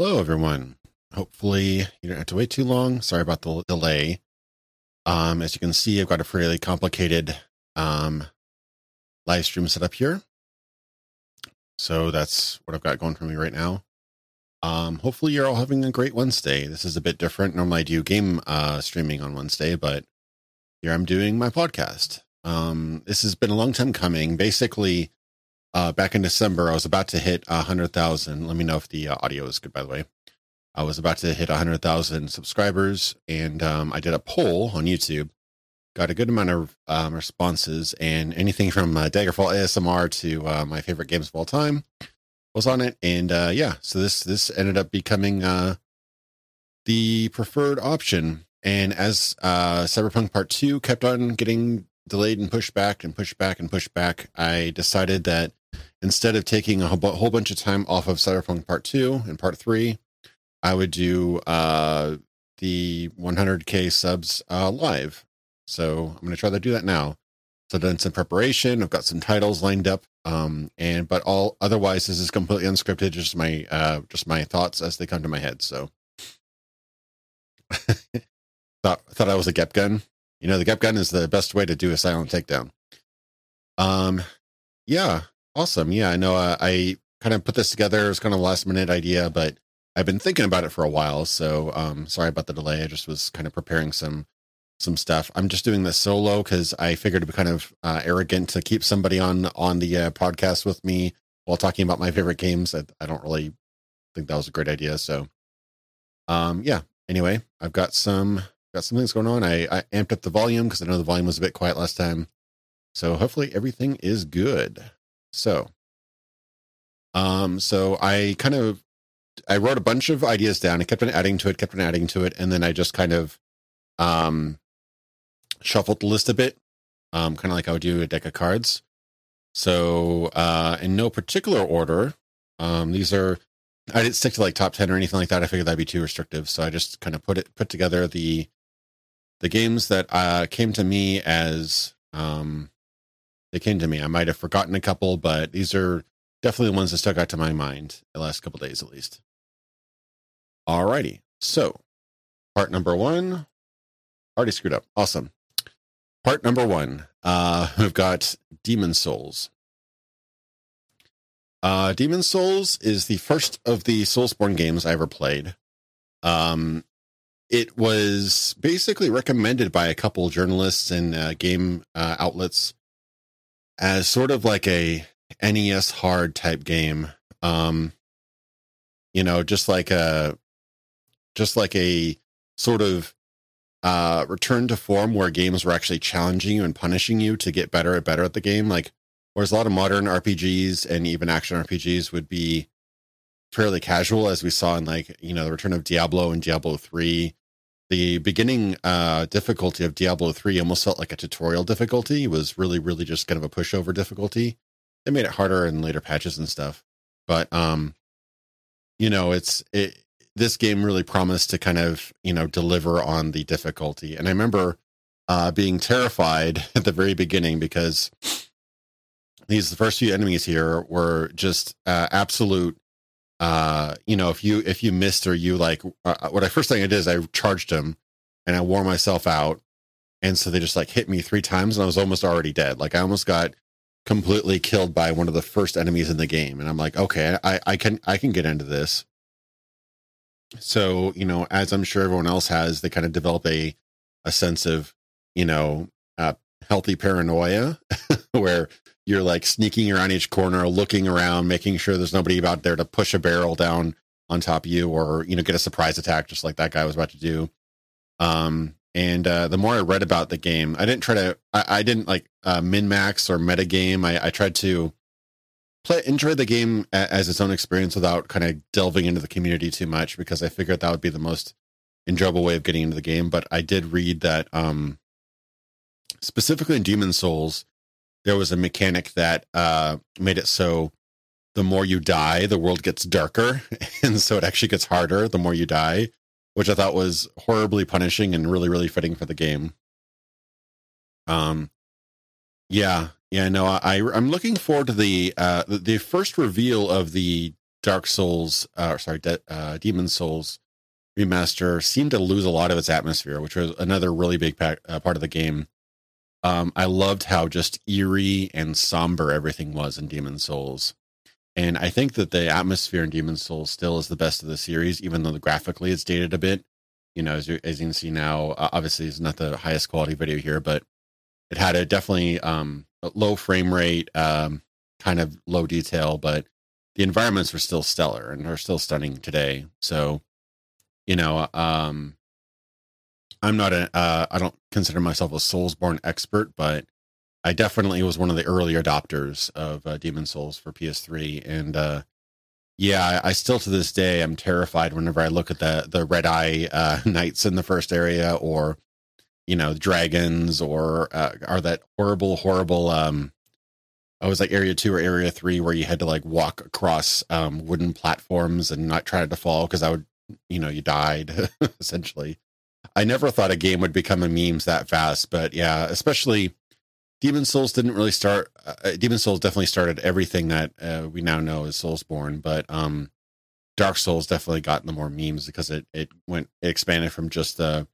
Hello, everyone. Hopefully, you don't have to wait too long. Sorry about the delay. Um, as you can see, I've got a fairly complicated um, live stream set up here. So that's what I've got going for me right now. Um, hopefully, you're all having a great Wednesday. This is a bit different. Normally, I do game uh, streaming on Wednesday, but here I'm doing my podcast. Um, this has been a long time coming. Basically, uh, back in December, I was about to hit a hundred thousand. Let me know if the uh, audio is good, by the way. I was about to hit a hundred thousand subscribers, and um, I did a poll on YouTube. Got a good amount of um, responses, and anything from uh, Daggerfall ASMR to uh, my favorite games of all time was on it. And uh, yeah, so this this ended up becoming uh, the preferred option. And as Cyberpunk Part Two kept on getting delayed and pushed back and pushed back and pushed back, I decided that instead of taking a whole bunch of time off of Cyberpunk Part 2 and Part 3, I would do uh, the 100K subs uh, live. So I'm going to try to do that now. So I've done some preparation. I've got some titles lined up. Um, and but all otherwise, this is completely unscripted. Just my uh, just my thoughts as they come to my head. So thought thought I was a Gep gun. You know, the Gep gun is the best way to do a silent takedown. Um, yeah, awesome. Yeah, I know. Uh, I kind of put this together. It was kind of a last minute idea, but I've been thinking about it for a while. So, um, sorry about the delay. I just was kind of preparing some some stuff. I'm just doing this solo because I figured it'd be kind of uh, arrogant to keep somebody on on the uh, podcast with me while talking about my favorite games. I, I don't really think that was a great idea. So, um, yeah. Anyway, I've got some got some things going on. I, I amped up the volume because I know the volume was a bit quiet last time. So hopefully everything is good. So, um, so I kind of I wrote a bunch of ideas down. I kept on adding to it, kept on adding to it, and then I just kind of um shuffled the list a bit, um, kind of like I would do a deck of cards. So, uh, in no particular order, um, these are I didn't stick to like top ten or anything like that. I figured that'd be too restrictive, so I just kind of put it put together the the games that uh, came to me as um, they came to me. I might have forgotten a couple, but these are definitely the ones that stuck out to my mind the last couple days at least. Alrighty, so part number one already screwed up. Awesome. Part number one, uh, we've got Demon's Souls. Uh, Demon's Souls is the first of the Soulsborne games I ever played. Um, it was basically recommended by a couple journalists and uh, game uh, outlets as sort of like a NES hard type game. Um, you know, just like a just like a sort of uh return to form where games were actually challenging you and punishing you to get better and better at the game. Like whereas a lot of modern RPGs and even action RPGs would be fairly casual, as we saw in like, you know, the return of Diablo and Diablo 3 the beginning uh, difficulty of Diablo 3 almost felt like a tutorial difficulty. It was really, really just kind of a pushover difficulty. They made it harder in later patches and stuff. But um, you know, it's it this game really promised to kind of, you know, deliver on the difficulty. And I remember uh being terrified at the very beginning because these the first few enemies here were just uh, absolute uh you know if you if you missed or you like uh, uh, what i first thing i did is i charged him and i wore myself out. And so they just like hit me three times and i was almost already dead. Like i almost got completely killed by one of the first enemies in the game. And i'm like okay i i can i can get into this. So you know as i'm sure everyone else has they kind of develop a a sense of you know uh, healthy paranoia where you're like sneaking around each corner, looking around, making sure there's nobody out there to push a barrel down on top of you or, you know, get a surprise attack just like that guy was about to do. Um, and uh, the more I read about the game, I didn't try to, I, I didn't like uh, min max or meta game. I, I tried to play, enjoy the game as its own experience without kind of delving into the community too much because I figured that would be the most enjoyable way of getting into the game. But I did read that, um, specifically in Demon's Souls, there was a mechanic that uh, made it so the more you die, the world gets darker, and so it actually gets harder the more you die, which I thought was horribly punishing and really, really fitting for the game. Um, yeah, yeah, no, I I'm looking forward to the uh the first reveal of the Dark Souls, uh, sorry, De- uh, Demon's Souls remaster seemed to lose a lot of its atmosphere, which was another really big uh, part of the game. Um, I loved how just eerie and somber everything was in Demon's Souls. And I think that the atmosphere in Demon's Souls still is the best of the series, even though the graphically it's dated a bit. You know, as you, as you can see now, uh, obviously it's not the highest quality video here, but it had a definitely um, a low frame rate, um, kind of low detail, but the environments were still stellar and are still stunning today. So, you know, um, I'm not a, uh, I don't consider myself a Soulsborne expert, but I definitely was one of the early adopters of uh, Demon's Souls for PS3, and uh, yeah, I, I, still to this day I'm terrified whenever I look at the the red eye uh, knights in the first area, or you know dragons, or uh, are that horrible, horrible. Um, I was like area two or area three where you had to like walk across um, wooden platforms and not try to fall because I would, you know, you died essentially. I never thought a game would become a memes that fast, but yeah, especially Demon's Souls didn't really start. Uh, uh, Demon's Souls definitely started everything that uh, we now know as Soulsborne, but um, Dark Souls definitely got the more memes because it it went it expanded from just the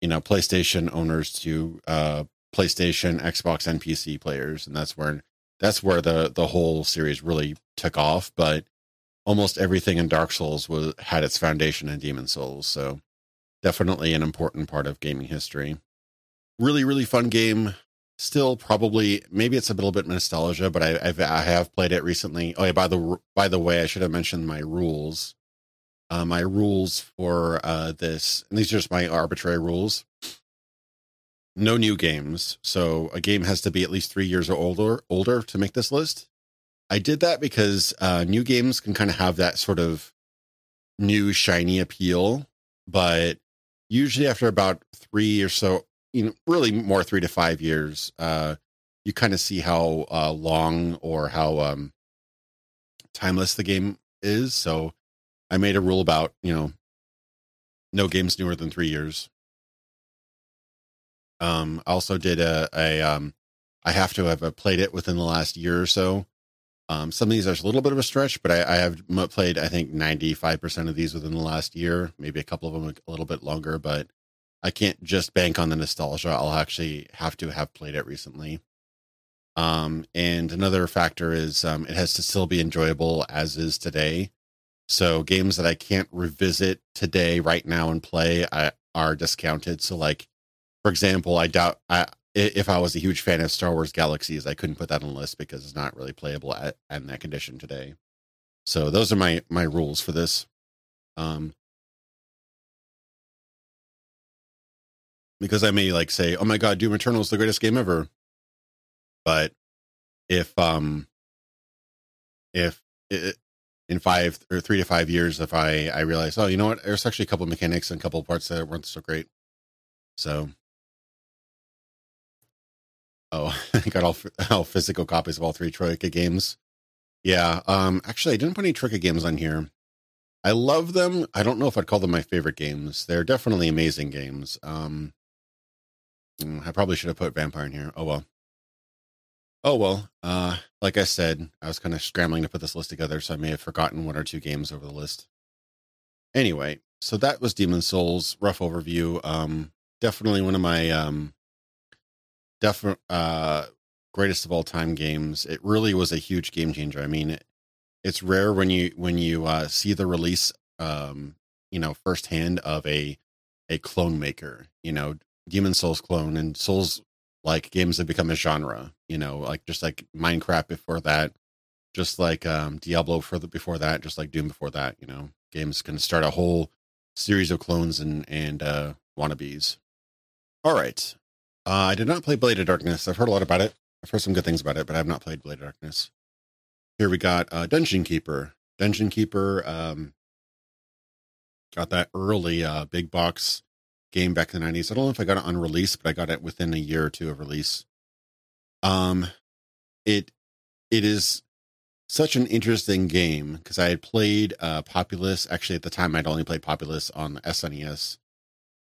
you know PlayStation owners to uh, PlayStation, Xbox, and PC players, and that's where that's where the the whole series really took off. But almost everything in Dark Souls was had its foundation in Demon's Souls, so definitely an important part of gaming history. Really, really fun game still probably maybe it's a little bit nostalgia, but I I've, I have played it recently. Oh yeah, by the by the way, I should have mentioned my rules. Uh, my rules for uh, this, and these are just my arbitrary rules. No new games, so a game has to be at least three years or older older to make this list. I did that because uh, new games can kind of have that sort of new shiny appeal, but usually after about three or so you know, really more three to five years, uh, you kind of see how uh, long or how um, timeless the game is. So I made a rule about, you know, no games newer than three years. Um, I also did a, a um, I have to have uh, played it within the last year or so. Um, some of these are a little bit of a stretch, but I, I have played, I think, 95% of these within the last year, maybe a couple of them a little bit longer, but I can't just bank on the nostalgia. I'll actually have to have played it recently. Um, and another factor is um, it has to still be enjoyable as is today. So games that I can't revisit today, right now, and play I, are discounted. So, like for example, I doubt I, if I was a huge fan of Star Wars Galaxies, I couldn't put that on the list because it's not really playable at, in that condition today. So those are my my rules for this. Um, because I may like say, "Oh my god, Doom Eternal is the greatest game ever," but if um if it, in five or three to five years, if I I realize, oh, you know what, there's actually a couple mechanics and a couple parts that weren't so great, so. Oh, I got all, all physical copies of all three Troika games. Yeah, um, actually, I didn't put any Troika games on here. I love them. I don't know if I'd call them my favorite games. They're definitely amazing games. Um, Mm, I probably should have put vampire in here. Oh well. Oh well. Uh, like I said, I was kind of scrambling to put this list together, so I may have forgotten one or two games over the list. Anyway, so that was Demon's Souls. Rough overview. Um, definitely one of my um, definite uh greatest of all time games. It really was a huge game changer. I mean, it, it's rare when you when you uh, see the release, um, you know, firsthand of a a clone maker. You know, Demon's Souls clone and Souls like games have become a genre, you know, like just like Minecraft before that, just like um Diablo for the before that, just like Doom before that, you know. Games can start a whole series of clones and and uh wannabes. All right. Uh, I did not play Blade of Darkness. I've heard a lot about it. I've heard some good things about it, but I have not played Blade of Darkness. Here we got uh, Dungeon Keeper. Dungeon Keeper um, got that early uh, big box game back in the 90s. I don't know if I got it on release, but I got it within a year or two of release. Um it it is such an interesting game because I had played uh Populous. Actually at the time I'd only played Populous on SNES.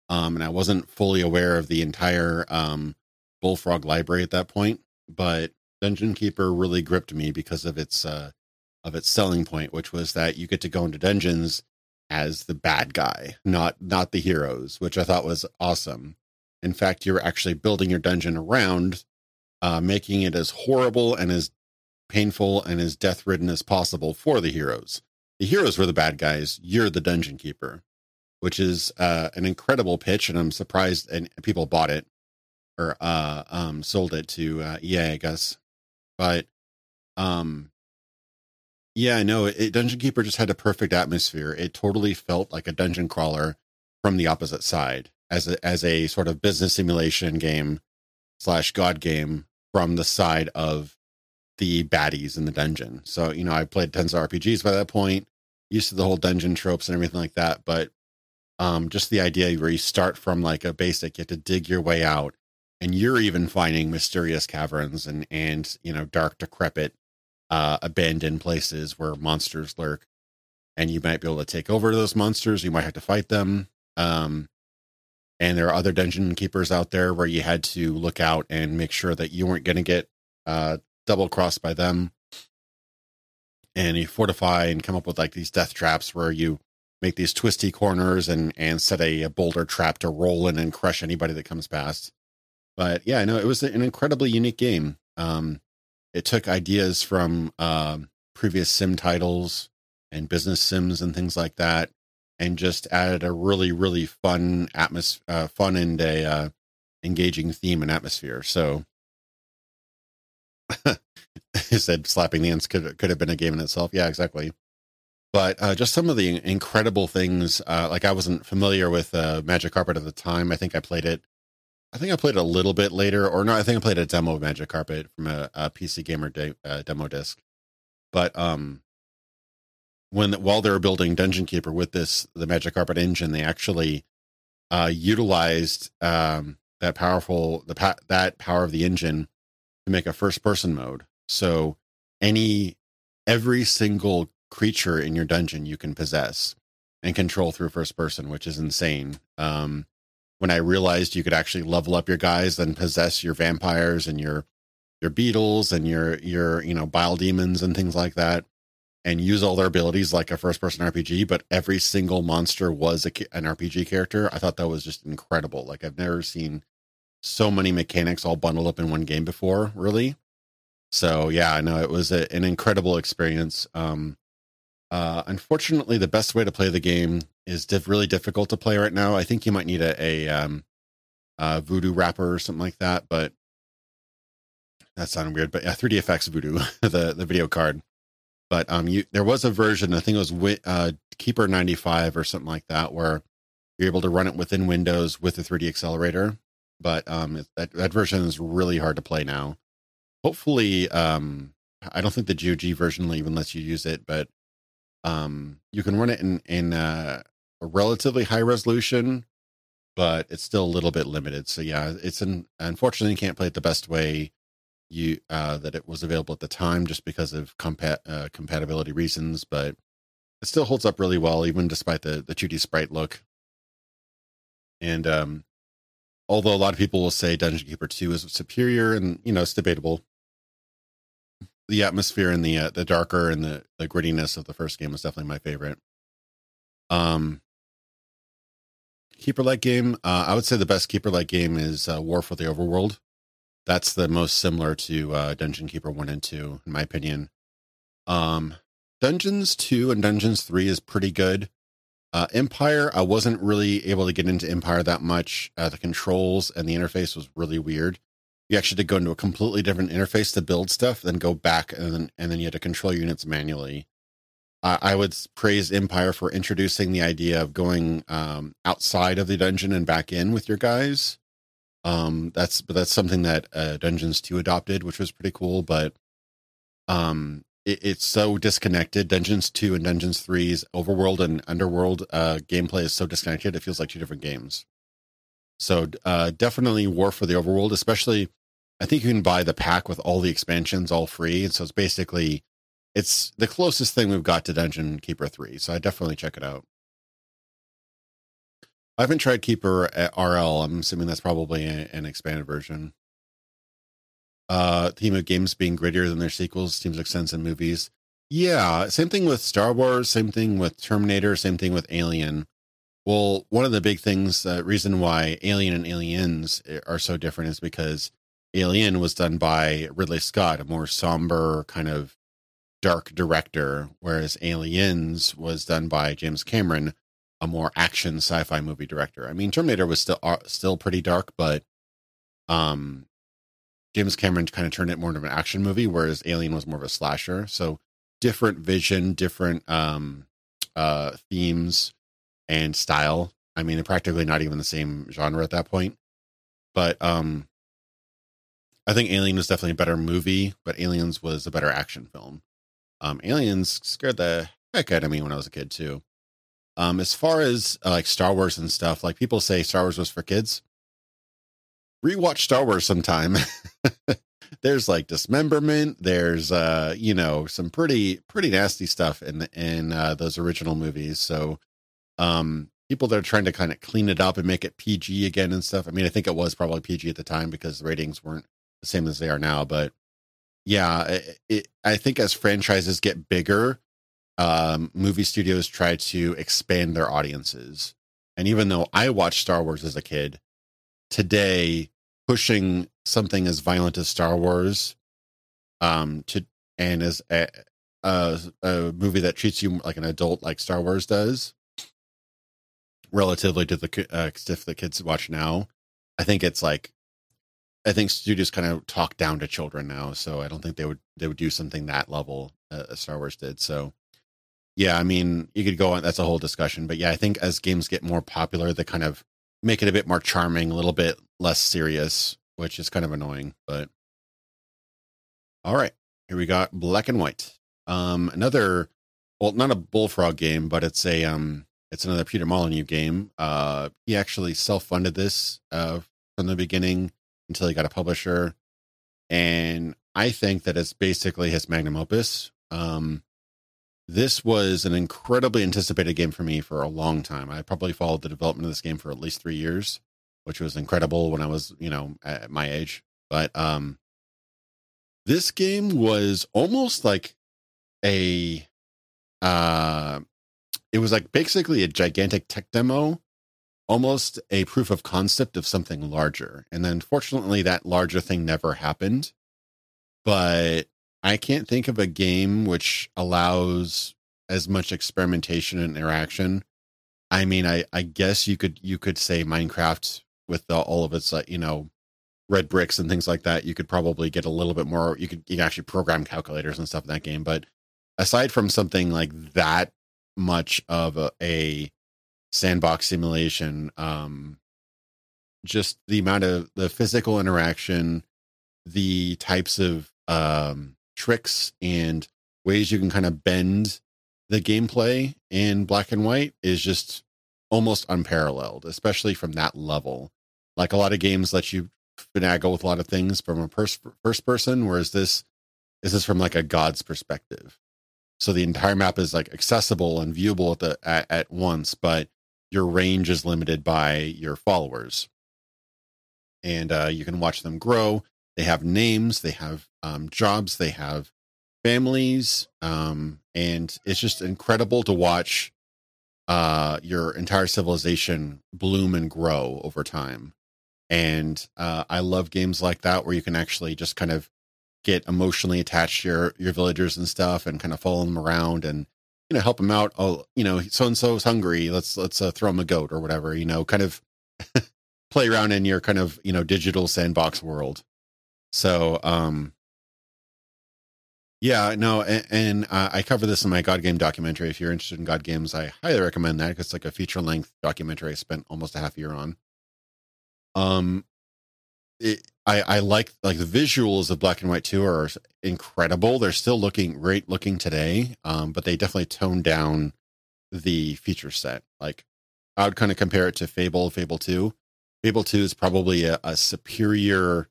Um and I wasn't fully aware of the entire um Bullfrog library at that point, but Dungeon Keeper really gripped me because of its uh of its selling point, which was that you get to go into dungeons as the bad guy, not not the heroes, which I thought was awesome. In fact, you're actually building your dungeon around uh, making it as horrible and as painful and as death ridden as possible for the heroes. The heroes were the bad guys. You're the dungeon keeper, which is uh, an incredible pitch, and I'm surprised and people bought it or uh, um, sold it to uh, EA, I guess. But um, yeah, I know it, Dungeon Keeper just had a perfect atmosphere. It totally felt like a dungeon crawler from the opposite side as a as a sort of business simulation game slash god game from the side of the baddies in the dungeon. So, you know, I played tons of RPGs by that point, used to the whole dungeon tropes and everything like that. But um, just the idea where you start from like a basic, you have to dig your way out, and you're even finding mysterious caverns and and you know dark, decrepit, uh, abandoned places where monsters lurk, and you might be able to take over those monsters. You might have to fight them. Um, and there are other dungeon keepers out there where you had to look out and make sure that you weren't going to get uh, double crossed by them. And you fortify and come up with like these death traps where you make these twisty corners and and set a, a boulder trap to roll in and crush anybody that comes past. But yeah, I know it was an incredibly unique game. Um, it took ideas from uh, previous sim titles and business sims and things like that and just added a really really fun atmosphere, uh, fun and a uh, engaging theme and atmosphere. So, he said slapping the ants could could have been a game in itself. Yeah, exactly. But uh, just some of the incredible things. Uh, like I wasn't familiar with uh, Magic Carpet at the time. I think I played it. I think I played it a little bit later, or no, I think I played a demo of Magic Carpet from a, a PC Gamer de- uh, demo disc. But um, when while they were building Dungeon Keeper with this the Magic Carpet engine, they actually uh, utilized um, that powerful the pa- that power of the engine to make a first person mode. So any every single creature in your dungeon you can possess and control through first person, which is insane. Um, when I realized you could actually level up your guys and possess your vampires and your your beetles and your your you know bile demons and things like that and use all their abilities like a first person RPG, but every single monster was a, an RPG character. I thought that was just incredible. Like I've never seen so many mechanics all bundled up in one game before, really. So yeah, I know it was a, an incredible experience. Um, uh, unfortunately, the best way to play the game is really difficult to play right now. I think you might need a, a, um, a voodoo wrapper or something like that, but that sounded weird. But yeah, 3DFX voodoo, the the video card but um, you there was a version I think it was uh, Keeper ninety five or something like that where you're able to run it within Windows with the 3D accelerator. But um, that that version is really hard to play now. Hopefully, um, I don't think the GOG version even lets you use it, but um, you can run it in in uh, a relatively high resolution, but it's still a little bit limited. So yeah, it's an unfortunately you can't play it the best way you uh, that it was available at the time just because of compat- uh, compatibility reasons, but it still holds up really well even despite the the 2D sprite look. And um, although a lot of people will say Dungeon Keeper 2 is superior, and you know it's debatable, the atmosphere and the uh, the darker and the the grittiness of the first game was definitely my favorite. Um, keeper like game, uh, I would say the best keeper like game is uh, War for the Overworld that's the most similar to uh, Dungeon Keeper one and two, in my opinion. Um, Dungeons two and Dungeons three is pretty good. Uh, Empire, I wasn't really able to get into Empire that much. Uh, the controls and the interface was really weird. You actually to go into a completely different interface to build stuff, then go back and then and then you had to control units manually. I would praise Empire for introducing the idea of going um, outside of the dungeon and back in with your guys. Um, that's but that's something that uh, Dungeons Two adopted, which was pretty cool. But um, it, it's so disconnected. Dungeons Two and Dungeons 3's overworld and underworld uh, gameplay is so disconnected. It feels like two different games. So uh, definitely War for the Overworld, especially. I think you can buy the pack with all the expansions all free, and so it's basically it's the closest thing we've got to Dungeon Keeper 3. So I definitely check it out. I haven't tried Keeper at RL. I'm assuming that's probably an expanded version. Uh, theme of games being grittier than their sequels seems like sense in movies. Yeah, same thing with Star Wars, same thing with Terminator, same thing with Alien. Well, one of the big things, uh, reason why Alien and Aliens eh, are so different is because Alien was done by Ridley Scott, a more somber kind of dark director, whereas Aliens was done by James Cameron, a more action sci-fi movie director. I mean, Terminator was still uh, still pretty dark, but um, James Cameron kind of turned it more into an action movie, whereas Alien was more of a slasher. So different vision, different um, uh, themes and style. I mean, they're practically not even the same genre at that point. But um, I think Alien was definitely a better movie, but Aliens was a better action film. Um, Aliens scared the heck out of me when I was a kid too. Um, as far as uh, like Star Wars and stuff, like people say Star Wars was for kids. Rewatch Star Wars sometime. there's like dismemberment. There's uh, you know, some pretty pretty nasty stuff in in uh, those original movies. So, um, people that are trying to kind of clean it up and make it PG again and stuff. I mean, I think it was probably PG at the time because the ratings weren't same as they are now. But yeah, it, it, I think as franchises get bigger, um, movie studios try to expand their audiences. And even though I watched Star Wars as a kid, today pushing something as violent as Star Wars, um, to and as a, a, a movie that treats you like an adult, like Star Wars does, relatively to the uh, stuff the kids watch now, I think it's like I think studios kind of talk down to children now, so I don't think they would they would do something that level uh, as Star Wars did. So, yeah, I mean, you could go on. That's a whole discussion, but yeah, I think as games get more popular, they kind of make it a bit more charming, a little bit less serious, which is kind of annoying. But all right, here we got Black and White. Um, another, well, not a Bullfrog game, but it's a um, it's another Peter Molyneux game. Uh, he actually self funded this uh from the beginning until he got a publisher. And I think that it's basically his magnum opus. Um, this was an incredibly anticipated game for me for a long time. I probably followed the development of this game for at least three years, which was incredible when I was, you know, at my age. But um, this game was almost like a, uh, it was like basically a gigantic tech demo almost a proof of concept of something larger. And then fortunately that larger thing never happened. But I can't think of a game which allows as much experimentation and interaction. I mean, I, I guess you could you could say Minecraft with the, all of its uh, you know red bricks and things like that. You could probably get a little bit more. You could you can actually program calculators and stuff in that game. But aside from something like that much of a, a sandbox simulation um just the amount of the physical interaction the types of um tricks and ways you can kind of bend the gameplay in black and white is just almost unparalleled especially from that level. Like a lot of games let you finagle with a lot of things from a pers- first person whereas this is this from like a god's perspective. So the entire map is like accessible and viewable at the at, at once but your range is limited by your followers. And uh, you can watch them grow. They have names, they have um, jobs, they have families. Um, and it's just incredible to watch uh, your entire civilization bloom and grow over time. And uh, I love games like that where you can actually just kind of get emotionally attached to your, your villagers and stuff and kind of follow them around and you know, help him out. Oh, you know, so and so is hungry. Let's let's uh, throw him a goat or whatever. You know, kind of play around in your kind of you know digital sandbox world. So, um, yeah, no, and, and uh, I cover this in my God Game documentary. If you're interested in God games, I highly recommend that it's like a feature length documentary I spent almost a half year on. Um, it, I, I like like the visuals of black and white 2 are incredible. They're still looking great looking today, um, but they definitely toned down the feature set. Like I would kind of compare it to Fable, Fable 2. Fable 2 is probably a, a superior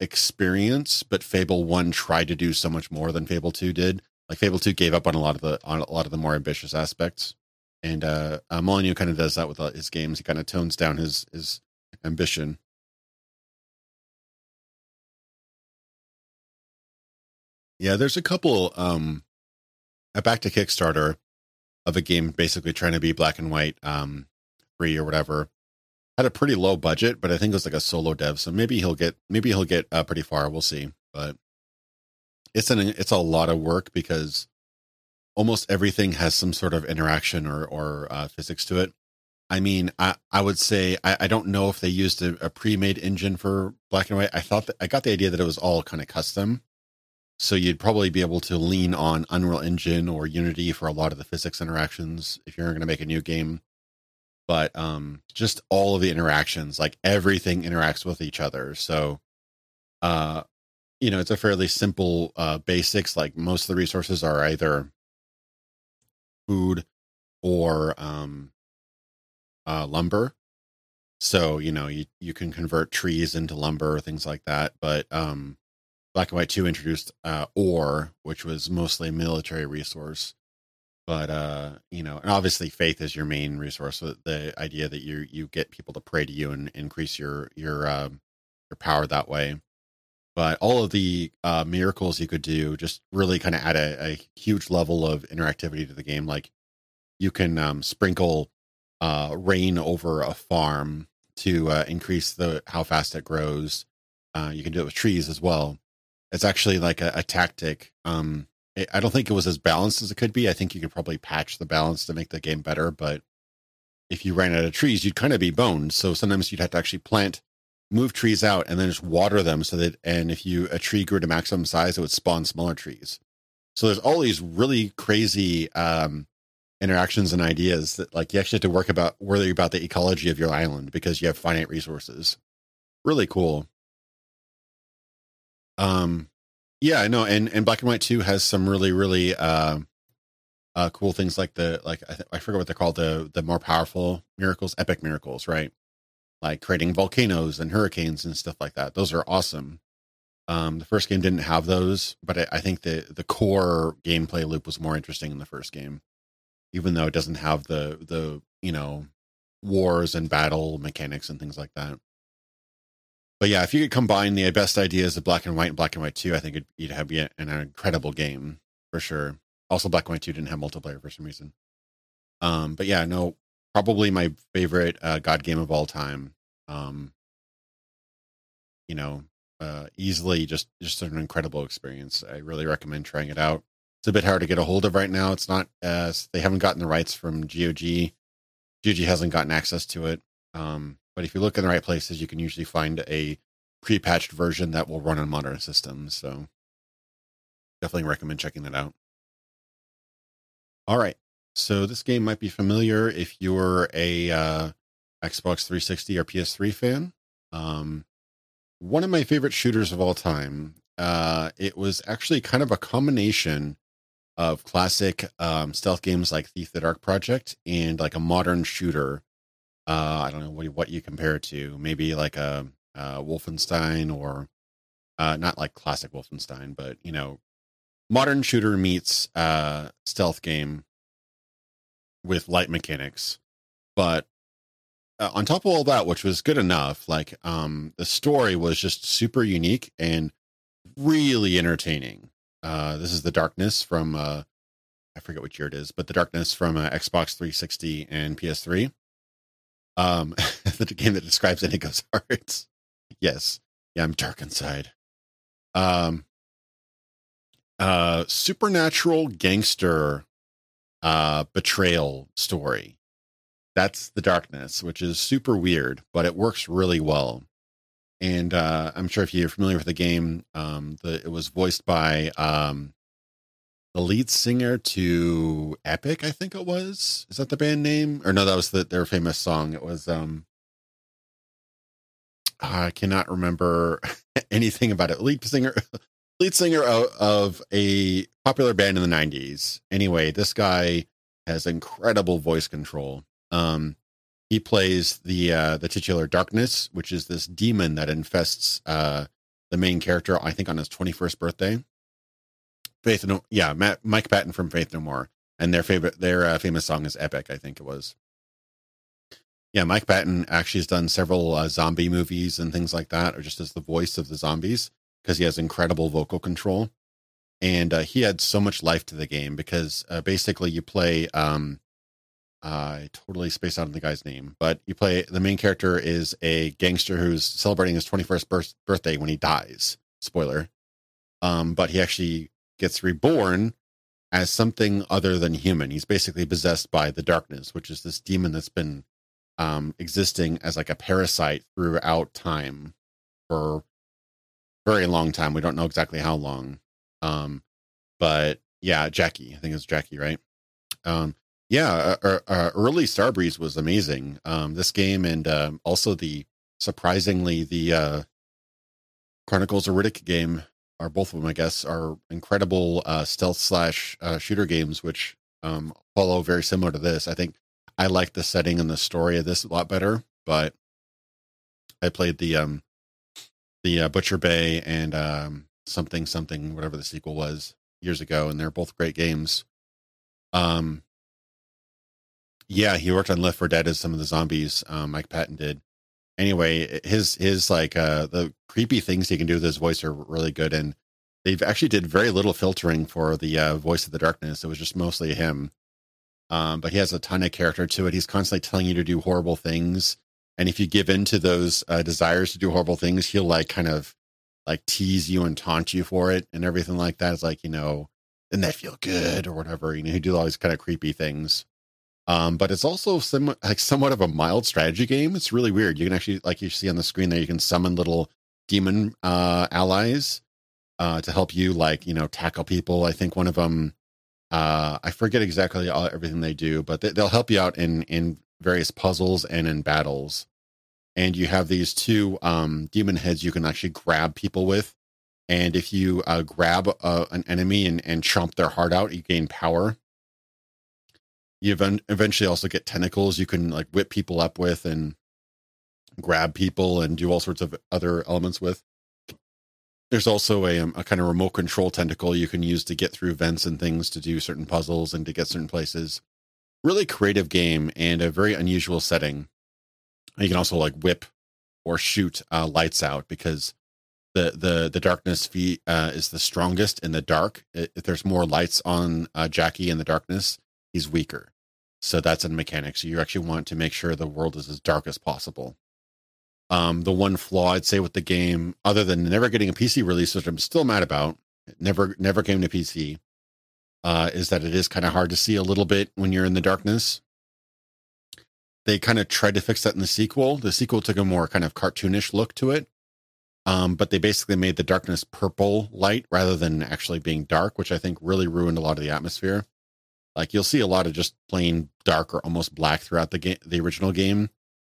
experience, but Fable 1 tried to do so much more than Fable 2 did. Like Fable 2 gave up on a lot of the on a lot of the more ambitious aspects. And uh, uh Molyneux kind of does that with uh, his games. He kind of tones down his his ambition. Yeah, there's a couple um I backed a Kickstarter of a game basically trying to be black and white, um, free or whatever. Had a pretty low budget, but I think it was like a solo dev, so maybe he'll get maybe he'll get uh, pretty far. We'll see, but it's an it's a lot of work because almost everything has some sort of interaction or or uh, physics to it. I mean, I, I would say I, I don't know if they used a, a, pre-made engine for black and white. I thought that I got the idea that it was all kind of custom, so you'd probably be able to lean on Unreal Engine or Unity for a lot of the physics interactions if you're going to make a new game. But um, just all of the interactions, like everything interacts with each other. So, uh, you know, it's a fairly simple uh, basics. Like most of the resources are either food or um, uh, lumber. So you know you you can convert trees into lumber, things like that. But um, Black and White Two introduced uh, ore, which was mostly a military resource. But uh, you know, and obviously faith is your main resource. So the idea that you you get people to pray to you and increase your your uh, your power that way. But all of the uh, miracles you could do just really kind of add a, a huge level of interactivity to the game. Like you can um, sprinkle uh, rain over a farm to uh, increase the how fast it grows. Uh, you can do it with trees as well. It's actually like a, a tactic. Um, it, I don't think it was as balanced as it could be. I think you could probably patch the balance to make the game better. But if you ran out of trees, you'd kind of be boned. So sometimes you'd have to actually plant, move trees out, and then just water them so that. And if you a tree grew to maximum size, it would spawn smaller trees. So there's all these really crazy um, interactions and ideas that like you actually have to work about worry about the ecology of your island because you have finite resources. Really cool. Um yeah, I know and and Black and White 2 has some really really uh uh cool things like the like I, th- I forget what they're called the the more powerful miracles, epic miracles, right? Like creating volcanoes and hurricanes and stuff like that. Those are awesome. Um, the first game didn't have those, but I, I think the the core gameplay loop was more interesting in the first game even though it doesn't have the the you know wars and battle mechanics and things like that. But yeah, if you could combine the best ideas of Black and White and Black and White Two, I think it'd, you'd have an, incredible game for sure. Also, Black and White Two didn't have multiplayer for some reason. Um, but yeah, no, probably my favorite uh, God game of all time. Um, you know, uh, easily just just an incredible experience. I really recommend trying it out. It's a bit hard to get a hold of right now. It's not as they haven't gotten the rights from GOG. GOG hasn't gotten access to it. Um, but if you look in the right places, you can usually find a pre-patched version that will run on modern systems. So definitely recommend checking that out. All right. So this game might be familiar if you're a uh, Xbox 360 or PS3 fan. Um, one of my favorite shooters of all time. Uh, it was actually kind of a combination of classic um, stealth games like Thief the Dark Project and like a modern shooter. Uh, I don't know what, what you compare it to. Maybe like a, a Wolfenstein or uh, not like classic Wolfenstein, but you know, modern shooter meets uh, stealth game with light mechanics. But uh, on top of all that, which was good enough, like um, the story was just super unique and really entertaining. Uh, this is the Darkness from uh, I forget which year it is, but the Darkness from uh, Xbox 360 and PS3. Um, the game that describes Inigo's hearts. Yes, yeah, I'm dark inside. Um, uh, supernatural gangster uh betrayal story. That's the darkness, which is super weird, but it works really well and uh, I'm sure if you're familiar with the game, um, the, it was voiced by um, the lead singer to Epic, I think it was. Is that the band name? Or no, that was the, their famous song. It was. Um, I cannot remember anything about it. Lead singer, lead singer of, of a popular band in the '90s. Anyway, this guy has incredible voice control. Um, he plays the uh, the titular darkness, which is this demon that infests uh, the main character. I think on his twenty first birthday. Faith no, yeah, Matt, Mike Patton from Faith No More, and their favorite their uh, famous song is Epic. I think it was. Yeah, Mike Patton actually has done several uh, zombie movies and things like that, or just as the voice of the zombies because he has incredible vocal control. and uh, he had so much life to the game because uh, basically you play. Um, I totally spaced out on the guy's name, but you play the main character is a gangster who's celebrating his 21st birth, birthday when he dies. Spoiler. Um, but he actually gets reborn as something other than human. He's basically possessed by the darkness, which is this demon that's been um, existing as like a parasite throughout time for very long time. We don't know exactly how long. Um, but yeah, Jackie, I think it's Jackie, right? Um, yeah, uh, uh, uh, early Starbreeze was amazing. Um, this game and um, also the surprisingly the uh, Chronicles of Riddick game are both of them, I guess, are incredible uh, stealth slash uh, shooter games, which um, follow very similar to this. I think I like the setting and the story of this a lot better, but I played the um, the uh, Butcher Bay and um, something something whatever the sequel was years ago, and they're both great games. Um, yeah, he worked on Left 4 Dead as some of the zombies. Um, Mike Patton did. Anyway, his his like uh the creepy things he can do with his voice are really good, and they've actually did very little filtering for the uh, voice of the darkness. It was just mostly him. Um, but he has a ton of character to it. He's constantly telling you to do horrible things, and if you give in to those uh, desires to do horrible things, he'll like kind of like tease you and taunt you for it and everything like that. It's like you know, didn't that feel good or whatever? You know, he do all these kind of creepy things. Um, but it's also somewhat like somewhat of a mild strategy game. It's really weird. You can actually, like you see on the screen there, you can summon little demon uh, allies uh, to help you, like you know, tackle people. I think one of them, uh, I forget exactly all, everything they do, but they, they'll help you out in in various puzzles and in battles. And you have these two um, demon heads you can actually grab people with. And if you uh, grab uh, an enemy and, and chomp their heart out, you gain power you eventually also get tentacles you can like whip people up with and grab people and do all sorts of other elements with. There's also a, um, a kind of remote control tentacle you can use to get through vents and things to do certain puzzles and to get certain places. Really creative game and a very unusual setting. You can also like whip or shoot uh, lights out because the the the darkness fee uh, is the strongest in the dark. If there's more lights on uh, Jackie in the darkness, he's weaker. So that's a mechanic. So you actually want to make sure the world is as dark as possible. Um, the one flaw I'd say with the game, other than never getting a PC release, which I'm still mad about, never never came to PC, uh, is that it is kind of hard to see a little bit when you're in the darkness. They kind of tried to fix that in the sequel. The sequel took a more kind of cartoonish look to it, um, but they basically made the darkness purple light rather than actually being dark, which I think really ruined a lot of the atmosphere. Like you'll see a lot of just plain dark or almost black throughout the game, the original game.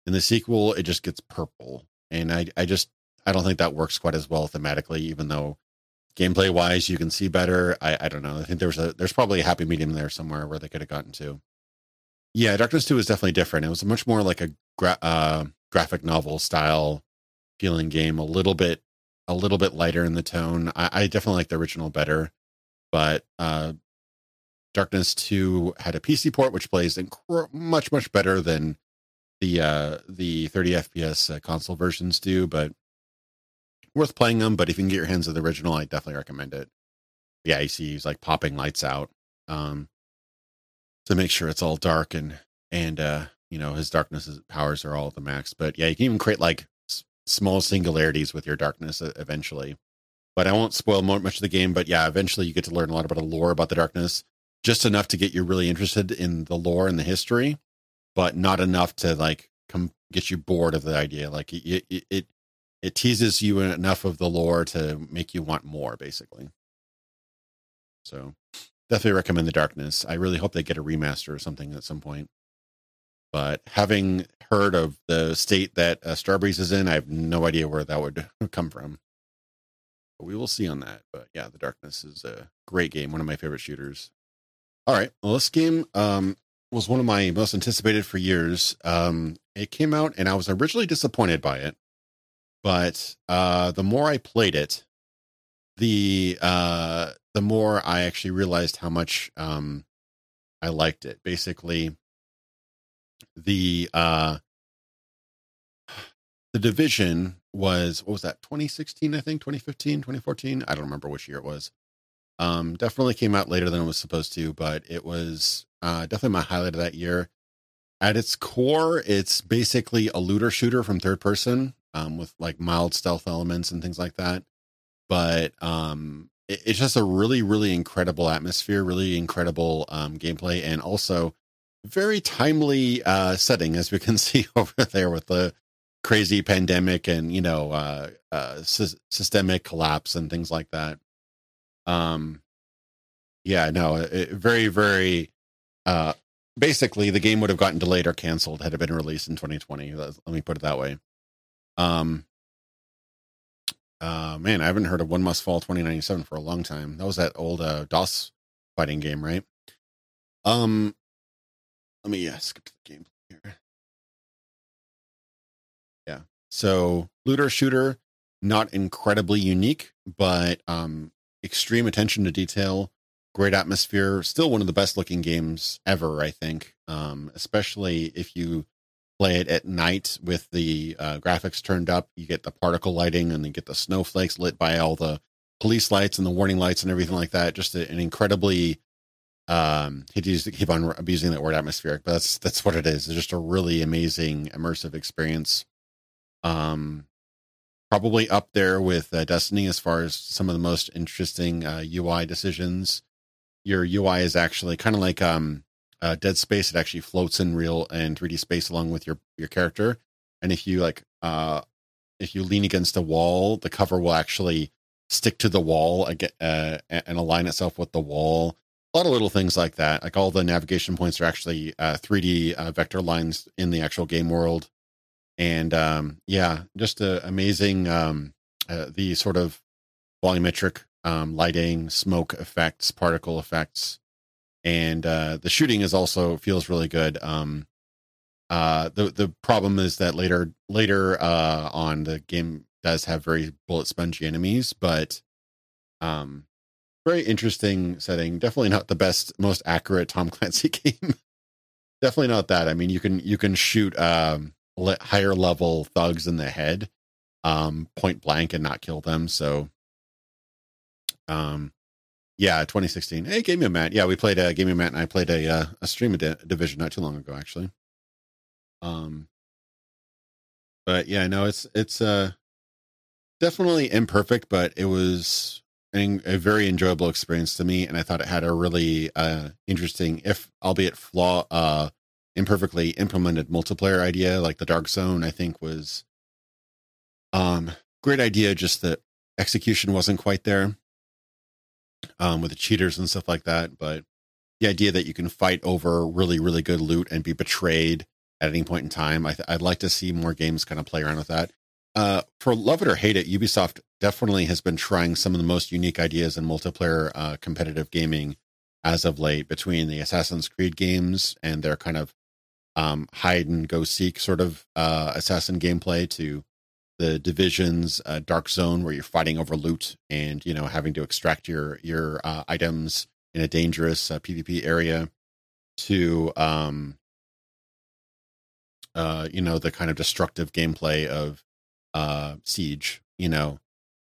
In the sequel, it just gets purple, and I, I just, I don't think that works quite as well thematically. Even though gameplay wise, you can see better. I, I don't know. I think there's a, there's probably a happy medium there somewhere where they could have gotten to. Yeah, Darkness Two is definitely different. It was much more like a gra- uh, graphic novel style feeling game. A little bit, a little bit lighter in the tone. I, I definitely like the original better, but uh, Darkness 2 had a PC port, which plays inc- much, much better than the uh, the 30 FPS uh, console versions do, but worth playing them. But if you can get your hands on the original, I definitely recommend it. Yeah, you see he's like popping lights out um, to make sure it's all dark and and uh, you know his darkness powers are all at the max. But yeah, you can even create like s- small singularities with your darkness eventually. But I won't spoil more, much of the game. But yeah, eventually you get to learn a lot about the lore about the darkness just enough to get you really interested in the lore and the history, but not enough to like come get you bored of the idea. Like it, it, it, it teases you enough of the lore to make you want more, basically. So definitely recommend the darkness. I really hope they get a remaster or something at some point. But having heard of the state that uh, Starbreeze is in, I have no idea where that would come from. But we will see on that. But yeah, the darkness is a great game, one of my favorite shooters. All right. Well, this game um, was one of my most anticipated for years. Um, it came out, and I was originally disappointed by it, but uh, the more I played it, the uh, the more I actually realized how much um, I liked it. Basically, the uh, the division was what was that 2016 i think 2015 2014 i don't remember which year it was Um, definitely came out later than it was supposed to, but it was uh, definitely my highlight of that year. At its core, it's basically a looter shooter from third person um, with like mild stealth elements and things like that. But um, it, it's just a really, really incredible atmosphere, really incredible um, gameplay, and also very timely uh, setting, as we can see over there with the crazy pandemic and you know uh, uh, sy- systemic collapse and things like that. Um, yeah, no, it, very, very. Uh, basically, the game would have gotten delayed or canceled had it been released in 2020. Let me put it that way. Um, uh, man, I haven't heard of One Must Fall 2097 for a long time. That was that old uh, DOS fighting game, right? Um, let me uh, skip to the game here. Yeah, so looter shooter, not incredibly unique, but um, extreme attention to detail, great atmosphere. Still one of the best looking games ever, I think. Um, especially if you play it at night with the uh, graphics turned up. You get the particle lighting and you get the snowflakes lit by all the police lights and the warning lights and everything like that. Just an incredibly um used to keep on abusing that word atmospheric, but that's that's what it is. It's just a really amazing immersive experience. Um probably up there with uh, Destiny as far as some of the most interesting uh, UI decisions. Your UI is actually kind of like um uh, Dead Space, it actually floats in real and 3D space along with your your character. And if you like, uh, if you lean against a wall, the cover will actually stick to the wall uh, and align itself with the wall. A lot of little things like that. Like all the navigation points are actually uh, 3D uh, vector lines in the actual game world. And um, yeah, just a, amazing. Um, uh, the sort of volumetric um, lighting, smoke effects, particle effects, and uh, the shooting is also feels really good. Um, uh, the the problem is that later later uh, on the game does have very bullet spongy enemies, but um, very interesting setting. Definitely not the best, most accurate Tom Clancy game. Definitely not that. I mean, you can you can shoot um, higher level thugs in the head, um, point blank, and not kill them. So, um, yeah, 2016. Hey, Game Matt. Yeah, we played a uh, Game of Matt and I played a uh, a stream of division not too long ago, actually. Um, but yeah, no, it's it's uh definitely imperfect, but it was a, a very enjoyable experience to me, and I thought it had a really uh interesting, if albeit flaw, uh, imperfectly implemented multiplayer idea. Like the Dark Zone, I think was um great idea. Just that execution wasn't quite there um, with the cheaters and stuff like that. But the idea that you can fight over really, really good loot and be betrayed at any point in time, I would like to see more games kind of play around with that. Uh, for love it or hate it, Ubisoft definitely has been trying some of the most unique ideas in multiplayer uh, competitive gaming as of late between the Assassin's Creed games and their kind of um, hide and go seek sort of uh, assassin gameplay to the divisions uh, dark zone where you're fighting over loot and you know having to extract your your uh, items in a dangerous uh, pvp area to um uh you know the kind of destructive gameplay of uh siege you know.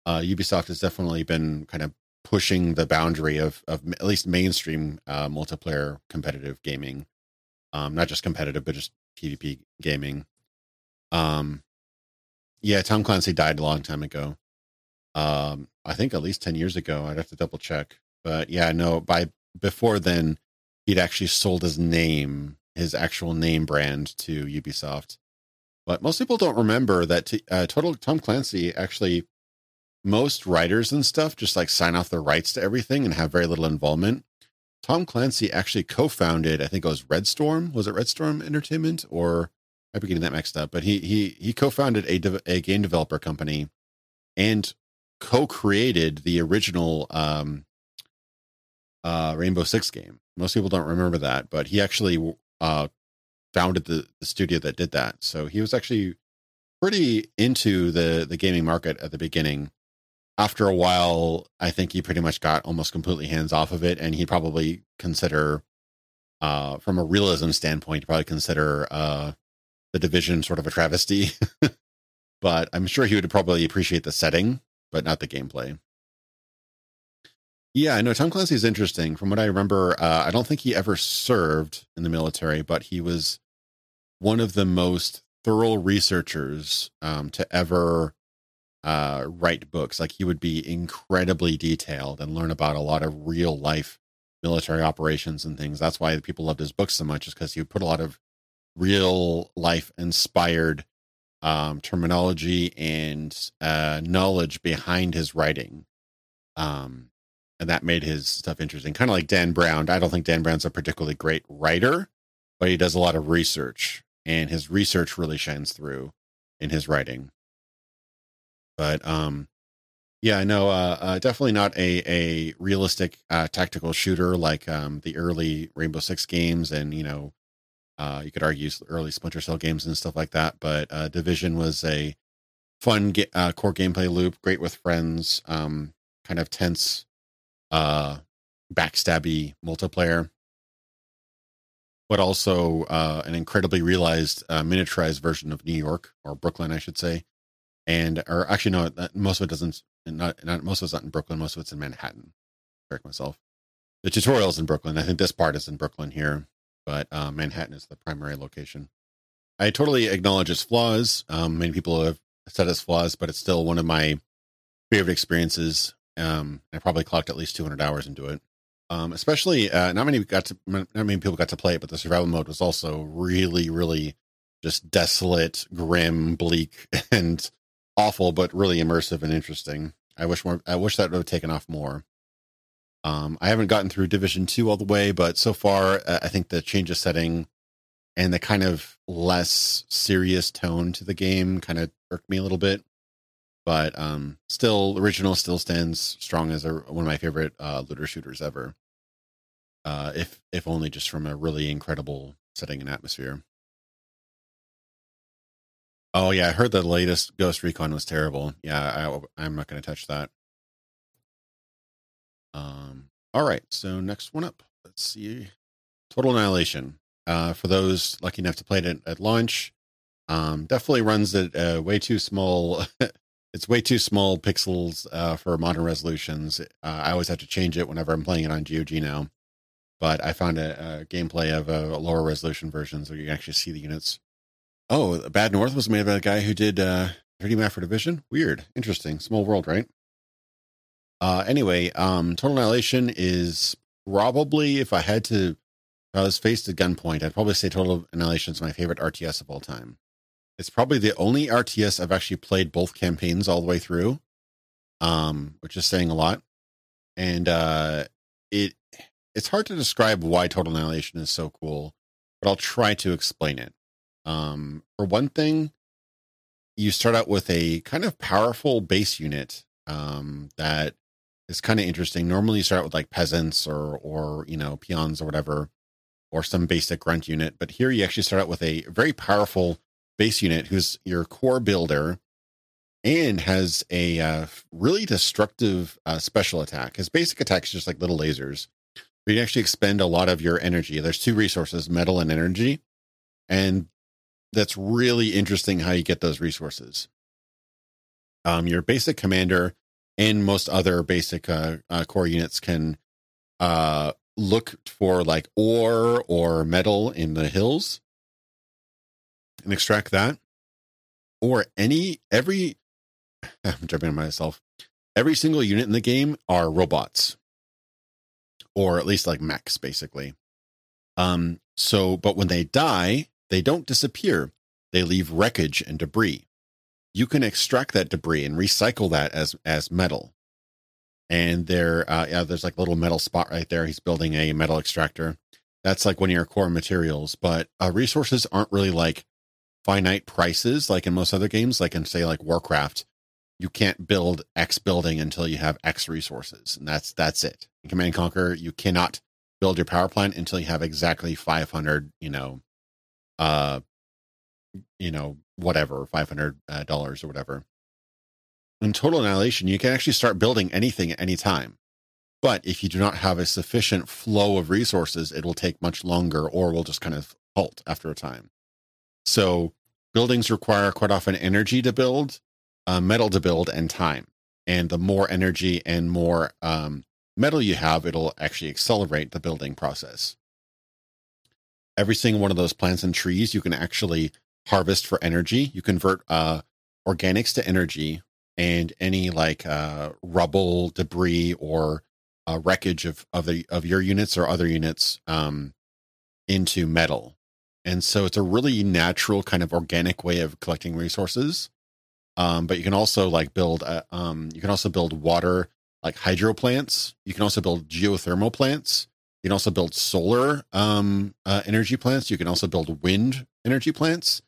Uh ubisoft has definitely been kind of pushing the boundary of of at least mainstream uh multiplayer competitive gaming um not just competitive but just pvp gaming um yeah, Tom Clancy died a long time ago. Um, I think at least ten years ago. I'd have to double check, but yeah, no. By before then, he'd actually sold his name, his actual name brand to Ubisoft. But most people don't remember that t- uh, Total Tom Clancy actually most writers and stuff just like sign off their rights to everything and have very little involvement. Tom Clancy actually co-founded, I think it was Red Storm. Was it Red Storm Entertainment or I'd be getting that mixed up, but he he he co-founded a a game developer company and co-created the original um, uh, Rainbow Six game. Most people don't remember that, but he actually uh, founded the, the studio that did that. So he was actually pretty into the the gaming market at the beginning. After a while, I think he pretty much got almost completely hands off of it, and he probably consider, uh, from a realism standpoint, he probably consider uh, the division sort of a travesty. but I'm sure he would probably appreciate the setting, but not the gameplay. Yeah, I know Tom Clancy is interesting. From what I remember, uh, I don't think he ever served in the military, but he was one of the most thorough researchers um, to ever uh, write books. Like he would be incredibly detailed and learn about a lot of real life military operations and things. That's why people loved his books so much, is because he would put a lot of real life inspired um, terminology and uh, knowledge behind his writing. Um, and that made his stuff interesting. Kind of like Dan Brown. I don't think Dan Brown's a particularly great writer, but he does a lot of research, and his research really shines through in his writing. But um, yeah, I know. Uh, uh, definitely not a a realistic uh, tactical shooter like um, the early Rainbow Six games, and you know, uh, you could argue early Splinter Cell games and stuff like that. But uh, Division was a fun ge- uh, core gameplay loop, great with friends, um, kind of tense, uh, backstabby multiplayer, but also uh, an incredibly realized uh, miniaturized version of New York or Brooklyn, I should say. And or actually, no, most of it doesn't. Not, not most of it's not in Brooklyn. Most of it's in Manhattan. Correct myself. The tutorial's in Brooklyn. I think this part is in Brooklyn here but uh, Manhattan is the primary location. I totally acknowledge its flaws. Um, many people have said its flaws, but it's still one of my favorite experiences. Um, I probably clocked at least 200 hours into it. Um, especially, uh, not many got to, not many people got to play it, but the survival mode was also really, really just desolate, grim, bleak, and awful, but really immersive and interesting. I wish more. I wish that would have taken off more. Um, I haven't gotten through Division Two all the way, but so far, uh, I think the change of setting and the kind of less serious tone to the game kind of irked me a little bit. But um, still, original still stands strong as a, one of my favorite uh, looter shooters ever. Uh, if if only just from a really incredible setting and atmosphere. Oh yeah, I heard the latest Ghost Recon was terrible. Yeah, I, I'm not going to touch that. Um, all right, so next one up. Let's see. Total Annihilation. Uh, for those lucky enough to play it at, at launch, um, definitely runs at uh, way too small. it's way too small pixels uh, for modern resolutions. Uh, I always have to change it whenever I'm playing it on GOG now. But I found a, a gameplay of a, a, lower resolution version so you can actually see the units. Oh, Bad North was made by a guy who did uh, 3D Map for Division. Weird, interesting, small world, right? Uh, anyway, um, Total Annihilation is probably, if I had to, I was faced at gunpoint, I'd probably say Total Annihilation is my favorite RTS of all time. It's probably the only RTS I've actually played both campaigns all the way through, um, which is saying a lot. And uh, it it's hard to describe why Total Annihilation is so cool, but I'll try to explain it. Um, for one thing, you start out with a kind of powerful base unit um, that is kind of interesting. Normally, you start out with like peasants or or you know peons or whatever, or some basic grunt unit. But here, you actually start out with a very powerful base unit who's your core builder and has a uh, really destructive uh, special attack. His basic attack is just like little lasers. But you actually expend a lot of your energy. There's two resources, metal and energy, and that's really interesting how you get those resources. Um, your basic commander and most other basic uh, uh, core units can uh, look for like ore or metal in the hills and extract that. Or any every i'm jumping on myself. Every single unit in the game are robots. Or at least like mechs basically. Um so but when they die they don't disappear they leave wreckage and debris you can extract that debris and recycle that as as metal. And there, uh, yeah, there's like a little metal spot right there. He's building a metal extractor. That's like one of your core materials. But uh, resources aren't really like finite prices like in most other games. Like in say like Warcraft, you can't build X building until you have X resources, and that's that's it. In Command Conquer, you cannot build your power plant until you have exactly 500, you know, uh, you know, whatever, $500 uh, or whatever. In total annihilation, you can actually start building anything at any time. But if you do not have a sufficient flow of resources, it will take much longer or will just kind of halt after a time. So buildings require quite often energy to build, uh, metal to build, and time. And the more energy and more um, metal you have, it'll actually accelerate the building process. Every single one of those plants and trees you can actually harvest for energy. You convert uh, organics to energy, and any like uh, rubble, debris, or uh, wreckage of of the of your units or other units um, into metal. And so it's a really natural kind of organic way of collecting resources. Um, but you can also like build, uh, um, you can also build water like hydro plants. You can also build geothermal plants. You can also build solar um, uh, energy plants. You can also build wind energy plants,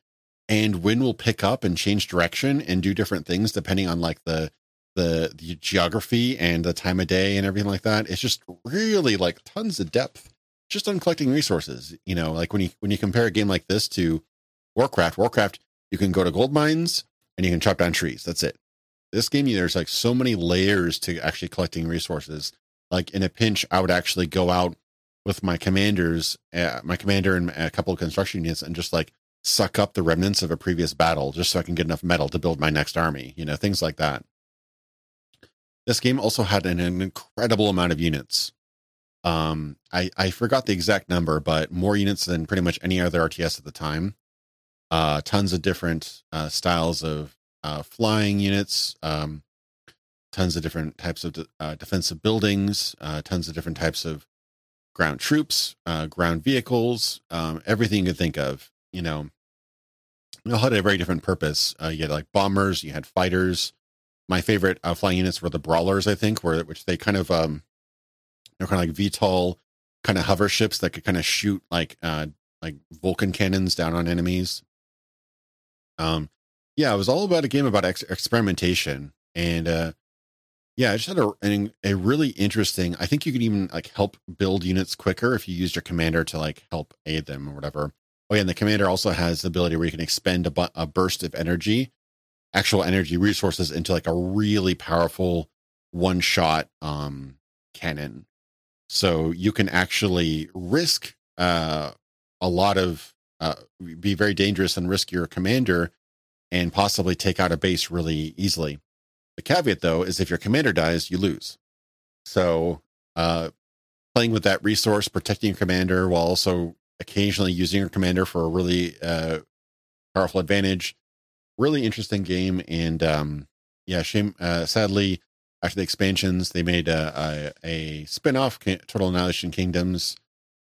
and wind will pick up and change direction and do different things depending on like the the the geography and the time of day and everything like that. It's just really like tons of depth just on collecting resources. You know, like when you when you compare a game like this to Warcraft, Warcraft, you can go to gold mines and you can chop down trees. That's it. This game, there's like so many layers to actually collecting resources. Like in a pinch, I would actually go out with my commanders, uh, my commander and a couple of construction units, and just like suck up the remnants of a previous battle, just so I can get enough metal to build my next army. You know, things like that. This game also had an, incredible amount of units. Um, I I forgot the exact number, but more units than pretty much any other RTS at the time. Uh, tons of different uh, styles of uh, flying units, um, tons of different types of de- uh, defensive buildings, uh, tons of different types of ground troops, uh, ground vehicles, um, everything you could think of. You know, it all had a very different purpose. Uh, you had like bombers, you had fighters. My favorite uh, flying units were the brawlers, I think, where which they kind of um, they're kind of like VTOL kind of hover ships that could kind of shoot like uh like Vulcan cannons down on enemies. Um, yeah, it was all about a game about ex- experimentation, and uh, yeah, I just had a, a a really interesting. I think you could even like help build units quicker if you used your commander to like help aid them or whatever. Oh yeah, and the commander also has the ability where you can expend a, bu- a burst of energy, actual energy resources into like a really powerful one shot um cannon so you can actually risk uh, a lot of, uh, be very dangerous and risk your commander and possibly take out a base really easily. The caveat, though, is if your commander dies, you lose. So uh, playing with that resource, protecting your commander while also occasionally using your commander for a really uh, powerful advantage. Really interesting game. And um, yeah, shame. Uh, sadly, after the expansions, they made a, a, a spin-off, Total Annihilation Kingdoms,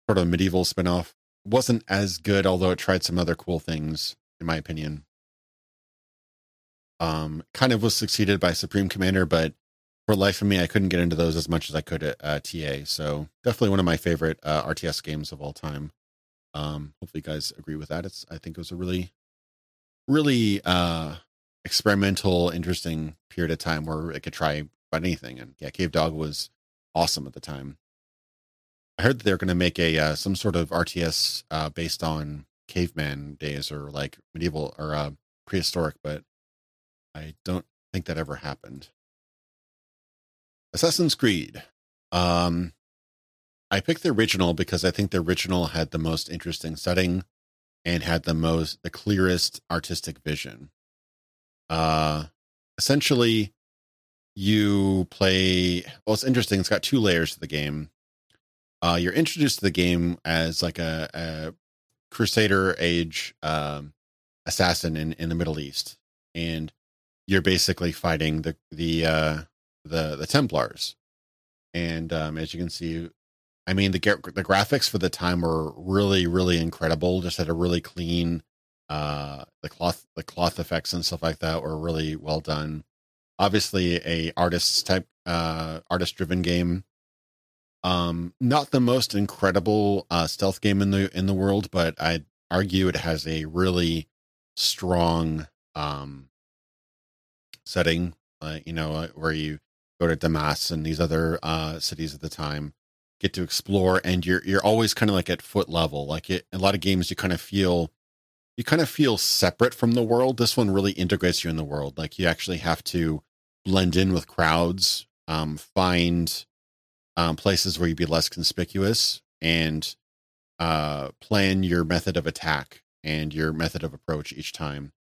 sort of medieval spin-off. Wasn't as good, although it tried some other cool things, in my opinion. Um, kind of was succeeded by Supreme Commander, but for life of me, I couldn't get into those as much as I could at uh, TA. So definitely one of my favorite uh, RTS games of all time. Um, hopefully, you guys agree with that. It's I think it was a really, really uh, experimental, interesting period of time where it could try about anything. And yeah, Cavedog was awesome at the time. I heard that they're going to make a uh, some sort of RTS uh, based on caveman days or like medieval or uh, prehistoric, but I don't think that ever happened. Assassin's Creed. Um, I picked the original because I think the original had the most interesting setting and had the most the clearest artistic vision. Uh, essentially, you play. Well, it's interesting. It's got two layers to the game. Uh, you're introduced to the game as like a, a Crusader age um, assassin in, in the Middle East, and you're basically fighting the the uh, the the Templars. And um, as you can see, I mean the the graphics for the time were really really incredible. Just had a really clean uh the cloth the cloth effects and stuff like that were really well done obviously a artist type uh artist driven game um not the most incredible uh stealth game in the in the world but i'd argue it has a really strong um setting uh, you know uh, where you go to damas and these other uh cities at the time get to explore and you're you're always kind of like at foot level like it, a lot of games you kind of feel you kind of feel separate from the world. This one really integrates you in the world. Like you actually have to blend in with crowds, um, find um, places where you'd be less conspicuous, and uh, plan your method of attack and your method of approach each time.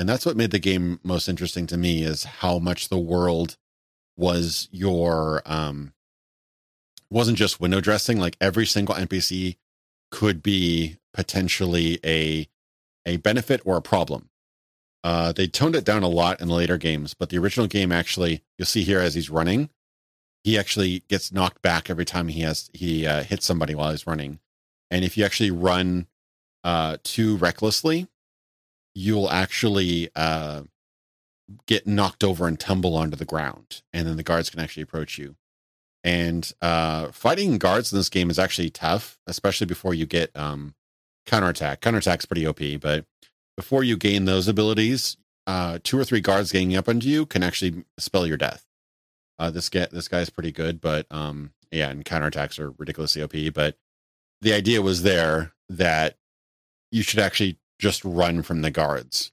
And that's what made the game most interesting to me is how much the world was your um, wasn't just window dressing. Like every single NPC could be potentially a a benefit or a problem. Uh, they toned it down a lot in the later games, but the original game actually, you'll see here as he's running, he actually gets knocked back every time he has he uh, hits somebody while he's running. And if you actually run uh, too recklessly, you'll actually uh, get knocked over and tumble onto the ground, and then the guards can actually approach you. And uh, fighting guards in this game is actually tough, especially before you get um, counterattack. Counterattack's pretty OP, but before you gain those abilities, uh, two or three guards ganging up onto you can actually spell your death. Uh, this guy, this guy's pretty good, but um, yeah, and counterattacks are ridiculously OP. But the idea was there that you should actually just run from the guards,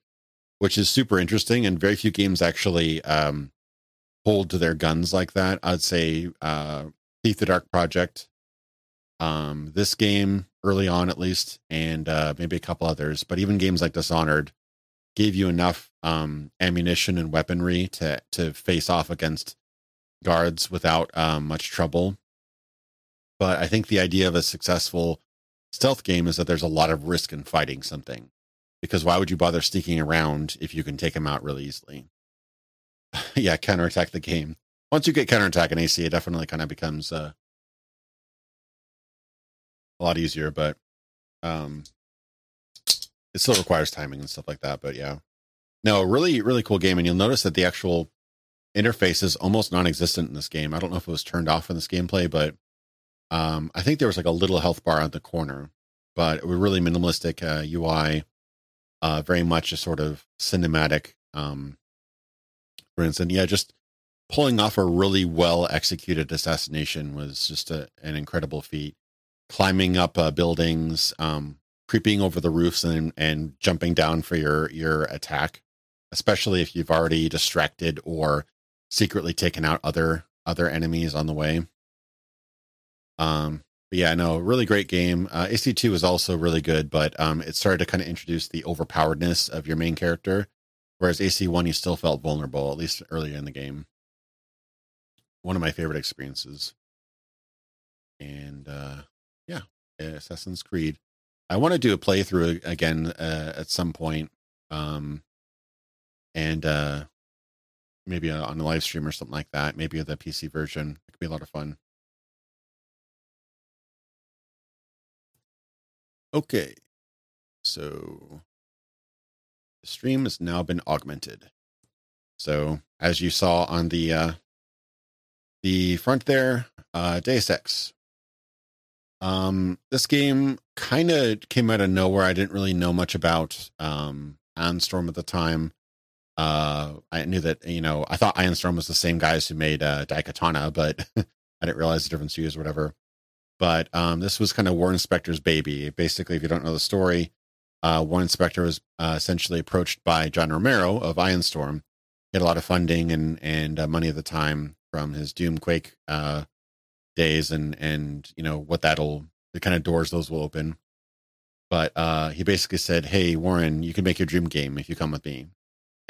which is super interesting. And very few games actually um, hold to their guns like that. I'd say uh, Thief the Dark Project, um, this game early on at least, and uh, maybe a couple others. But even games like Dishonored gave you enough um, ammunition and weaponry to to face off against guards without um, much trouble. But I think the idea of a successful stealth game is that there's a lot of risk in fighting something. Because why would you bother sneaking around if you can take them out really easily? yeah, counterattack the game. Once you get counterattack in AC, it definitely kind of becomes uh, a lot easier, but um, it still requires timing and stuff like that. But yeah, no, really, really cool game. And you'll notice that the actual interface is almost non-existent in this game. I don't know if it was turned off in this gameplay, but um, I think there was like a little health bar on the corner, but it was really minimalistic uh, UI, uh, very much a sort of cinematic. Um, for instance, yeah, just pulling off a really well executed assassination was just a, an incredible feat. Climbing up uh, buildings, um, creeping over the roofs, and and jumping down for your your attack, especially if you've already distracted or secretly taken out other other enemies on the way. Um, but yeah, no, really great game. Uh, AC2 is also really good, but um, it started to kind of introduce the overpoweredness of your main character, whereas AC1 you still felt vulnerable, at least earlier in the game. One of my favorite experiences. And uh, yeah, Assassin's Creed. I want to do a playthrough again uh, at some point, um, and uh, maybe on a live stream or something like that. Maybe the PC version. It could be a lot of fun. Okay. So the stream has now been augmented. So as you saw on the uh the front there, uh Deus Ex. Um this game kind of came out of nowhere. I didn't really know much about um Storm at the time. Uh I knew that, you know, I thought Storm was the same guys who made uh Daikatana, but I didn't realize the different studios whatever but um, this was kind of Warren Spector's baby. Basically, if you don't know the story, uh, Warren Spector was uh, essentially approached by John Romero of Ion Storm. He had a lot of funding and and uh, money at the time from his Doom Quake uh, days, and and you know what that'll the kind of doors those will open. But uh, he basically said, "Hey, Warren, you can make your dream game if you come with me."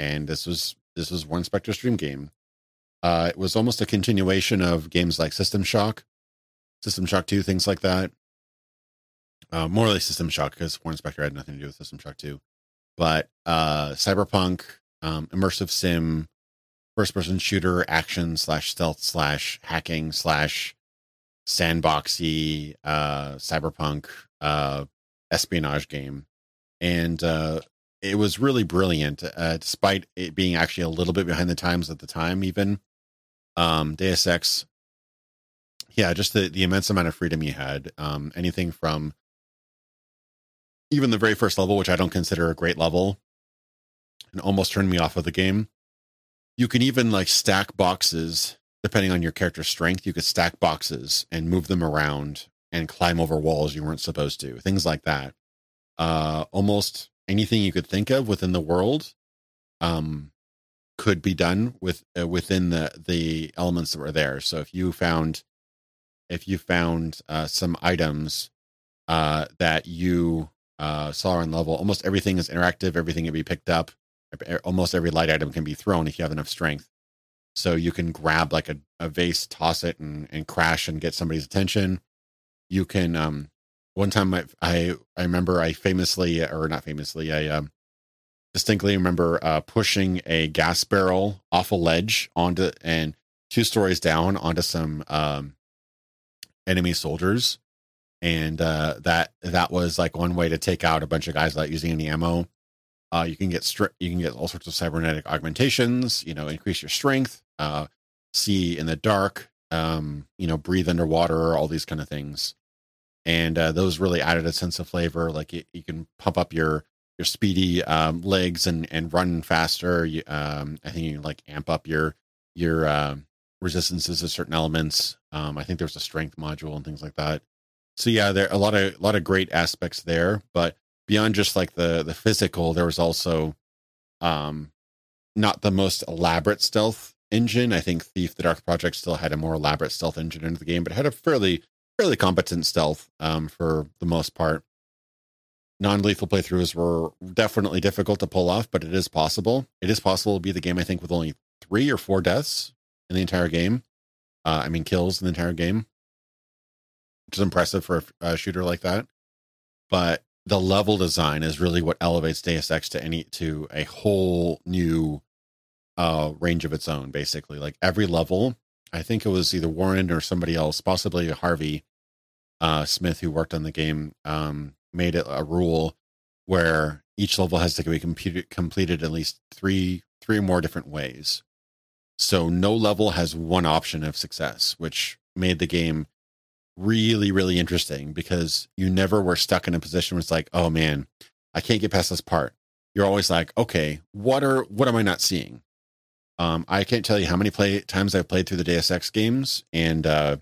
And this was this was Warren Spector's dream game. Uh, it was almost a continuation of games like System Shock, System Shock 2, things like that. Uh, more like System Shock because Warren Spector had nothing to do with System Shock 2. But uh, Cyberpunk, um, immersive sim, first person shooter, action slash stealth slash hacking slash sandboxy, uh, cyberpunk, uh, espionage game. And uh, it was really brilliant, uh, despite it being actually a little bit behind the times at the time, even. Um, Deus Ex yeah, just the, the immense amount of freedom you had. Um, anything from even the very first level, which I don't consider a great level, and almost turned me off of the game. You can even like stack boxes depending on your character's strength. You could stack boxes and move them around and climb over walls you weren't supposed to. Things like that. Uh, almost anything you could think of within the world um, could be done with uh, within the the elements that were there. So if you found if you found uh, some items uh, that you uh, saw on level, almost everything is interactive. Everything can be picked up. Almost every light item can be thrown if you have enough strength. So you can grab like a, a vase, toss it, and, and crash and get somebody's attention. You can um one time I I, I remember I famously or not famously I um distinctly remember uh, pushing a gas barrel off a ledge onto and two stories down onto some um, enemy soldiers, and uh, that that was like one way to take out a bunch of guys without using any ammo. Uh, you can get stri- you can get all sorts of cybernetic augmentations. You know, increase your strength, uh, see in the dark, um, you know, breathe underwater, all these kind of things. And uh, those really added a sense of flavor. Like it, you can pump up your your speedy um, legs and and run faster. You, um, I think you can like amp up your your uh, resistances to certain elements. Um, I think there's a strength module and things like that. So yeah, there a lot of a lot of great aspects there. But beyond just like the the physical, there was also um, not the most elaborate stealth engine. I think Thief: The Dark Project still had a more elaborate stealth engine into the game, but had a fairly fairly competent stealth um, for the most part non-lethal playthroughs were definitely difficult to pull off, but it is possible. It is possible to be the game I think with only three or four deaths in the entire game. Uh, I mean, kills in the entire game, which is impressive for a, a shooter like that. But the level design is really what elevates Deus Ex to any to a whole new uh, range of its own. Basically, like every level, I think it was either Warren or somebody else, possibly Harvey uh, Smith, who worked on the game. Um, made it a rule where each level has to be computed, completed at least three three or more different ways. So no level has one option of success, which made the game really really interesting because you never were stuck in a position where it's like, oh man, I can't get past this part. You're always like, okay, what are what am I not seeing? Um, I can't tell you how many play times I've played through the Deus Ex games, and uh,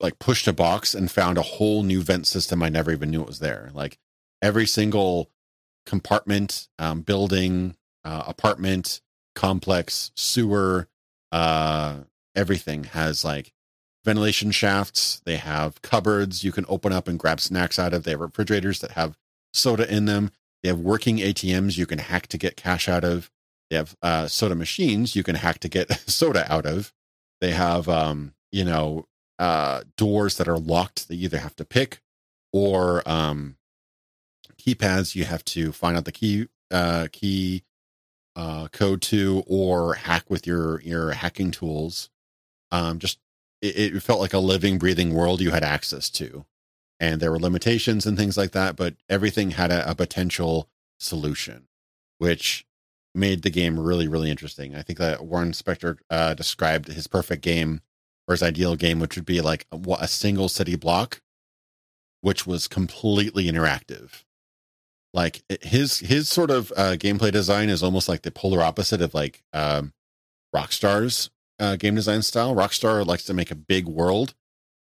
like pushed a box and found a whole new vent system I never even knew it was there. Like every single compartment, um, building, uh, apartment, complex, sewer, uh, everything has like ventilation shafts. They have cupboards you can open up and grab snacks out of. They have refrigerators that have soda in them. They have working ATMs you can hack to get cash out of. They have uh, soda machines you can hack to get soda out of. They have, um, you know, uh, doors that are locked that you either have to pick or um, keypads you have to find out the key uh, key uh, code to or hack with your your hacking tools. Um, just it, it felt like a living, breathing world you had access to, and there were limitations and things like that, but everything had a, a potential solution, which made the game really, really interesting. I think that Warren Spector uh, described his perfect game or his ideal game, which would be like a, a single city block, which was completely interactive. Like his his sort of uh, gameplay design is almost like the polar opposite of like um, Rockstar's uh, game design style. Rockstar likes to make a big world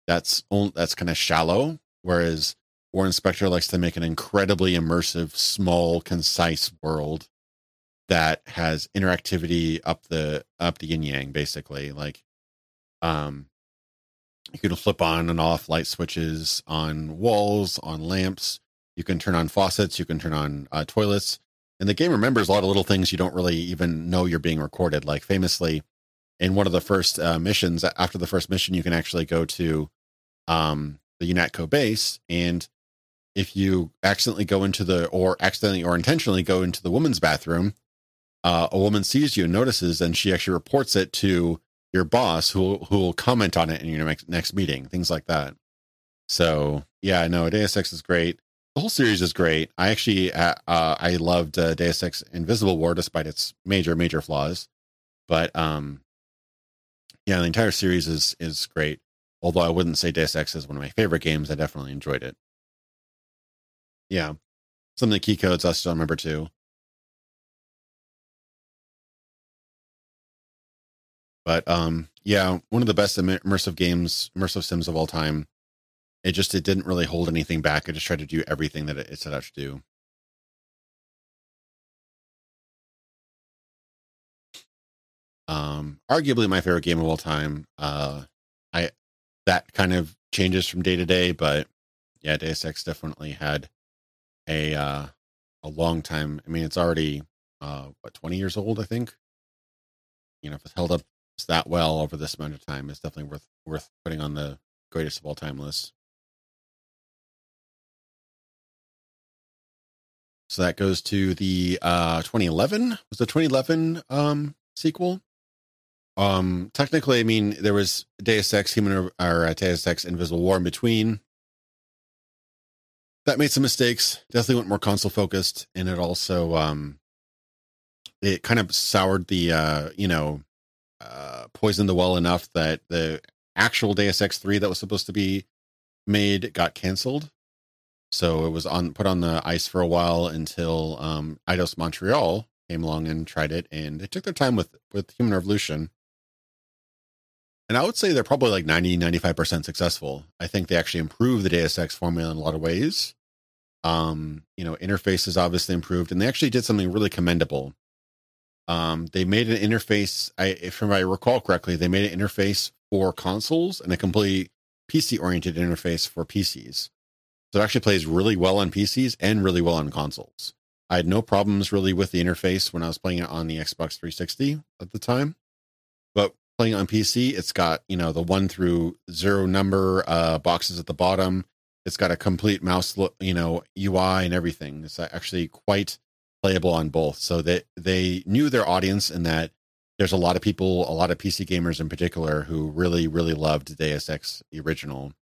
that's on, that's kind of shallow, whereas Warren Spector likes to make an incredibly immersive, small, concise world that has interactivity up the up the yin yang, basically. Like um, you can flip on and off light switches on walls, on lamps. You can turn on faucets. You can turn on uh, toilets. And the game remembers a lot of little things you don't really even know you're being recorded. Like famously, in one of the first uh, missions, after the first mission, you can actually go to um, the UNATCO base. And if you accidentally go into the, or accidentally or intentionally go into the woman's bathroom, uh, a woman sees you and notices, and she actually reports it to your boss who who will comment on it in your next meeting, things like that. So yeah, no, Deus Ex is great. The whole series is great. I actually uh, uh, I loved uh, Deus Ex Invisible War despite its major major flaws, but um, yeah, the entire series is is great. Although I wouldn't say Deus Ex is one of my favorite games, I definitely enjoyed it. Yeah, some of the key codes I still remember too. But um, yeah, one of the best immersive games, immersive sims of all time. It just it didn't really hold anything back. It just tried to do everything that it set out to do. Um, arguably my favorite game of all time. Uh, I that kind of changes from day to day, but yeah, Deus Ex definitely had a uh, a long time. I mean, it's already uh, what twenty years old, I think. you know if it's held up that well over this amount of time, it's definitely worth worth putting on the greatest of all time list. So that goes to the uh 2011 was the 2011 um sequel. Um technically, I mean there was Deus Ex Human or uh, Deus Ex Invisible War in between. That made some mistakes. Definitely went more console focused, and it also um it kind of soured the uh you know uh poisoned the well enough that the actual Deus Ex 3 that was supposed to be made got canceled. So it was on put on the ice for a while until um Eidos Montreal came along and tried it and they took their time with with Human Revolution. And I would say they're probably like 90 95% successful. I think they actually improved the Deus Ex formula in a lot of ways. Um, you know, interfaces obviously improved and they actually did something really commendable. Um, they made an interface. I, if I recall correctly, they made an interface for consoles and a completely PC oriented interface for PCs. So it actually plays really well on PCs and really well on consoles. I had no problems really with the interface when I was playing it on the Xbox 360 at the time. But playing on PC, it's got, you know, the one through zero number uh, boxes at the bottom. It's got a complete mouse, you know, UI and everything. It's actually quite playable on both. So that they knew their audience and that there's a lot of people, a lot of PC gamers in particular, who really, really loved Deus Ex original.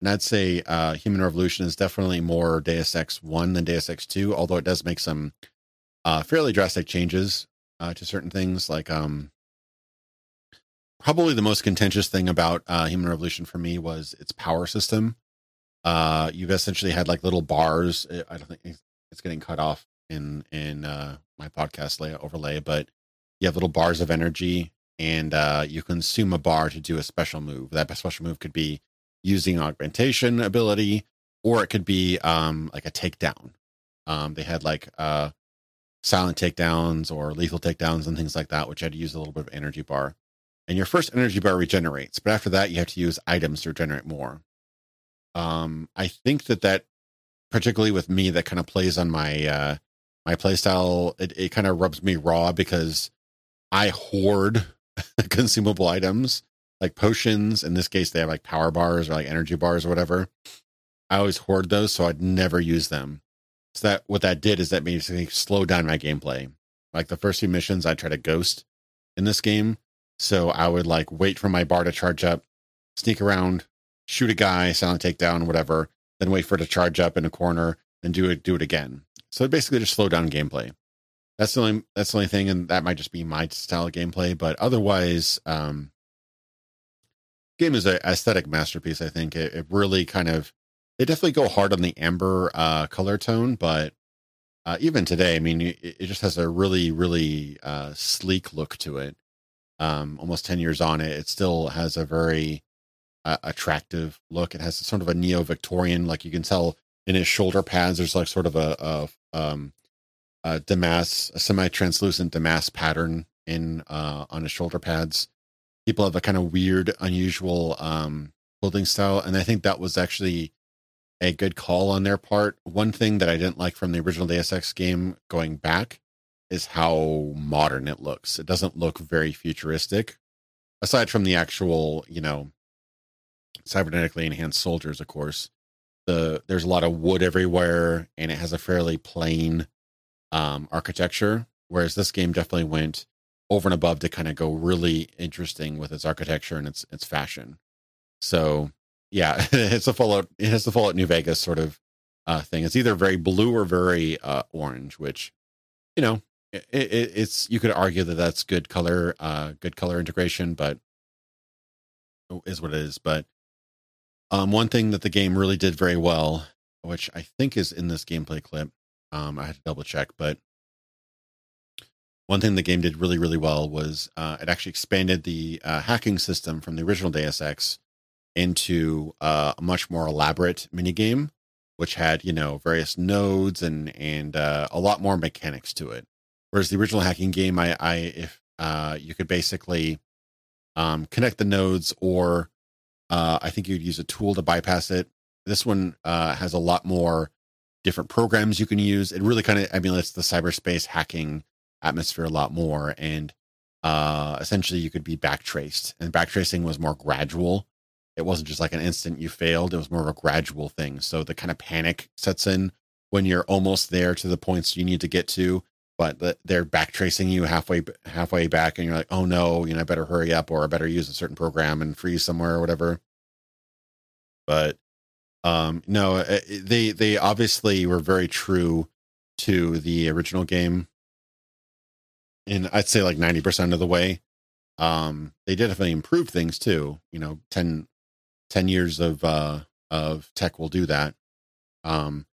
And I'd say uh, Human Revolution is definitely more Deus Ex 1 than Deus Ex 2, although it does make some uh, fairly drastic changes uh, to certain things. Like, um, probably the most contentious thing about uh, Human Revolution for me was its power system. Uh, you've essentially had like little bars. I don't think it's getting cut off in in uh, my podcast layout overlay, but you have little bars of energy, and uh, you consume a bar to do a special move. That special move could be using augmentation ability, or it could be um, like a takedown. Um, they had like uh, silent takedowns or lethal takedowns and things like that, which had to use a little bit of energy bar. And your first energy bar regenerates, but after that, you have to use items to regenerate more. Um, I think that that, particularly with me, that kind of plays on my uh, my playstyle. It, it kind of rubs me raw because I hoard consumable items like potions. In this case, they have like power bars or like energy bars or whatever. I always hoard those, so I'd never use them. So that what that did is that made me slow down my gameplay. Like the first few missions, I try to ghost in this game, so I would like wait for my bar to charge up, sneak around, shoot a guy, silent takedown, whatever, then wait for it to charge up in a corner, then do it, do it again. So basically, just slow down gameplay. That's the only that's the only thing, and that might just be my style of gameplay. But otherwise, um, game is an aesthetic masterpiece. I think it, it, really kind of they definitely go hard on the amber uh, color tone, but uh, even today, I mean, it, it, just has a really really uh, sleek look to it. Um, almost ten years on it, it still has a very uh, attractive look. It has sort of a neo Victorian, like you can tell in his shoulder pads. There's like sort of a, a um, a damask, a semi-translucent damask pattern in uh, on his shoulder pads. People have a kind of weird, unusual um, clothing style, and I think that was actually a good call on their part. One thing that I didn't like from the original Deus Ex game going back is how modern it looks. It doesn't look very futuristic, aside from the actual, you know, cybernetically enhanced soldiers, of course the there's a lot of wood everywhere and it has a fairly plain um, architecture whereas this game definitely went over and above to kind of go really interesting with its architecture and its its fashion. So yeah it's a fallout it has the fallout new vegas sort of uh, thing. It's either very blue or very uh, orange which you know it, it, it's you could argue that that's good color uh good color integration but is what it is but um, one thing that the game really did very well, which I think is in this gameplay clip, um, I had to double check, but one thing the game did really, really well was uh, it actually expanded the uh, hacking system from the original Deus Ex into uh, a much more elaborate minigame, which had you know various nodes and and uh, a lot more mechanics to it. Whereas the original hacking game, I, I if uh, you could basically um, connect the nodes or uh, I think you'd use a tool to bypass it. This one has a lot more different programs you can use. It really kind of emulates the cyberspace hacking atmosphere a lot more. And uh, essentially you could be backtraced, and backtracing was more gradual. It wasn't just like an instant you failed; it was more of a gradual thing. So the kind of panic sets in when you're almost there to the points you need to get to, but the, they're backtracing you halfway halfway back, and you're like, "Oh no, you know, I better hurry up, or I better use a certain program and freeze somewhere or whatever." But um, no, uh, they they obviously were very true to the original game and I'd say like 90% of the way. Um, they definitely improve things too. You know, 10, 10 years of, uh, of tech will do that. Um,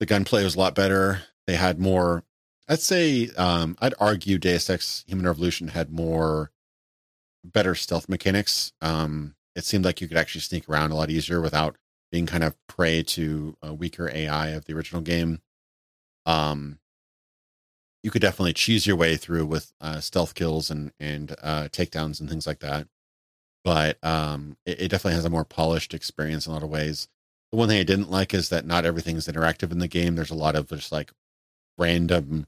the gunplay was a lot better. They had more, I'd say, um, I'd argue Deus Ex Human Revolution had more better stealth mechanics. Um, it seemed like you could actually sneak around a lot easier without being kind of prey to a weaker AI of the original game. Um, you could definitely cheese your way through with uh, stealth kills and and uh, takedowns and things like that. But um, it, it, definitely has a more polished experience in a lot of ways. The one thing I didn't like is that not everything is interactive in the game. There's a lot of just like random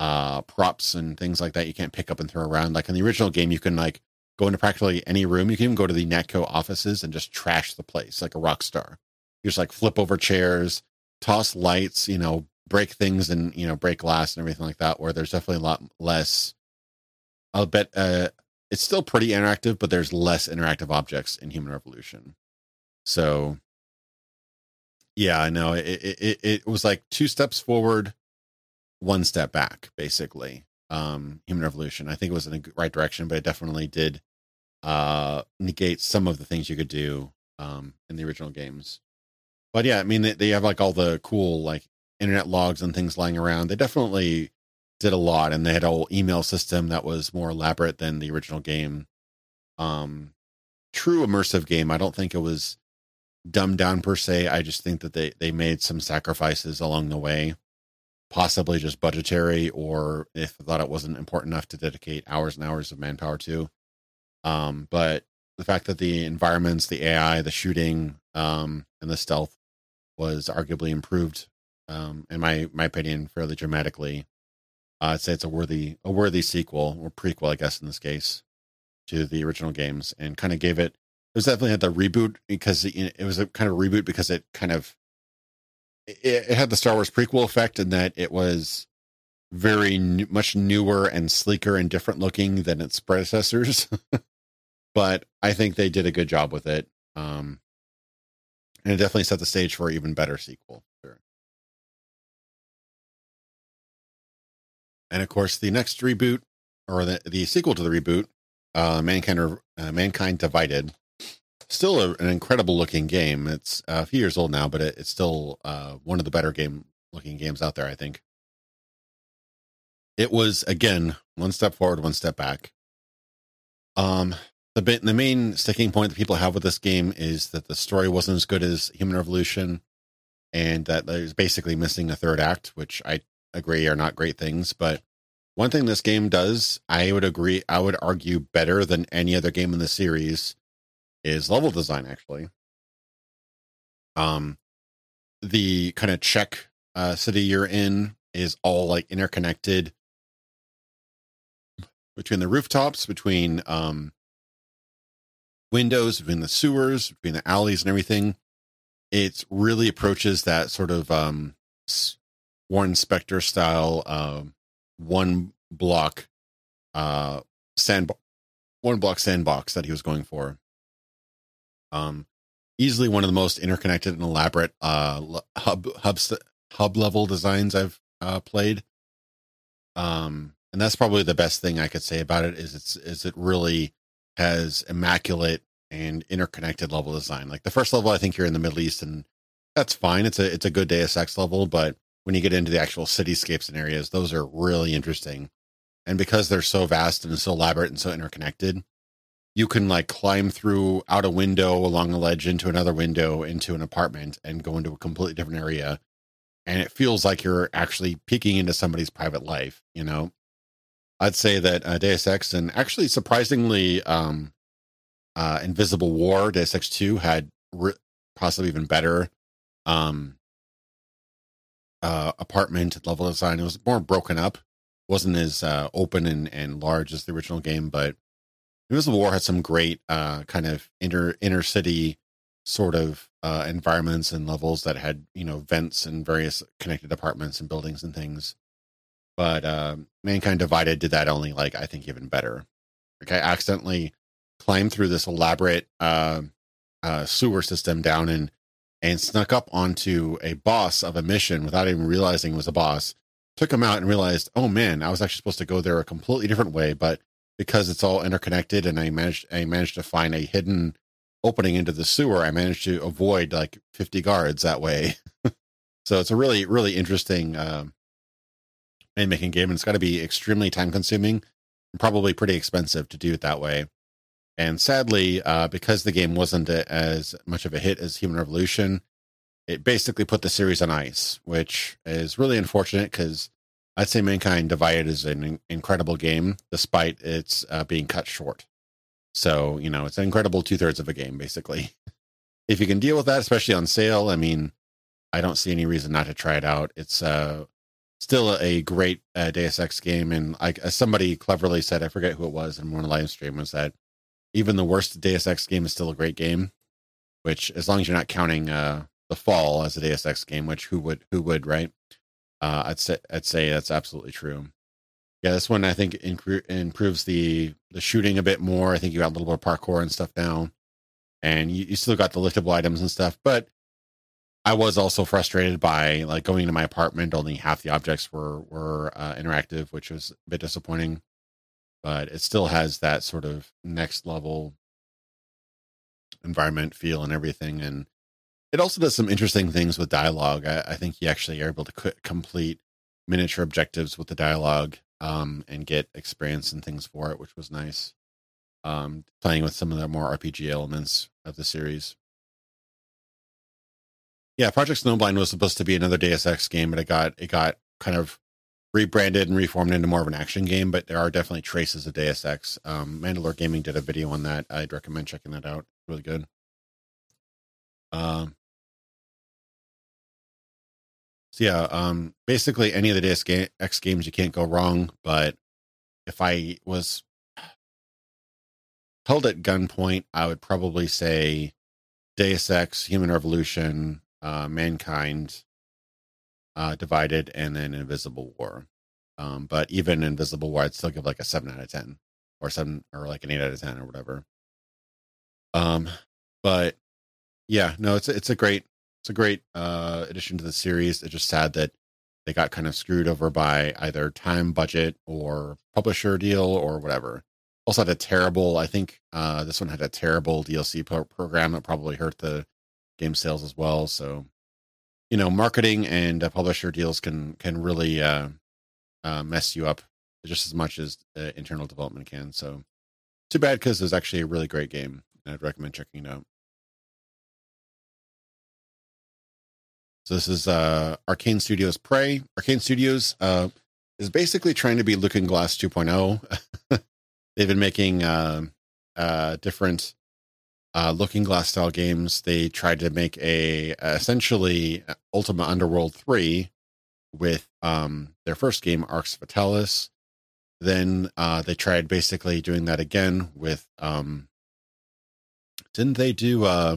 uh, props and things like that you can't pick up and throw around. Like in the original game, you can like go into practically any room. You can even go to the UNATCO offices and just trash the place like a rock star. You just like flip over chairs, toss lights, you know, break things and you know break glass and everything like that where there's definitely a lot less i'll bet uh it's still pretty interactive but there's less interactive objects in human revolution. So yeah i know it, it it was like two steps forward one step back basically um human revolution. I think it was in the right direction but it definitely did uh negate some of the things you could do um in the original games. But yeah i mean they, they have like all the cool like internet logs and things lying around. They definitely did a lot, and they had a whole email system that was more elaborate than the original game. Um, true immersive game. I don't think it was dumbed down per se. I just think that they they made some sacrifices along the way, possibly just budgetary, or if they thought it wasn't important enough to dedicate hours and hours of manpower to. Um, but the fact that the environments, the AI, the shooting, um, and the stealth was arguably improved um, in my my opinion, fairly dramatically. Uh, I'd say it's a worthy a worthy sequel or prequel, I guess, in this case, to the original games, and kind of gave it. It was definitely had the reboot because it, it was a kind of reboot because it kind of it, it, had the Star Wars prequel effect in that it was very much newer and sleeker and different looking than its predecessors. but I think they did a good job with it. Um, and it definitely set the stage for an even better sequel. Sure. And of course, the next reboot or the, the sequel to the reboot, uh, Mankind, uh, Mankind Divided, still a, an incredible looking game. It's a few years old now, but it, it's still uh, one of the better game looking games out there, I think. It was again one step forward, one step back. Um, the the main sticking point that people have with this game is that the story wasn't as good as Human Revolution, and that there's basically missing a third act, which I agree are not great things. But one thing this game does, I would agree, I would argue better than any other game in the series is level design, actually. Um, the kind of Czech uh, city you're in is all like interconnected between the rooftops, between um, windows, between the sewers, between the alleys and everything. It really approaches that sort of um, Warren Spector style um, one block uh, sand one block sandbox that he was going for. Um, easily one of the most interconnected and elaborate uh, hub hub hub level designs I've uh, played. Um, and that's probably the best thing I could say about it is it's is it really has immaculate and interconnected level design. Like the first level, I think you're in the Middle East, and that's fine. It's a it's a good Deus Ex level, but when you get into the actual cityscapes and areas, those are really interesting. And because they're so vast and so elaborate and so interconnected, you can like climb through out a window along a ledge into another window into an apartment and go into a completely different area. And it feels like you're actually peeking into somebody's private life, you know? I'd say that uh, Deus Ex and actually surprisingly, um, uh, Invisible War, Deus Ex 2 had re- possibly even better um, uh, apartment level design. It was more broken up, wasn't as uh, open and, and large as the original game, but Invisible War had some great uh, kind of inner inner city sort of uh, environments and levels that had you know vents and various connected apartments and buildings and things. But uh, Mankind Divided did that only like I think even better. Like I accidentally climbed through this elaborate uh, uh, sewer system down and and snuck up onto a boss of a mission without even realizing it was a boss. Took him out and realized, oh man, I was actually supposed to go there a completely different way, but because it's all interconnected and I managed I managed to find a hidden opening into the sewer, I managed to avoid like 50 guards that way. so it's a really, really interesting um, making game, and it's got to be extremely time consuming and probably pretty expensive to do it that way. And sadly, uh, because the game wasn't a, as much of a hit as Human Revolution, it basically put the series on ice, which is really unfortunate because I'd say Mankind Divided is an incredible game, despite its uh, being cut short. So, you know, it's an incredible two thirds of a game, basically. if you can deal with that, especially on sale, I mean, I don't see any reason not to try it out. It's uh, still a great uh, Deus Ex game. And as somebody cleverly said, I forget who it was in one live stream, was that even the worst Deus Ex game is still a great game, which as long as you're not counting uh, the fall as a Deus Ex game, which who would, who would, right? Uh, I'd say, I'd say that's absolutely true. Yeah, this one I think improves the the shooting a bit more. I think you got a little more parkour and stuff now, and you, you still got the liftable items and stuff. But I was also frustrated by like going into my apartment. Only half the objects were were uh, interactive, which was a bit disappointing. But it still has that sort of next level environment feel and everything, and it also does some interesting things with dialogue. I, I think you actually are able to complete miniature objectives with the dialogue um, and get experience and things for it, which was nice. Um, playing with some of the more RPG elements of the series. Yeah, Project Snowblind was supposed to be another Deus Ex game, but it got it got kind of rebranded and reformed into more of an action game. But there are definitely traces of Deus Ex. Um, Mandalore Gaming did a video on that. I'd recommend checking that out. Really good. Um, so yeah, um, basically any of the Deus Ex games you can't go wrong. But if I was held at gunpoint, I would probably say Deus Ex, Human Revolution, uh, Mankind, uh, Divided, and then Invisible War. Um, but even Invisible War, I'd still give like a seven out of ten, or seven, or like an eight out of ten, or whatever. Um, but yeah, no, it's it's a great it's a great uh, addition to the series. It's just sad that they got kind of screwed over by either time, budget, or publisher deal, or whatever. Also had a terrible. I think uh, this one had a terrible DLC pro- program that probably hurt the game sales as well. So, you know, marketing and uh, publisher deals can can really uh, uh, mess you up just as much as uh, internal development can. So, too bad because it's actually a really great game. I'd recommend checking it out. So this is uh, Arkane Studios Prey. Arkane Studios uh, is basically trying to be Looking Glass 2.0. They've been making uh, uh, different uh, Looking Glass style games. They tried to make a essentially Ultima Underworld 3 with um, their first game, Arx Fatalis. Then uh, they tried basically doing that again with. Um, didn't they do uh,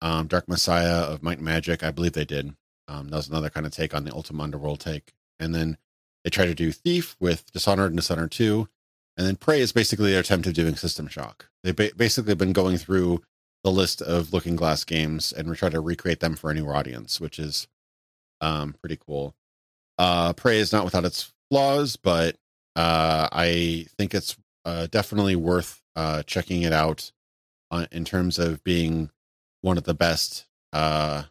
um, Dark Messiah of Might and Magic. I believe they did. Um, that was another kind of take on the Ultima Underworld take. And then they tried to do Thief with Dishonored and Dishonored 2. And then Prey is basically their attempt of doing System Shock. They've ba- basically been going through the list of Looking Glass games and we try to recreate them for a new audience, which is um, pretty cool. Uh, Prey is not without its flaws, but uh, I think it's uh, definitely worth uh, checking it out on, in terms of being one of the best uh,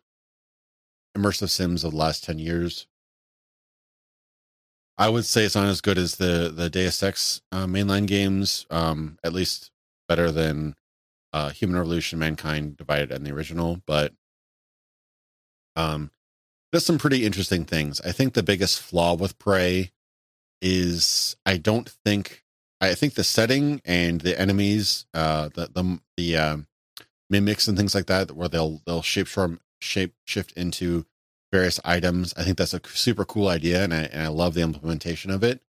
immersive sims of the last 10 years. I would say it's not as good as the the Deus Ex uh, mainline games, um, at least better than uh, Human Revolution, Mankind Divided, and the original, but um, there's some pretty interesting things. I think the biggest flaw with Prey is I don't think I think the setting and the enemies, uh, the the the um, mimics and things like that, where they'll they'll shape shape shift into various items. I think that's a super cool idea, and I and I love the implementation of it.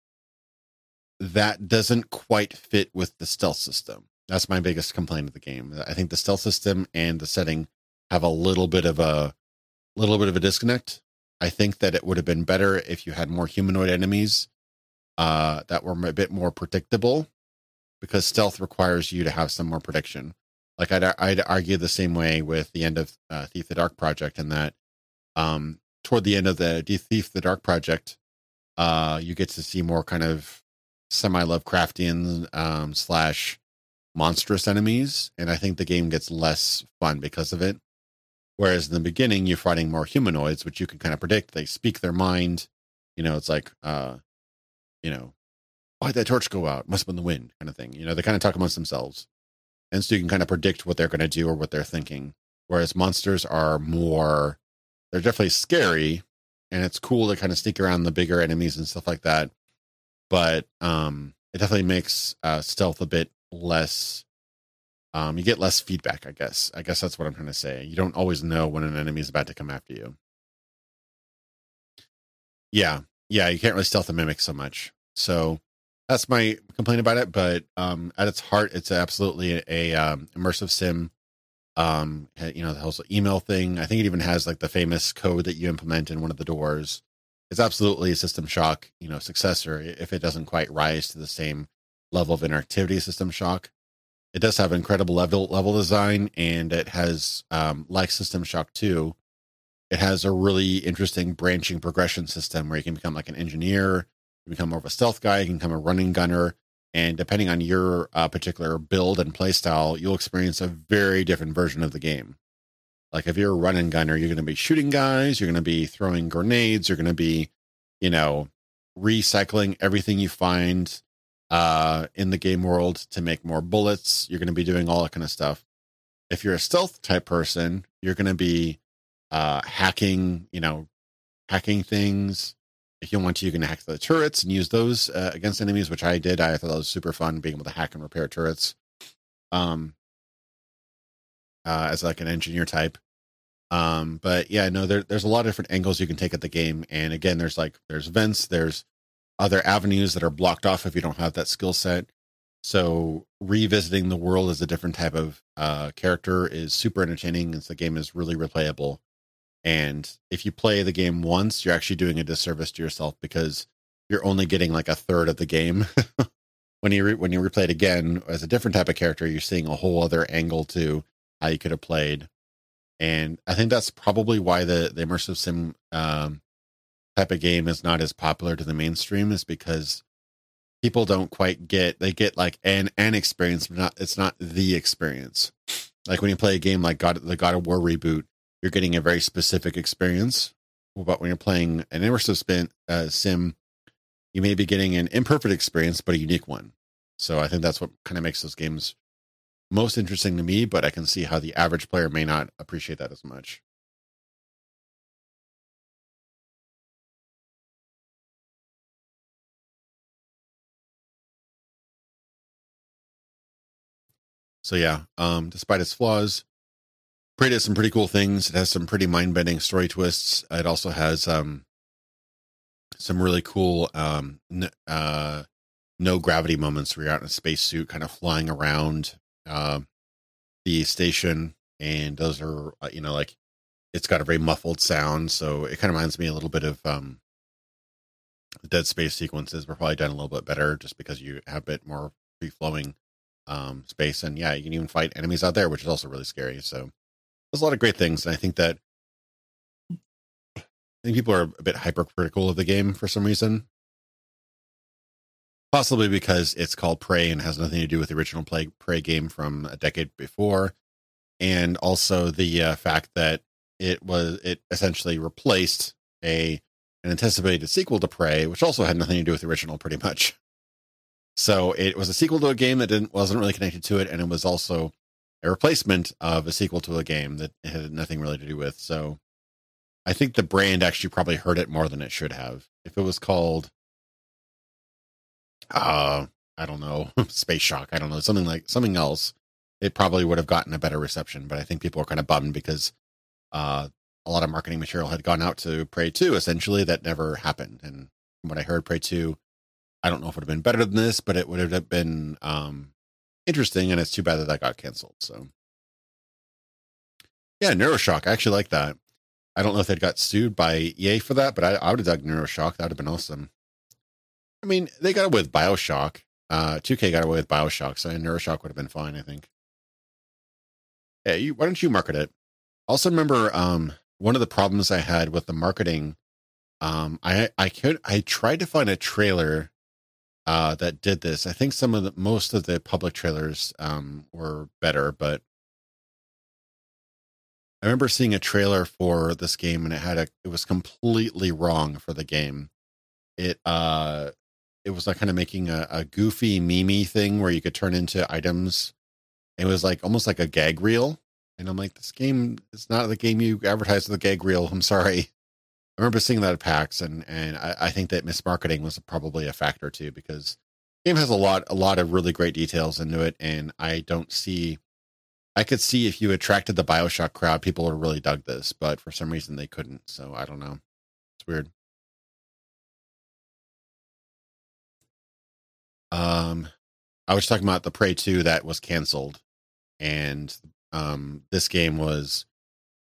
that doesn't quite fit with the stealth system. That's my biggest complaint of the game. I think the stealth system and the setting have a little bit of a little bit of a disconnect. I think that it would have been better if you had more humanoid enemies uh, that were a bit more predictable, because stealth requires you to have some more prediction. Like I'd I'd argue the same way with the end of uh, Thief the Dark project, in that um, toward the end of the Thief the Dark project, uh, you get to see more kind of semi Lovecraftian um, slash monstrous enemies, and I think the game gets less fun because of it. Whereas in the beginning, you're fighting more humanoids, which you can kind of predict. They speak their mind. You know, it's like, uh, you know, why'd that torch go out? Must have been the wind, kind of thing. You know, they kind of talk amongst themselves. And so you can kind of predict what they're going to do or what they're thinking. Whereas monsters are more, they're definitely scary. And it's cool to kind of sneak around the bigger enemies and stuff like that. But um, it definitely makes uh, stealth a bit less um, you get less feedback, I guess. I guess that's what I'm trying to say. You don't always know when an enemy is about to come after you. Yeah, yeah, you can't really stealth a mimic so much. So that's my complaint about it. But um, at its heart, it's absolutely a, um, immersive sim. Um, you know, the whole email thing. I think it even has like the famous code that you implement in one of the doors. It's absolutely a System Shock, you know, successor if it doesn't quite rise to the same level of interactivity System Shock. It does have incredible level level design, and it has, um, like System Shock 2, it has a really interesting branching progression system where you can become like an engineer, you become more of a stealth guy, you can become a running gunner, and depending on your uh, particular build and playstyle, you'll experience a very different version of the game. Like if you're a running gunner, you're going to be shooting guys, you're going to be throwing grenades, you're going to be, you know, recycling everything you find uh, in the game world to make more bullets. You're going to be doing all that kind of stuff. If you're a stealth type person, you're going to be uh, hacking, you know, hacking things. If you want to, you can hack the turrets and use those uh, against enemies, which I did. I thought that was super fun being able to hack and repair turrets. Um, uh, as like an engineer type. Um, but yeah, no, there, there's a lot of different angles you can take at the game. And again, there's like, there's vents, there's other avenues that are blocked off if you don't have that skill set. So revisiting the world as a different type of uh, character is super entertaining, and the game is really replayable. And if you play the game once, you're actually doing a disservice to yourself because you're only getting like a third of the game. when you re- when you replay it again as a different type of character, you're seeing a whole other angle to how you could have played. And I think that's probably why the the immersive sim um, type of game is not as popular to the mainstream is because people don't quite get they get like an an experience but not it's not the experience like when you play a game like god the god of war reboot you're getting a very specific experience but when you're playing an immersive spin, uh, sim you may be getting an imperfect experience but a unique one. So i think that's what kind of makes those games most interesting to me but i can see how the average player may not appreciate that as much. So yeah, um, despite its flaws, Prey does some pretty cool things. It has some pretty mind bending story twists. It also has um, some really cool um, n- uh, no gravity moments where you're out in a spacesuit, kind of flying around uh, the station, and those are uh, you know like it's got a very muffled sound, so it kind of reminds me a little bit of um, Dead Space sequences. Were probably done a little bit better just because you have a bit more free flowing um, space. And yeah, you can even fight enemies out there, which is also really scary. So there's a lot of great things. And I think that I think people are a bit hypercritical of the game for some reason. Possibly because it's called Prey and has nothing to do with the original Prey, Prey game from a decade before. And also the uh, fact that it was it essentially replaced a an anticipated sequel to Prey, which also had nothing to do with the original pretty much. So it was a sequel to a game that didn't wasn't really connected to it, and it was also a replacement of a sequel to a game that had nothing really to do with. So I think the brand actually probably hurt it more than it should have. If it was called uh I don't know, Space Shock, I don't know, something like something else, it probably would have gotten a better reception. But I think people are kind of bummed because uh a lot of marketing material had gone out to Prey 2 essentially that never happened. And what I heard, Prey 2 I don't know if it would have been better than this, but it would have been um, interesting. And it's too bad that that got canceled. So, yeah, Neuroshock. I actually like that. I don't know if they'd got sued by EA for that, but I, I would have dug Neuroshock. That would have been awesome. I mean, they got away with Bioshock. Uh, 2K got away with Bioshock, so Neuroshock would have been fine, I think. You, why don't you market it? Also, remember um, one of the problems I had with the marketing. Um, I I could I tried to find a trailer uh, that did this. I think some of the most of the public trailers um, were better, but I remember seeing a trailer for this game and it had a it was completely wrong for the game. It uh it was like kind of making a, a goofy mimic thing where you could turn into items. It was like almost like a gag reel. And I'm like, this game is not the game you advertised with a gag reel. I'm sorry. I remember seeing that at PAX, and and I, I think that mismarketing was probably a factor too because the game has a lot a lot of really great details into it, and I don't see. I could see if you attracted the Bioshock crowd, people would really dug this, but for some reason they couldn't. So I don't know. It's weird. Um, I was talking about the Prey 2 that was canceled, and um, this game was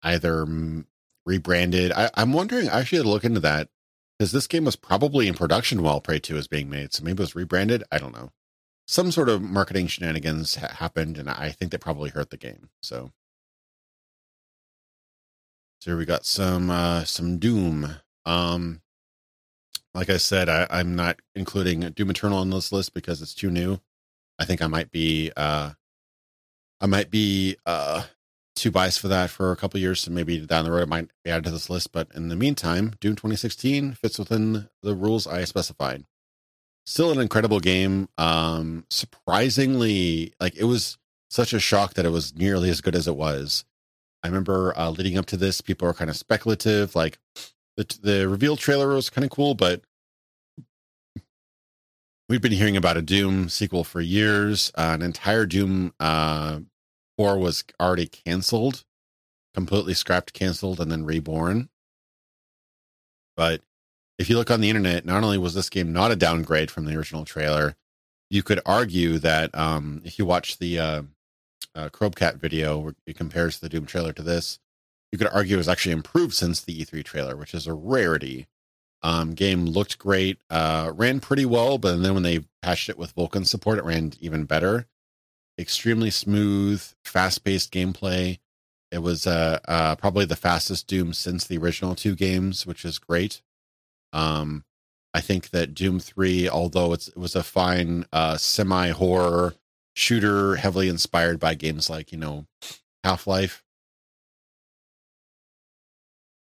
either rebranded. I, am wondering. I to look into that because this game was probably in production while Prey 2 was being made. So maybe it was rebranded. I don't know. Some sort of marketing shenanigans ha- happened, and I think they probably hurt the game. So, so here we got some uh, some Doom. Um, like I said, I, I'm not including Doom Eternal on this list because it's too new. I think I might be uh, I might be uh, too biased for that for a couple years, so maybe down the road it might be added to this list. But in the meantime, Doom 2016 fits within the rules I specified. Still an incredible game. Um, surprisingly, like it was such a shock that it was nearly as good as it was. I remember uh, leading up to this, people were kind of speculative, like the the reveal trailer was kind of cool, but we've been hearing about a Doom sequel for years. Uh, an entire Doom uh, 4 was already canceled, completely scrapped, canceled, and then reborn. But if you look on the internet, not only was this game not a downgrade from the original trailer, you could argue that um, if you watch the uh, uh, video where it compares the Doom trailer to this, you could argue it was actually improved since the E3 trailer, which is a rarity. Um, game looked great, uh, ran pretty well, but then when they patched it with Vulkan support, it ran even better extremely smooth, fast paced gameplay. It was uh, uh, probably the fastest Doom since the original two games, which is great. Um, I think that Doom 3, although it was a fine uh, semi horror shooter, heavily inspired by games like, you know, Half Life,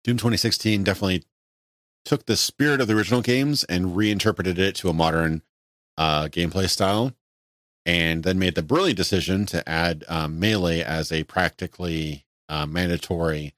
Doom 2016 definitely took the spirit of the original games and reinterpreted it to a modern uh, gameplay style and then made the brilliant decision to add um, melee as a practically uh, mandatory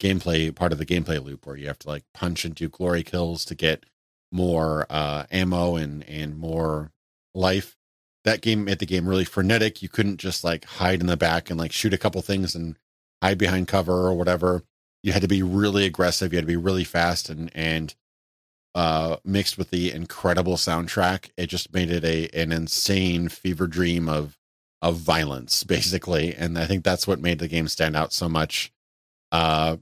gameplay part of the gameplay loop where you have to like punch and do glory kills to get more uh, ammo and and more life. That game made the game really frenetic. You couldn't just like hide in the back and like shoot a couple things and hide behind cover or whatever. You had to be really aggressive. You had to be really fast and and uh, mixed with the incredible soundtrack, it just made it a an insane fever dream of of violence, basically. And I think that's what made the game stand out so much. Uh,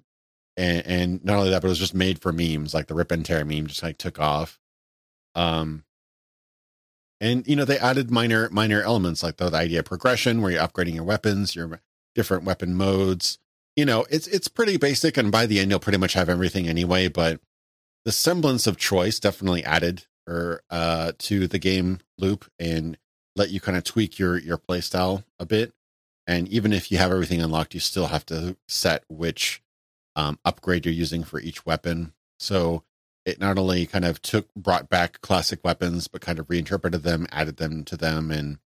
and, and not only that, but it was just made for memes, like the rip and tear meme just like took off. Um, and you know they added minor minor elements like the, the idea of progression, where you're upgrading your weapons, your different weapon modes. You know, it's it's pretty basic, and by the end, you'll pretty much have everything anyway. But the semblance of choice definitely added or uh, to the game loop and let you kind of tweak your your play style a bit. And even if you have everything unlocked, you still have to set which um, upgrade you're using for each weapon. So it not only kind of took brought back classic weapons, but kind of reinterpreted them, added them to them, and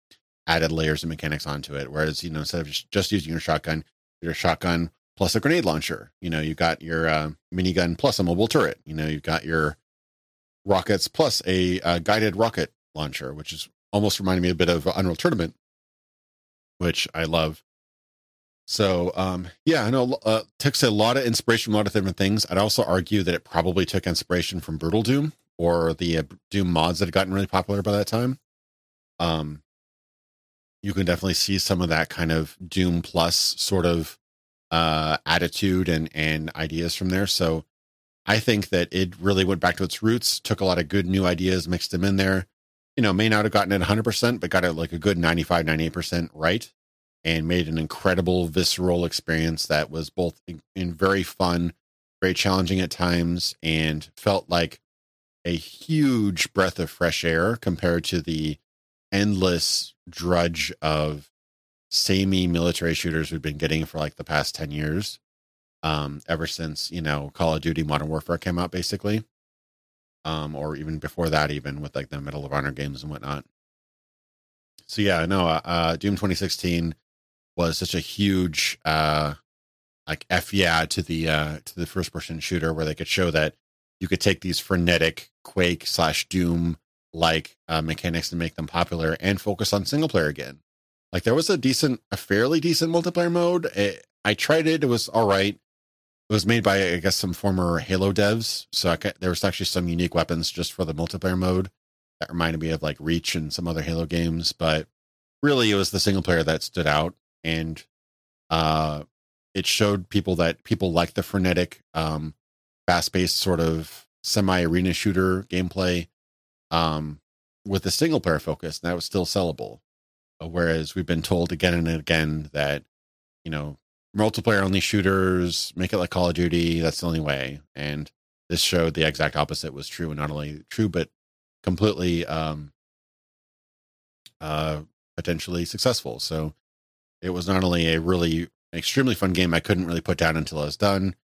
added layers of mechanics onto it. Whereas you know instead of just, just using your shotgun, your shotgun plus a grenade launcher. You know, you got your uh, minigun plus a mobile turret. You know, you've got your rockets plus a, a guided rocket launcher, which is almost reminding me a bit of Unreal Tournament, which I love. So, um, yeah, I know uh, takes a lot of inspiration from a lot of different things. I'd also argue that it probably took inspiration from Brutal Doom, or the uh, Doom mods that had gotten really popular by that time. Um, you can definitely see some of that kind of Doom Plus sort of uh, attitude and and ideas from there. So I think that it really went back to its roots, took a lot of good new ideas, mixed them in there. You know, may not have gotten it 100%, but got it like a good 95, 98% right and made an incredible visceral experience that was both in, in very fun, very challenging at times, and felt like a huge breath of fresh air compared to the endless drudge of samey military shooters we've been getting for like the past 10 years um ever since you know call of duty modern warfare came out basically um or even before that even with like the medal of honor games and whatnot so yeah no uh, uh doom 2016 was such a huge uh like f yeah to the uh to the first person shooter where they could show that you could take these frenetic quake slash doom like uh, mechanics and make them popular and focus on single player again. Like there was a decent, a fairly decent multiplayer mode. It, I tried it; it was all right. It was made by, I guess, some former Halo devs, so I, there was actually some unique weapons just for the multiplayer mode that reminded me of like Reach and some other Halo games. But really, it was the single player that stood out, and uh, it showed people that people like the frenetic, um, fast-paced sort of semi-arena shooter gameplay um, with a single player focus, and that was still sellable. Uh, whereas we've been told again and again that, you know, multiplayer only shooters, make it like Call of Duty, that's the only way. And this showed the exact opposite was true, and not only true, but completely um, uh, potentially successful. So it was not only a really extremely fun game I couldn't really put down until I was done,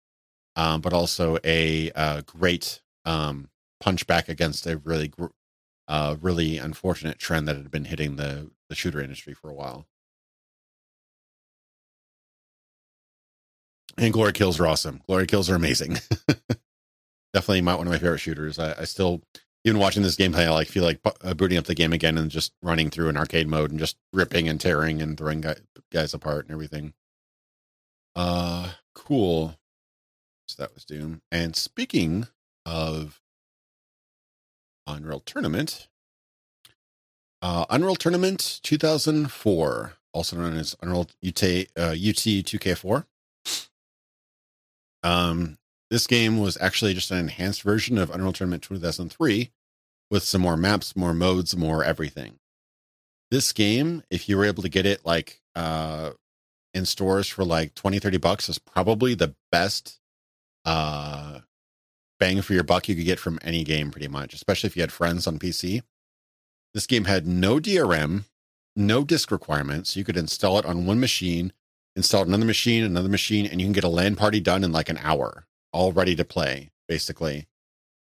um, but also a uh, great um, punch back against a really gr- uh, really unfortunate trend that had been hitting the the shooter industry for a while. And glory kills are awesome. Glory kills are amazing. Definitely one of my favorite shooters. I, I, still, even watching this gameplay, I like feel like uh, booting up the game again and just running through an arcade mode and just ripping and tearing and throwing guys apart and everything. Uh, cool. So that was Doom. And speaking of Unreal Tournament. Uh, Unreal Tournament 2004, also known as Unreal UT, uh, UT 2K4. Um, this game was actually just an enhanced version of Unreal Tournament 2003 with some more maps, more modes, more everything. This game, if you were able to get it like uh, in stores for like 20, 30 bucks, is probably the best uh, bang for your buck you could get from any game pretty much, especially if you had friends on PC. This game had no DRM, no disk requirements. You could install it on one machine, install another machine, another machine, and you can get a LAN party done in like an hour, all ready to play, basically.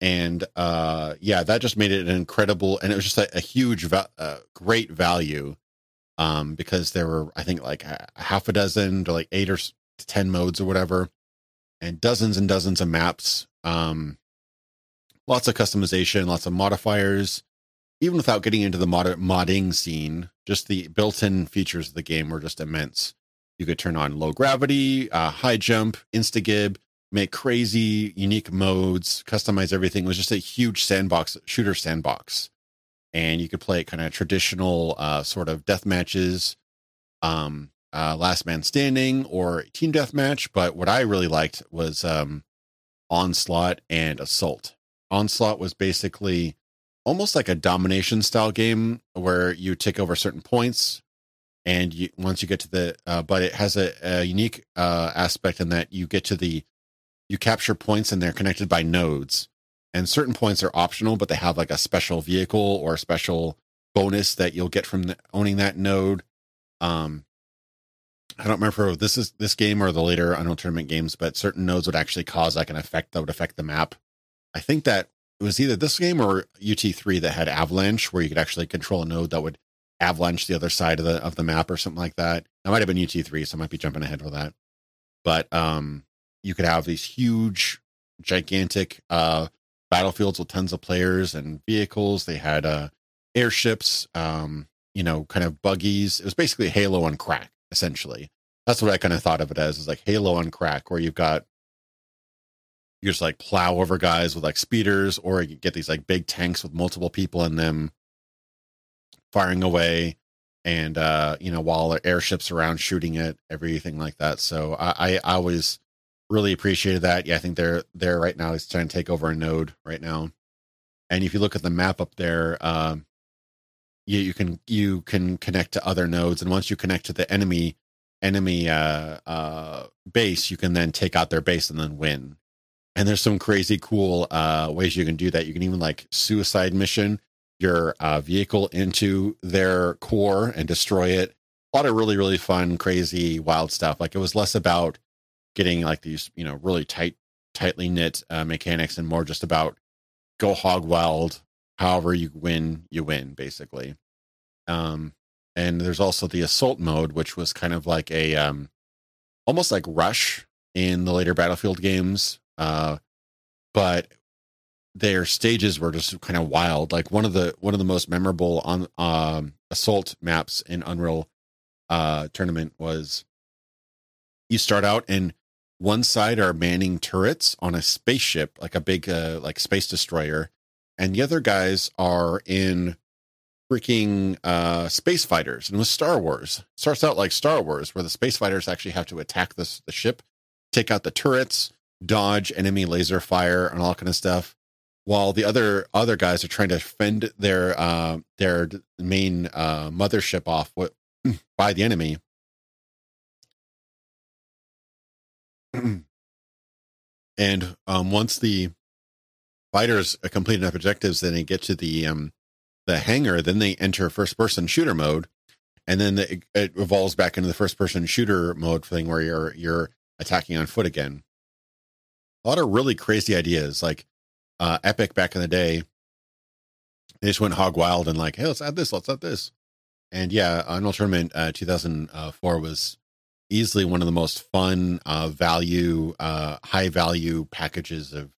And uh, yeah, that just made it an incredible, and it was just a, a huge, va- uh, great value um, because there were, I think, like a, a half a dozen to like eight or ten modes or whatever, and dozens and dozens of maps um, lots of customization, lots of modifiers. Even without getting into the mod- modding scene, just the built-in features of the game were just immense. You could turn on low gravity, uh, high jump, insta gib, make crazy unique modes, customize everything. It was just a huge sandbox, shooter sandbox, and you could play it kind of traditional uh, sort of death matches, um, uh, last man standing or team deathmatch. But what I really liked was um, Onslaught and Assault. Onslaught was basically almost like a domination style game where you take over certain points and you, once you get to the uh, but it has a, a unique uh, aspect in that you get to the you capture points and they're connected by nodes and certain points are optional but they have like a special vehicle or a special bonus that you'll get from the, owning that node um I don't remember if this is this game or the later Unreal Tournament games, but certain nodes would actually cause like an effect that would affect the map. I think that it was either this game or UT3 that had avalanche, where you could actually control a node that would avalanche the other side of the of the map or something like that. That might have been UT3, so I might be jumping ahead with that. But um, you could have these huge, gigantic uh, battlefields with tons of players and vehicles. They had uh, airships, um, you know, kind of buggies. It was basically Halo on crack essentially. That's what I kind of thought of it as, is like Halo on crack, where you've got you just like plow over guys with like speeders, or you get these like big tanks with multiple people in them firing away and uh you know while airships around shooting it everything like that. So I, I always really appreciated that. Yeah i think they're there right now is trying to take over a node right now. And if you look at the map up there um you, you can you can connect to other nodes and once you connect to the enemy enemy uh uh base you can then take out their base and then win and there's some crazy cool uh ways you can do that you can even like suicide mission your uh, vehicle into their core and destroy it. A lot of really, really fun, crazy, wild stuff. Like it was less about getting like these, you know, really tight, tightly knit uh, mechanics and more just about go hog wild. However you win, you win, basically. Um, and there's also the assault mode, which was kind of like a um, almost like Rush in the later Battlefield games. Uh, but their stages were just kind of wild. Like one of the one of the most memorable on um, assault maps in Unreal uh, tournament was you start out and one side are manning turrets on a spaceship, like a big uh, like space destroyer, and the other guys are in freaking uh, space fighters. And with Star Wars, starts out like Star Wars, where the space fighters actually have to attack this the ship, take out the turrets, dodge enemy laser fire, and all kind of stuff while the other other guys are trying to fend their uh, their main uh, mothership off what, by the enemy. and um, once the fighters complete enough objectives, then they get to the um, the hangar. Then they enter first person shooter mode, and then the, it evolves back into the first person shooter mode thing where you're you're attacking on foot again. A lot of really crazy ideas, like uh, Epic back in the day, they just went hog wild and like, hey, let's add this, let's add this. And yeah, Unreal Tournament uh, 2004 was easily one of the most fun, uh, value, uh, high value packages of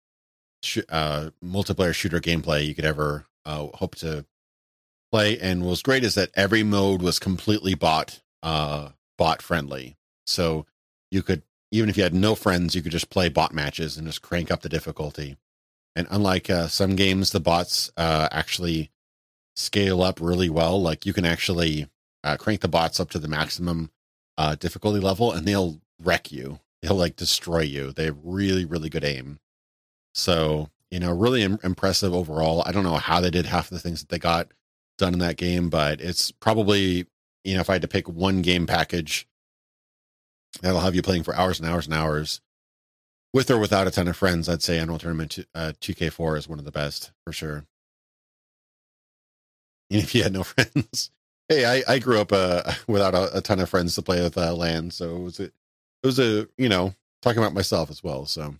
sh- uh, multiplayer shooter gameplay you could ever uh, hope to play. And what was great is that every mode was completely bot, uh, bot friendly. So you could, even if you had no friends, you could just play bot matches and just crank up the difficulty. And unlike uh, some games, the bots uh, actually scale up really well. Like you can actually uh, crank the bots up to the maximum uh, difficulty level, and they'll wreck you. They'll like destroy you. They have really, really good aim. So you know, really Im- impressive overall. I don't know how they did half of the things that they got done in that game, but it's probably you know, if I had to pick one game package that'll have you playing for hours and hours and hours with or without a ton of friends, I'd say Unreal Tournament uh, 2K4 is one of the best for sure. And if you had no friends, hey, I, I grew up uh, without a, a, ton of friends to play with uh, LAN, so it was a, it was a you know talking about myself as well. So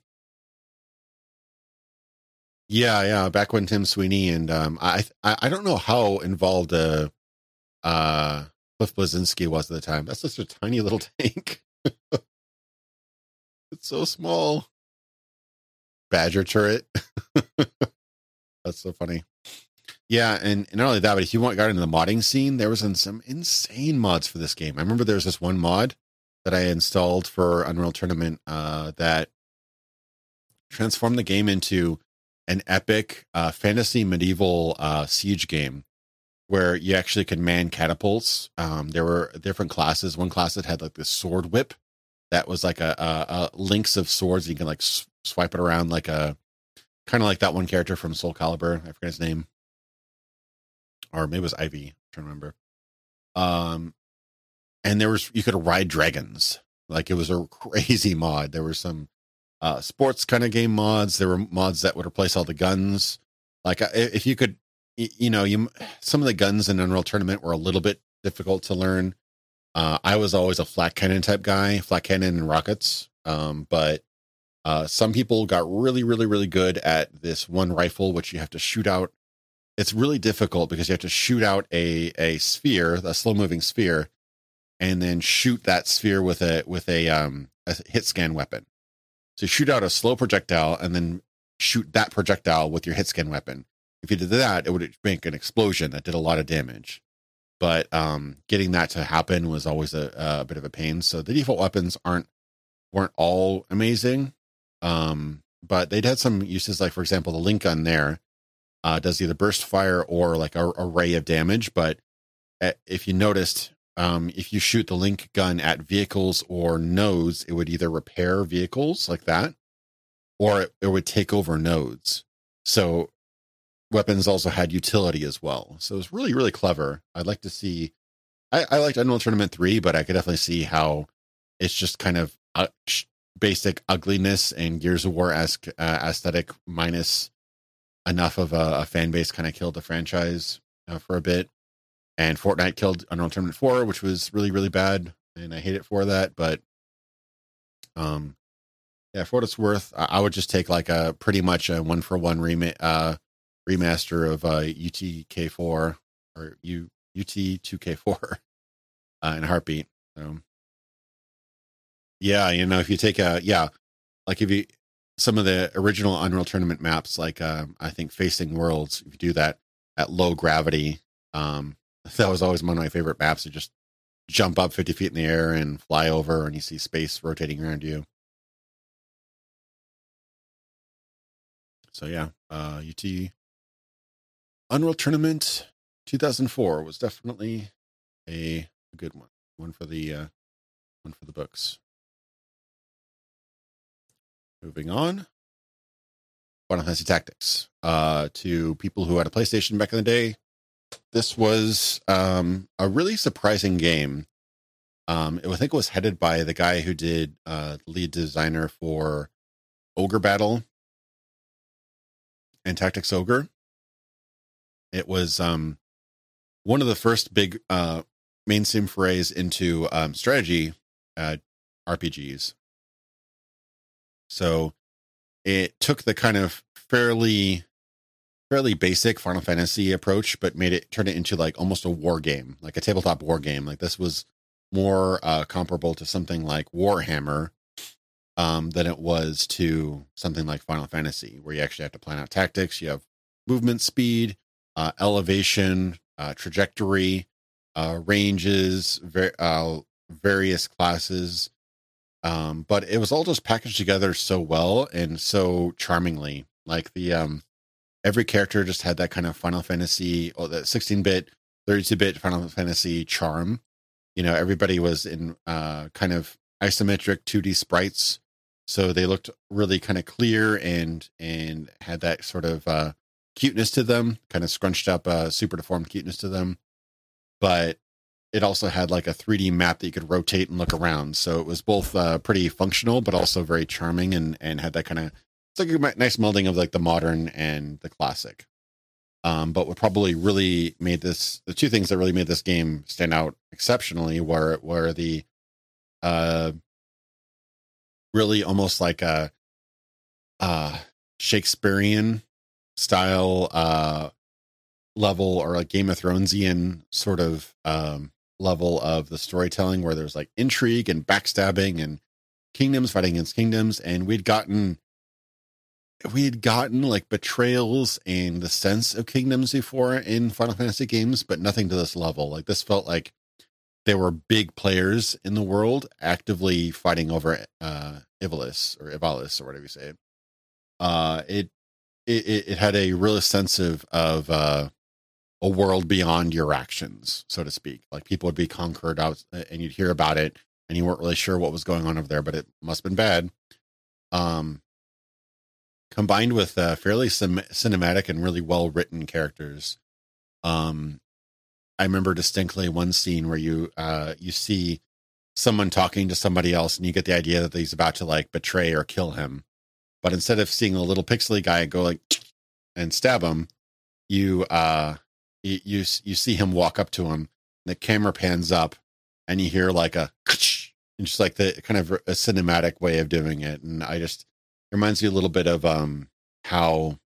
yeah, yeah, back when Tim Sweeney and um, I, I I don't know how involved uh uh Cliff Bleszinski was at the time. That's just a tiny little tank. It's so small. Badger turret. That's so funny. Yeah, and, not only that, but if you want got into the modding scene, there was some insane mods for this game. I remember there was this one mod that I installed for Unreal Tournament uh, that transformed the game into an epic uh, fantasy medieval uh, siege game where you actually could man catapults. Um, there were different classes. One class that had like this sword whip, that was like a, a, a links of swords. You can like s- swipe it around like a kind of like that one character from Soul Calibur. I forget his name, or maybe it was Ivy. I'm trying to remember. Um, and there was you could ride dragons. Like it was a crazy mod. There were some uh sports kind of game mods. There were mods that would replace all the guns. Like uh, if you could, you know, you some of the guns in Unreal Tournament were a little bit difficult to learn. Uh, I was always a flak cannon type guy, flak cannon and rockets. Um, but uh, some people got really, really, really good at this one rifle, which you have to shoot out. It's really difficult because you have to shoot out a a sphere, a slow moving sphere, and then shoot that sphere with a with a um a hit scan weapon. So shoot out a slow projectile and then shoot that projectile with your hit scan weapon. If you did that, it would make an explosion that did a lot of damage but um, getting that to happen was always a, a, bit of a pain. So the default weapons aren't weren't all amazing, um, but they'd had some uses, like for example, the link gun there uh, does either burst fire or like a array of damage. But uh, if you noticed, um, if you shoot the link gun at vehicles or nodes, it would either repair vehicles like that, or it, it would take over nodes. So weapons also had utility as well. So it was really, really clever. I'd like to see. I, I liked Unreal Tournament 3, but I could definitely see how it's just kind of uh, basic ugliness and Gears of War esque uh, aesthetic minus enough of a, a fan base kind of killed the franchise uh, for a bit. And Fortnite killed Unreal Tournament 4, which was really, really bad. And I hate it for that. But um, yeah, for what it's worth, I, I would just take like a pretty much a one for one remake, uh, remaster of uh, UTK4 or U UT2K4 uh, in heartbeat. So, yeah, you know, if you take a yeah, like if you some of the original Unreal Tournament maps, like uh, I think Facing Worlds, if you do that at low gravity, um, that was always one of my favorite maps to just jump up 50 feet in the air and fly over, and you see space rotating around you. So yeah, uh, UT Unreal Tournament 2004 was definitely a, good one. One for the uh, one for the books. Moving on. Final Fantasy Tactics. Uh, to people who had a PlayStation back in the day, this was um, a really surprising game. Um, I think it was headed by the guy who did uh, lead designer for Ogre Battle and Tactics Ogre. It was um, one of the first big uh, mainstream forays into um, strategy uh, RPGs. So it took the kind of fairly fairly basic Final Fantasy approach, but made it turn it into like almost a war game, like a tabletop war game. Like this was more uh, comparable to something like Warhammer um, than it was to something like Final Fantasy, where you actually have to plan out tactics. You have movement speed, uh, elevation, uh, trajectory, uh, ranges, ver- uh, various classes. Um, but it was all just packaged together so well and so charmingly. Like the um, every character just had that kind of Final Fantasy or that 16-bit, 32-bit Final Fantasy charm. You know, everybody was in uh, kind of isometric 2D sprites, so they looked really kind of clear and and had that sort of uh, cuteness to them, kind of scrunched up, uh, super deformed cuteness to them. But it also had like a 3D map that you could rotate and look around. So it was both uh, pretty functional, but also very charming and, and had that kind of, it's like a nice melding of like the modern and the classic. Um, but what probably really made this, the two things that really made this game stand out exceptionally were, were the, uh, really almost like a, uh, Shakespearean style uh level or like Game of Thronesian sort of um level of the storytelling where there's like intrigue and backstabbing and kingdoms fighting against kingdoms and we'd gotten we had gotten like betrayals and the sense of kingdoms before in Final Fantasy games, but nothing to this level. Like this felt like there were big players in the world actively fighting over uh Ivalice or Ivalice or whatever you say. Uh it it, it had a real sense of uh, a world beyond your actions, so to speak. Like people would be conquered out, and you'd hear about it, and you weren't really sure what was going on over there, but it must have been bad. Um, combined with uh, fairly sim- cinematic and really well written characters. Um, I remember distinctly one scene where you uh, you see someone talking to somebody else, and you get the idea that he's about to like betray or kill him but instead of seeing a little pixely guy go like and stab him, you uh you you, you see him walk up to him. the camera pans up, and you hear like a and just like the kind of a cinematic way of doing it. And I just reminds me a little bit of um how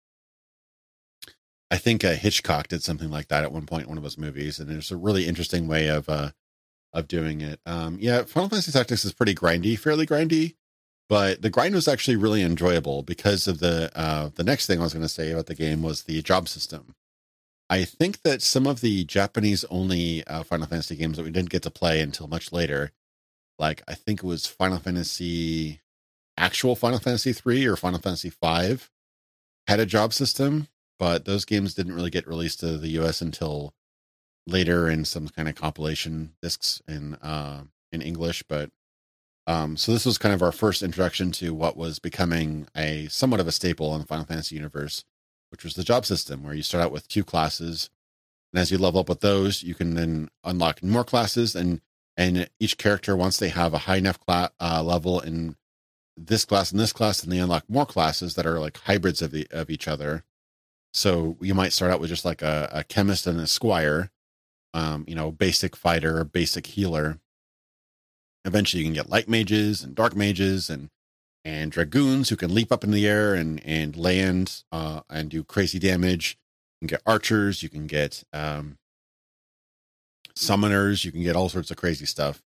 I think uh, Hitchcock did something like that at one point in one of his movies, and it's a really interesting way of uh of doing it. Um, yeah, Final Fantasy Tactics is pretty grindy, fairly grindy, but the grind was actually really enjoyable because of the uh, the next thing I was going to say about the game was the job system. I think that some of the Japanese only uh, Final Fantasy games that we didn't get to play until much later, like I think it was Final Fantasy actual Final Fantasy three or Final Fantasy five had a job system, but those games didn't really get released to the US until later in some kind of compilation discs in uh in English. But um so this was kind of our first introduction to what was becoming a somewhat of a staple in the Final Fantasy universe, which was the job system, where you start out with two classes. And as you level up with those, you can then unlock more classes and and each character once they have a high enough uh, level in this class and this class, and they unlock more classes that are like hybrids of the of each other. So you might start out with just like a, a chemist and a squire, um, you know, basic fighter, basic healer. Eventually, you can get light mages and dark mages and and dragoons who can leap up in the air and and land uh, and do crazy damage. You can get archers. You can get um, summoners. You can get all sorts of crazy stuff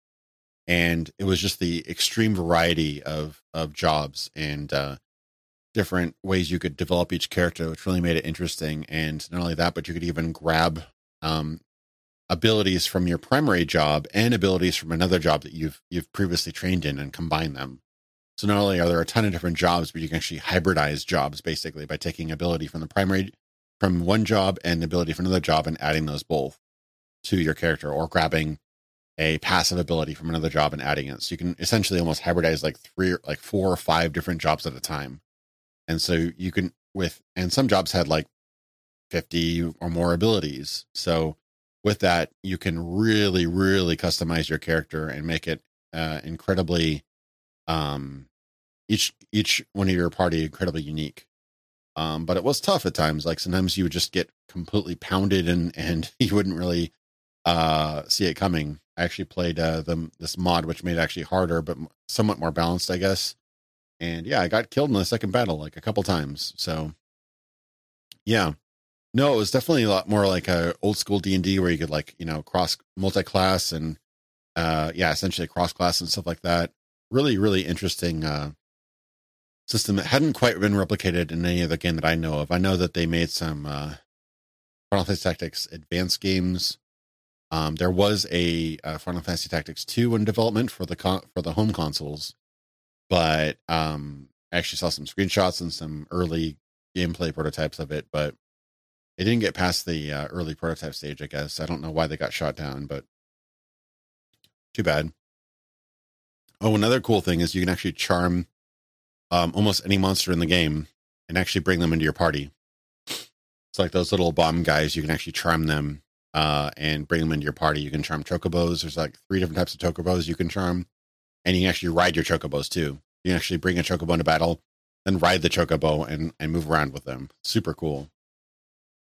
and it was just the extreme variety of of jobs and uh, different ways you could develop each character, which really made it interesting. And not only that, but you could even grab um, abilities from your primary job and abilities from another job that you've you've previously trained in and combine them. So not only are there a ton of different jobs, but you can actually hybridize jobs basically by taking ability from the primary from one job and ability from another job and adding those both to your character or grabbing a passive ability from another job and adding it. So you can essentially almost hybridize like three, like four or five different jobs at a time. And so you can with, and some jobs had like 50 or more abilities. So with that, you can really, really customize your character and make it uh, incredibly, um, each, each one of your party incredibly unique. Um, but it was tough at times. Like sometimes you would just get completely pounded and, and you wouldn't really, uh, see it coming I actually played uh, the this mod, which made it actually harder, but somewhat more balanced, I guess. And yeah, I got killed in the second battle like a couple times. So yeah, no, it was definitely a lot more like a old school D and D where you could like you know cross multi class and uh yeah, essentially cross class and stuff like that. Really, really interesting uh system that hadn't quite been replicated in any other game that I know of. I know that they made some uh Final Fantasy Tactics advanced games um, there was a, a, Final Fantasy Tactics 2 in development for the con- for the home consoles, but um, I actually saw some screenshots and some early gameplay prototypes of it, but it didn't get past the uh, early prototype stage. I guess I don't know why they got shot down, but too bad. Oh, another cool thing is you can actually charm um, almost any monster in the game and actually bring them into your party. It's like those little bomb guys. You can actually charm them uh, and bring them into your party. You can charm chocobos. There's like three different types of chocobos you can charm, and you can actually ride your chocobos too. You can actually bring a chocobo into battle, then ride the chocobo and and move around with them. Super cool.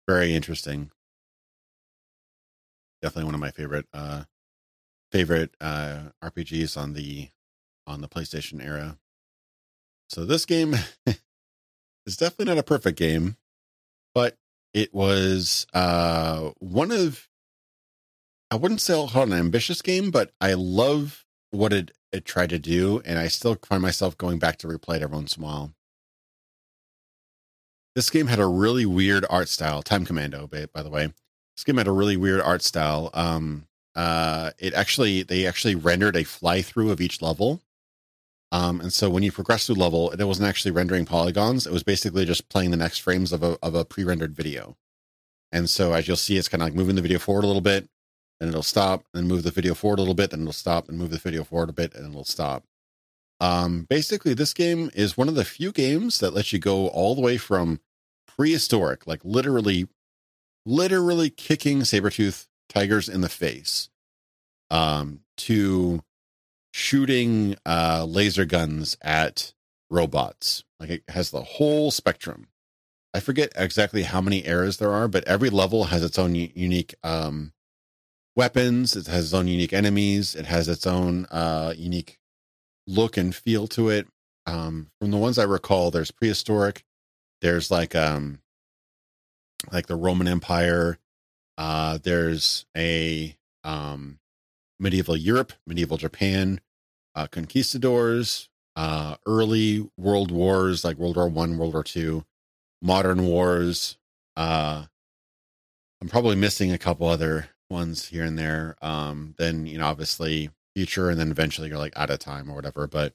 Very interesting. Definitely one of my favorite uh favorite uh RPGs on the on the PlayStation era. So this game is definitely not a perfect game, but it was uh, one of I wouldn't say an ambitious game, but I love what it it tried to do, and I still find myself going back to replay it every once in a while. This game had a really weird art style. Time Commando, by the way. This game had a really weird art style. Um, uh, it actually they actually rendered a fly through of each level, um, and so when you progress through level, it wasn't actually rendering polygons. It was basically just playing the next frames of a of a pre-rendered video. And so as you'll see, it's kind of like moving the video forward a little bit, and it'll stop, and move the video forward a little bit, then it'll stop, and move the video forward a bit, and it'll stop. Um, basically, this game is one of the few games that lets you go all the way from prehistoric, like literally, literally kicking saber tooth tigers in the face, um, to shooting uh, laser guns at robots. Like it has the whole spectrum. I forget exactly how many eras there are, but every level has its own unique um, weapons. It has its own unique enemies. It has its own uh, unique look and feel to it. Um, from the ones I recall, there's prehistoric. There's like um, like the Roman Empire. Uh, there's a um, medieval Europe, medieval Japan, uh, conquistadors, uh, early world wars like World War One, World War Two, modern wars. Uh, I'm probably missing a couple other ones here and there. Um, then you know, obviously future, and then eventually you're like out of time or whatever. But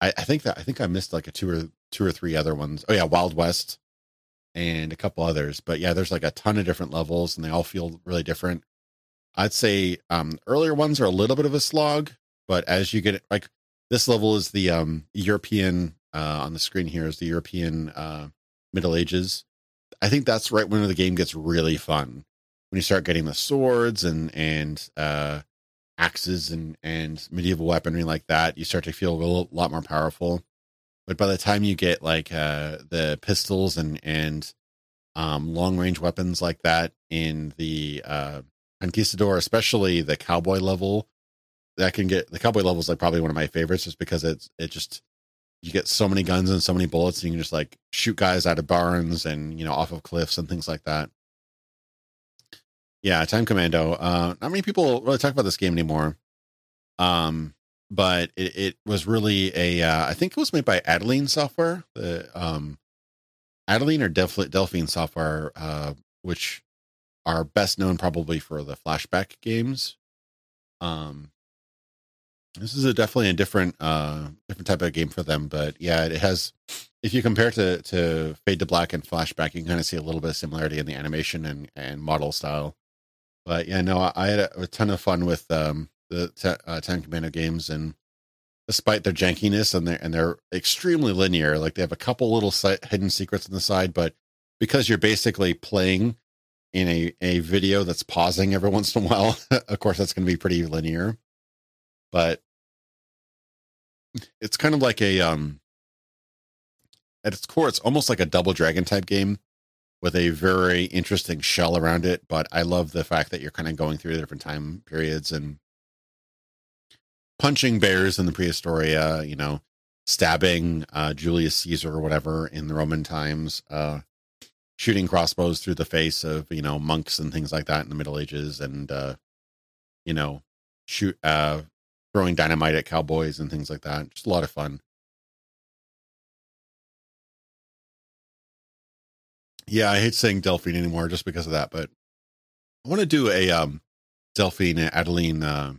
I, I think that I think I missed like a two or two or three other ones. Oh yeah, Wild West and a couple others. But yeah, there's like a ton of different levels and they all feel really different. I'd say um earlier ones are a little bit of a slog, but as you get like this level is the um European uh on the screen here is the European uh Middle Ages. I think that's right when the game gets really fun. When you start getting the swords and and uh axes and and medieval weaponry like that, you start to feel a little, lot more powerful. But by the time you get like uh, the pistols and and um, long range weapons like that in the uh, Conquistador, especially the cowboy level, that can get the cowboy level is like probably one of my favorites, just because it's it just you get so many guns and so many bullets, and you can just like shoot guys out of barns and you know off of cliffs and things like that. Yeah, Time Commando. Uh, not many people really talk about this game anymore. Um, but it, it was really a. Uh, I think it was made by Adeline Software, the um, Adeline or Delph- Delphine Software, uh, which are best known probably for the flashback games. Um, this is a definitely a different uh different type of game for them, but yeah, it has. If you compare to to Fade to Black and Flashback, you can kind of see a little bit of similarity in the animation and and model style. But yeah, no, I, I had a, a, ton of fun with um, the te- uh, Time Commando games, and despite their jankiness and they're and they're extremely linear, like they have a couple little si- hidden secrets on the side, but because you're basically playing in a a video that's pausing every once in a while, of course that's going to be pretty linear. But it's kind of like a um at its core, it's almost like a double dragon type game with a very interesting shell around it. But I love the fact that you're kind of going through different time periods and punching bears in the prehistoria, you know, stabbing uh, Julius Caesar or whatever in the Roman times, uh, shooting crossbows through the face of, you know, monks and things like that in the Middle Ages and, uh, you know, shoot, uh, throwing dynamite at cowboys and things like that. Just a lot of fun. Yeah, I hate saying Delphine anymore just because of that, but I want to do a um Delphine Adeline uh,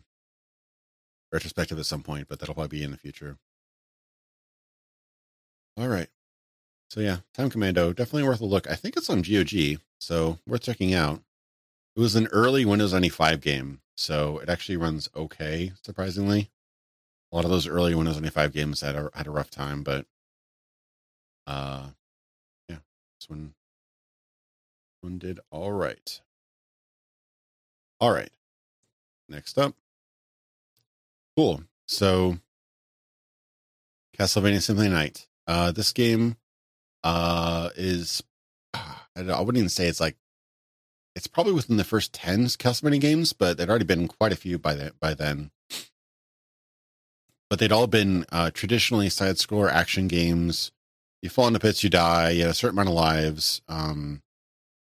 retrospective at some point, but that'll probably be in the future. All right. So yeah, Time Commando definitely worth a look. I think it's on GOG, so worth checking out. It was an early Windows 95 game, so it actually runs okay, surprisingly. A lot of those early Windows 95 games had a had a rough time, but uh yeah, this one one did all right. All right. Next up. Cool. So Castlevania Symphony Night. Uh this game uh is I, I wouldn't even say it's like it's probably within the first 10 Castlevania games, but there'd already been quite a few by the, by then. But they'd all been uh, traditionally side scroller action games. You fall into pits, you die, you have a certain amount of lives. Um,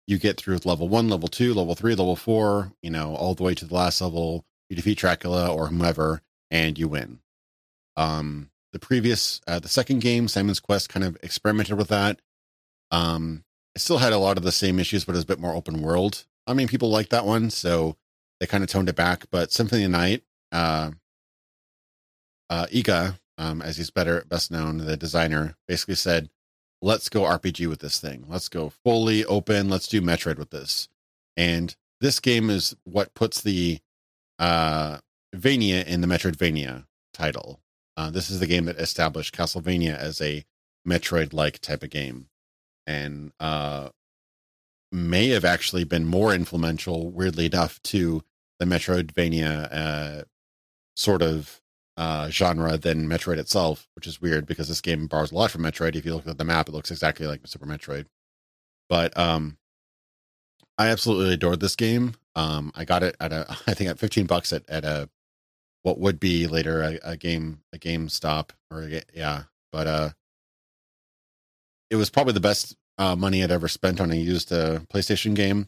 you get through with level one, level two, level three, level four, you know, all the way to the last level. You defeat Dracula or whomever, and you win. Um, the previous, uh, the second game, Simon's Quest, kind of experimented with that. Um, it still had a lot of the same issues, but it was a bit more open world. I mean, people like that one, so they kind of toned it back. But Symphony of Night, uh, uh, Iga, um, as he's better best known, the designer, basically said, let's go RPG with this thing. Let's go fully open. Let's do Metroid with this. And this game is what puts the uh, Vania in the Metroidvania title. Uh, this is the game that established Castlevania as a Metroid like type of game. And uh, may have actually been more influential, weirdly enough, to the Metroidvania uh, sort of uh, genre than Metroid itself, which is weird because this game borrows a lot from Metroid. If you look at the map, it looks exactly like Super Metroid. But um, I absolutely adored this game. Um, I got it at a, I think at 15 bucks at, at a, what would be later a, a game, a game stop or a, yeah. But, uh, it was probably the best uh, money I'd ever spent on a used uh, PlayStation game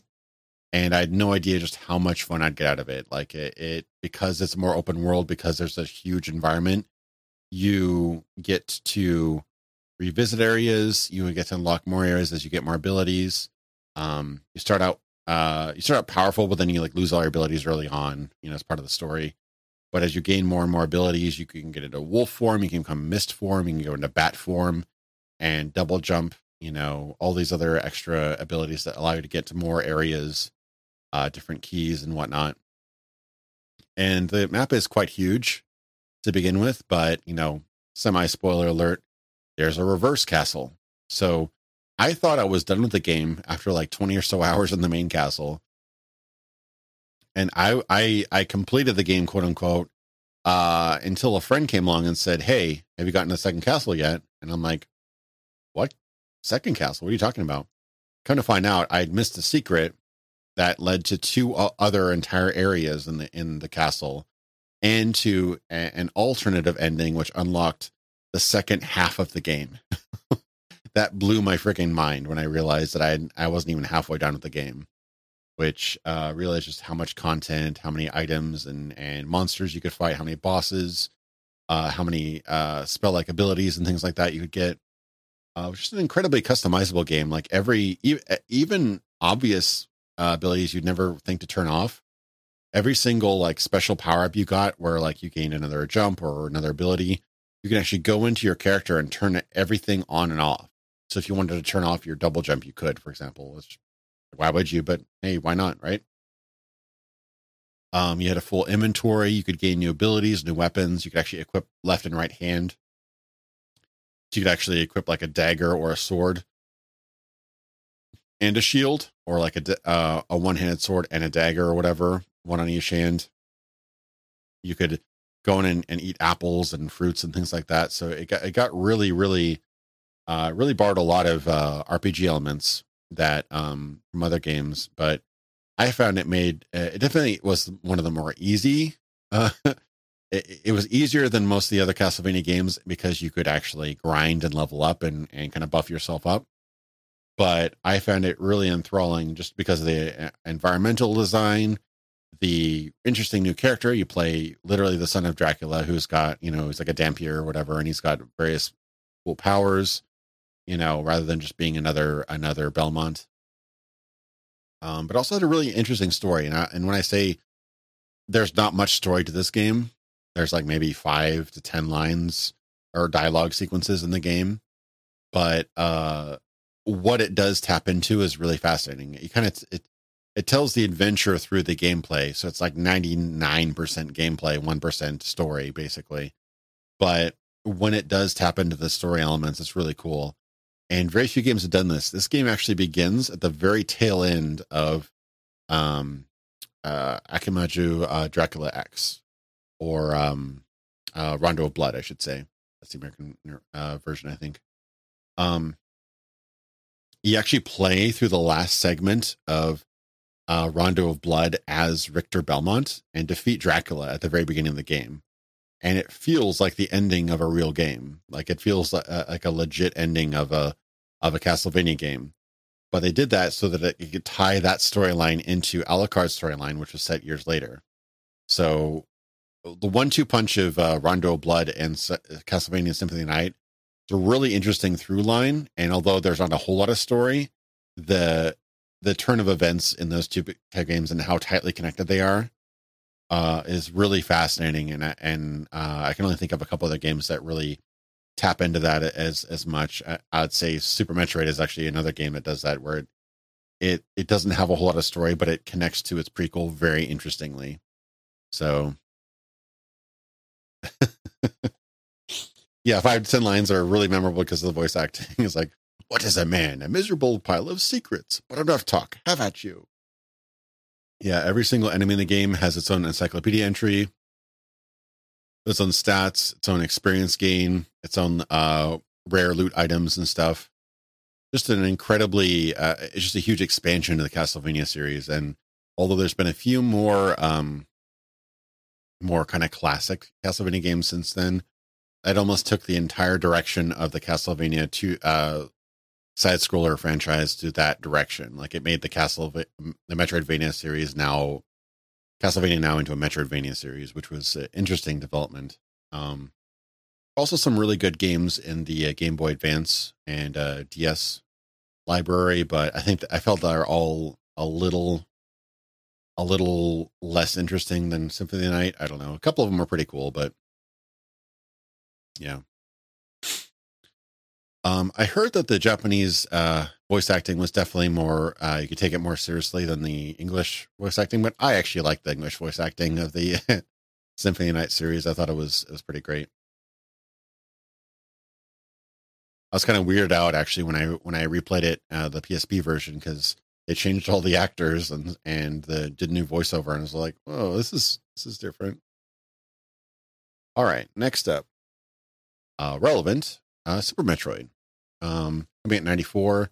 and I had no idea just how much fun I'd get out of it. Like it, it because it's more open world, because there's a huge environment, you get to revisit areas. You get to unlock more areas as you get more abilities. Um, you start out, uh, you start out powerful, but then you like lose all your abilities early on. You know, as part of the story. But as you gain more and more abilities, you can get into wolf form, you can become mist form, you can go into bat form and double jump, you know, all these other extra abilities that allow you to get to more areas, uh, different keys and whatnot. And the map is quite huge to begin with, but you know, semi spoiler alert, there's a reverse castle. So I thought I was done with the game after like 20 or so hours in the main castle. And I I I completed the game, quote unquote, uh, until a friend came along and said, Hey, have you gotten the second castle yet? And I'm like, What? Second castle? What are you talking about? Come to find out, I'd missed a secret that led to two other entire areas in the in the castle and to a, an alternative ending which unlocked the second half of the game. that blew my freaking mind when I realized that I I wasn't even halfway done with the game, which uh, realized just how much content, how many items and and monsters you could fight, how many bosses, uh, how many uh, spell like abilities and things like that you could get. Uh, which is an incredibly customizable game. Like every even obvious uh, abilities you'd never think to turn off. Every single like special power up you got, where like you gain another jump or another ability, you can actually go into your character and turn everything on and off. So if you wanted to turn off your double jump, you could, for example. Which, why would you? But hey, why not, right? Um, you had a full inventory. You could gain new abilities, new weapons. You could actually equip left and right hand. So you could actually equip like a dagger or a sword and a shield, or like a uh, a one handed sword and a dagger or whatever, one on each hand. You could go in and, and eat apples and fruits and things like that. So it got it got really really uh, really borrowed a lot of uh, RPG elements that um, from other games, but I found it made uh, it definitely was one of the more easy. Uh, it, it, was easier than most of the other Castlevania games because you could actually grind and level up and and kind of buff yourself up. But I found it really enthralling just because of the uh, environmental design, the interesting new character. You play literally the son of Dracula, who's got you know he's like a Dhampir or whatever, and he's got various cool powers you know, rather than just being another another Belmont. Um, but also had a really interesting story. And I, and when I say there's not much story to this game, there's like maybe five to ten lines or dialogue sequences in the game. But uh, what it does tap into is really fascinating. You kind of it it tells the adventure through the gameplay. So it's like 99% gameplay, 1% story, basically. But when it does tap into the story elements, it's really cool and very few games have done this. This game actually begins at the very tail end of um, uh, Akumajo uh, Dracula X, or um, uh, Rondo of Blood, I should say. That's the American uh, version, I think. Um, you actually play through the last segment of uh, Rondo of Blood as Richter Belmont and defeat Dracula at the very beginning of the game. And it feels like the ending of a real game. Like it feels like, uh, like a legit ending of a of a Castlevania game. But they did that so that it could tie that storyline into Alucard's storyline, which was set years later. So the one-two punch of uh, Rondo of Blood and Castlevania Symphony Night it's a really interesting through line. And although there's not a whole lot of story, the the turn of events in those two games and how tightly connected they are uh, is really fascinating. And and uh, I can only think of a couple other games that really tap into that as as much. I, would say Super Metroid is actually another game that does that, where it, it it doesn't have a whole lot of story, but it connects to its prequel very interestingly. So, yeah, five to ten lines are really memorable because of the voice acting. It's like, "What is a man? A miserable pile of secrets. But enough talk. Have at you." Yeah, every single enemy in the game has its own encyclopedia entry its own stats, its own experience gain, its own uh, rare loot items and stuff. Just an incredibly, uh, it's just a huge expansion to the Castlevania series. And although there's been a few more, um, more kind of classic Castlevania games since then, it almost took the entire direction of the Castlevania to uh, side scroller franchise to that direction. Like it made the Castle, the Metroidvania series now Castlevania now into a Metroidvania series, which was an interesting development. Um, also, some really good games in the uh, Game Boy Advance and uh, DS library, but I think I felt they're all a little, a little less interesting than Symphony of the Night. I don't know. A couple of them are pretty cool, but yeah. Um, I heard that the Japanese uh, voice acting was definitely more. Uh, you could take it more seriously than the English voice acting, but I actually like the English voice acting of the Symphony Night series. I thought it was it was pretty great. I was kind of weirded out actually when I when I replayed it uh, the PSP version because they changed all the actors and and the did new voiceover and I was like, oh, this is this is different. All right, next up, uh, relevant uh, Super Metroid. Um, coming at ninety four.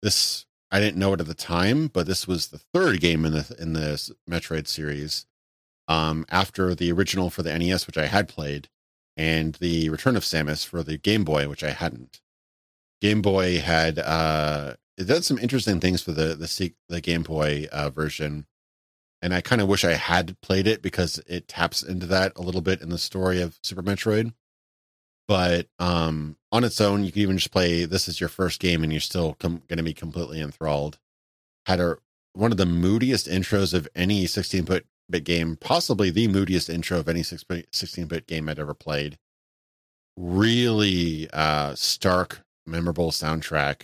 This I didn't know it at the time, but this was the third game in the in the Metroid series. Um, after the original for the NES, which I had played, and the Return of Samus for the Game Boy, which I hadn't. Game Boy had uh, it did some interesting things for the the the Game Boy uh, version, and I kind of wish I had played it because it taps into that a little bit in the story of Super Metroid. But um, on its own, you can even just play this is your first game, and you're still com- going to be completely enthralled. Had a one of the moodiest intros of any 16 bit game, possibly the moodiest intro of any 16 bit game I'd ever played. Really uh, stark memorable soundtrack.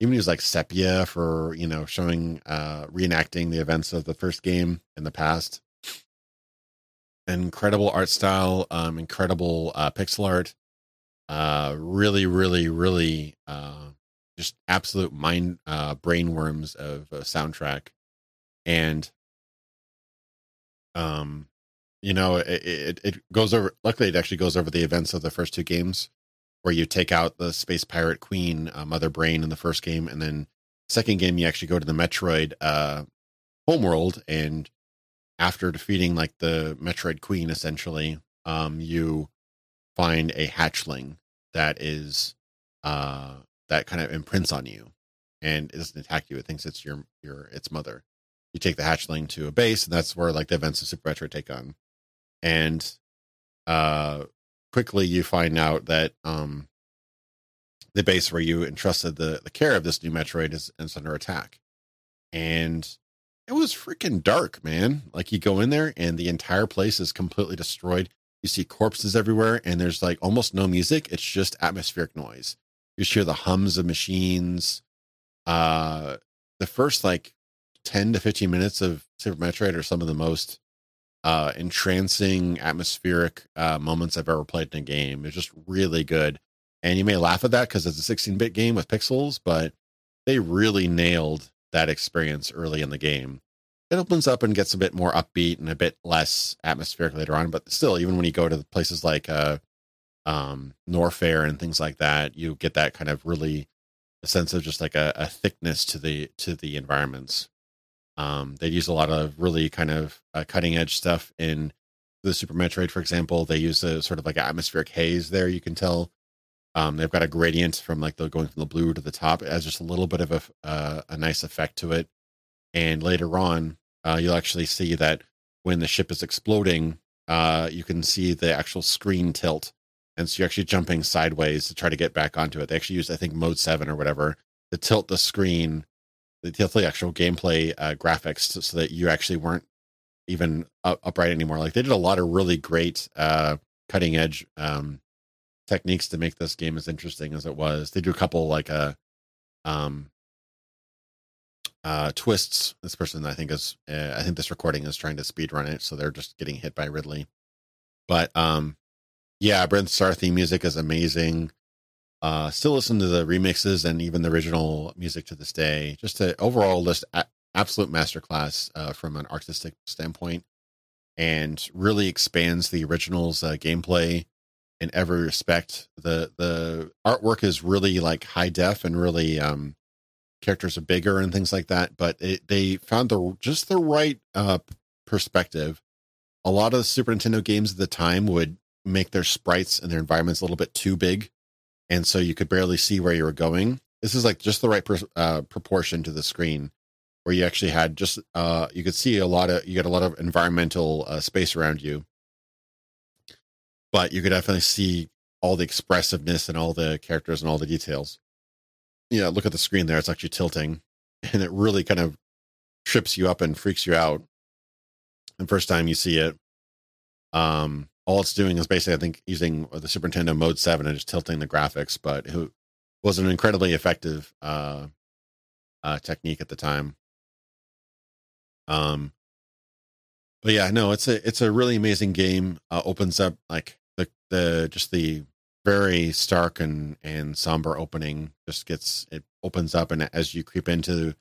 Even use like sepia for you know showing uh reenacting the events of the first game in the past. Incredible art style, um, incredible uh, pixel art. Uh, really, really, really, uh, just absolute mind uh, brainworms of a soundtrack, and um, you know, it, it it goes over. Luckily, it actually goes over the events of the first two games where you take out the space pirate queen, uh, Mother Brain, in the first game, and then second game you actually go to the Metroid uh, homeworld, and after defeating like the Metroid queen, essentially, um, you find a hatchling that is uh, that kind of imprints on you, and it doesn't attack you. It thinks it's your your its mother. You take the hatchling to a base, and that's where like the events of Super Metroid take on. And uh quickly you find out that um, the base where you entrusted the, the care of this new Metroid is, is under attack. And it was freaking dark, man. Like you go in there and the entire place is completely destroyed. You see corpses everywhere and there's like almost no music. It's just atmospheric noise. You just hear the hums of machines. Uh, the first like 10 to 15 minutes of Super Metroid are some of the most uh, entrancing atmospheric uh, moments I've ever played in a game. It's just really good. And you may laugh at that because it's a 16 bit game with pixels, but they really nailed that experience early in the game. It opens up and gets a bit more upbeat and a bit less atmospheric later on, but still, even when you go to places like uh, um, Norfair and things like that, you get that kind of really a sense of just like a, a thickness to the to the environments. Um, they use a lot of really kind of uh, cutting edge stuff in the Super Metroid, for example. They use a sort of like atmospheric haze there. You can tell um, they've got a gradient from like the going from the blue to the top. It has just a little bit of a uh, a nice effect to it. And later on, uh, you'll actually see that when the ship is exploding, uh, you can see the actual screen tilt, and so you're actually jumping sideways to try to get back onto it. They actually used, I think, mode seven or whatever to tilt the screen the, the actual gameplay uh, graphics so that you actually weren't even up, upright anymore. Like they did a lot of really great uh, cutting edge um, techniques to make this game as interesting as it was. They do a couple like a uh, um, uh, twists. This person, I think, is uh, I think this recording is trying to speed run it, so they're just getting hit by Ridley. But um, yeah, Brinstar theme music is amazing. Uh, still listen to the remixes and even the original music to this day. Just to overall list a- absolute masterclass uh, from an artistic standpoint, and really expands the original's uh, gameplay in every respect. the The artwork is really like high def and really um, characters are bigger and things like that. But it, they found the just the right uh, perspective. A lot of the Super Nintendo games at the time would make their sprites and their environments a little bit too big and so you could barely see where you were going. This is like just the right uh, proportion to the screen, where you actually had just uh, you could see a lot of you got a lot of environmental uh, space around you, but you could definitely see all the expressiveness and all the characters and all the details. Yeah, look at the screen there; it's actually tilting, and it really kind of trips you up and freaks you out the first time you see it. Um, all it's doing is basically, I think, using the Super Nintendo Mode Seven and just tilting the graphics, but it was an incredibly effective uh, uh, technique at the time. Um, but yeah, no, it's a it's a really amazing game. Uh, opens up like the the just the very stark and and somber opening just gets it opens up and as you creep into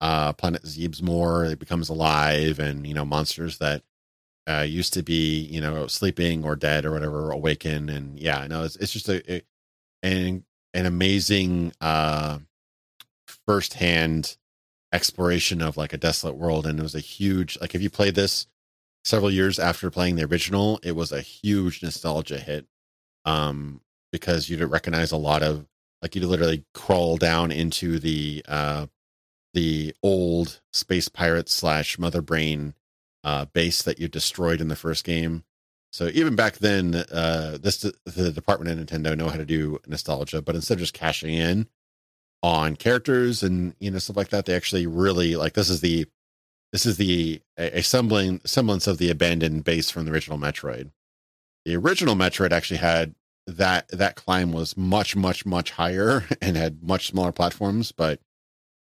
uh planet Zebes more it becomes alive and you know monsters that uh used to be you know sleeping or dead or whatever awaken and yeah no it's, it's just a, a an an amazing uh first hand exploration of like a desolate world and it was a huge like if you played this several years after playing the original it was a huge nostalgia hit um because you'd recognize a lot of like you'd literally crawl down into the uh the old space pirate slash mother brain uh base that you destroyed in the first game. So even back then uh this the department of nintendo know how to do nostalgia but instead of just cashing in on characters and you know stuff like that they actually really like this is the this is the a, semblance semblance of the abandoned base from the original metroid. The original metroid actually had that that climb was much much much higher and had much smaller platforms but it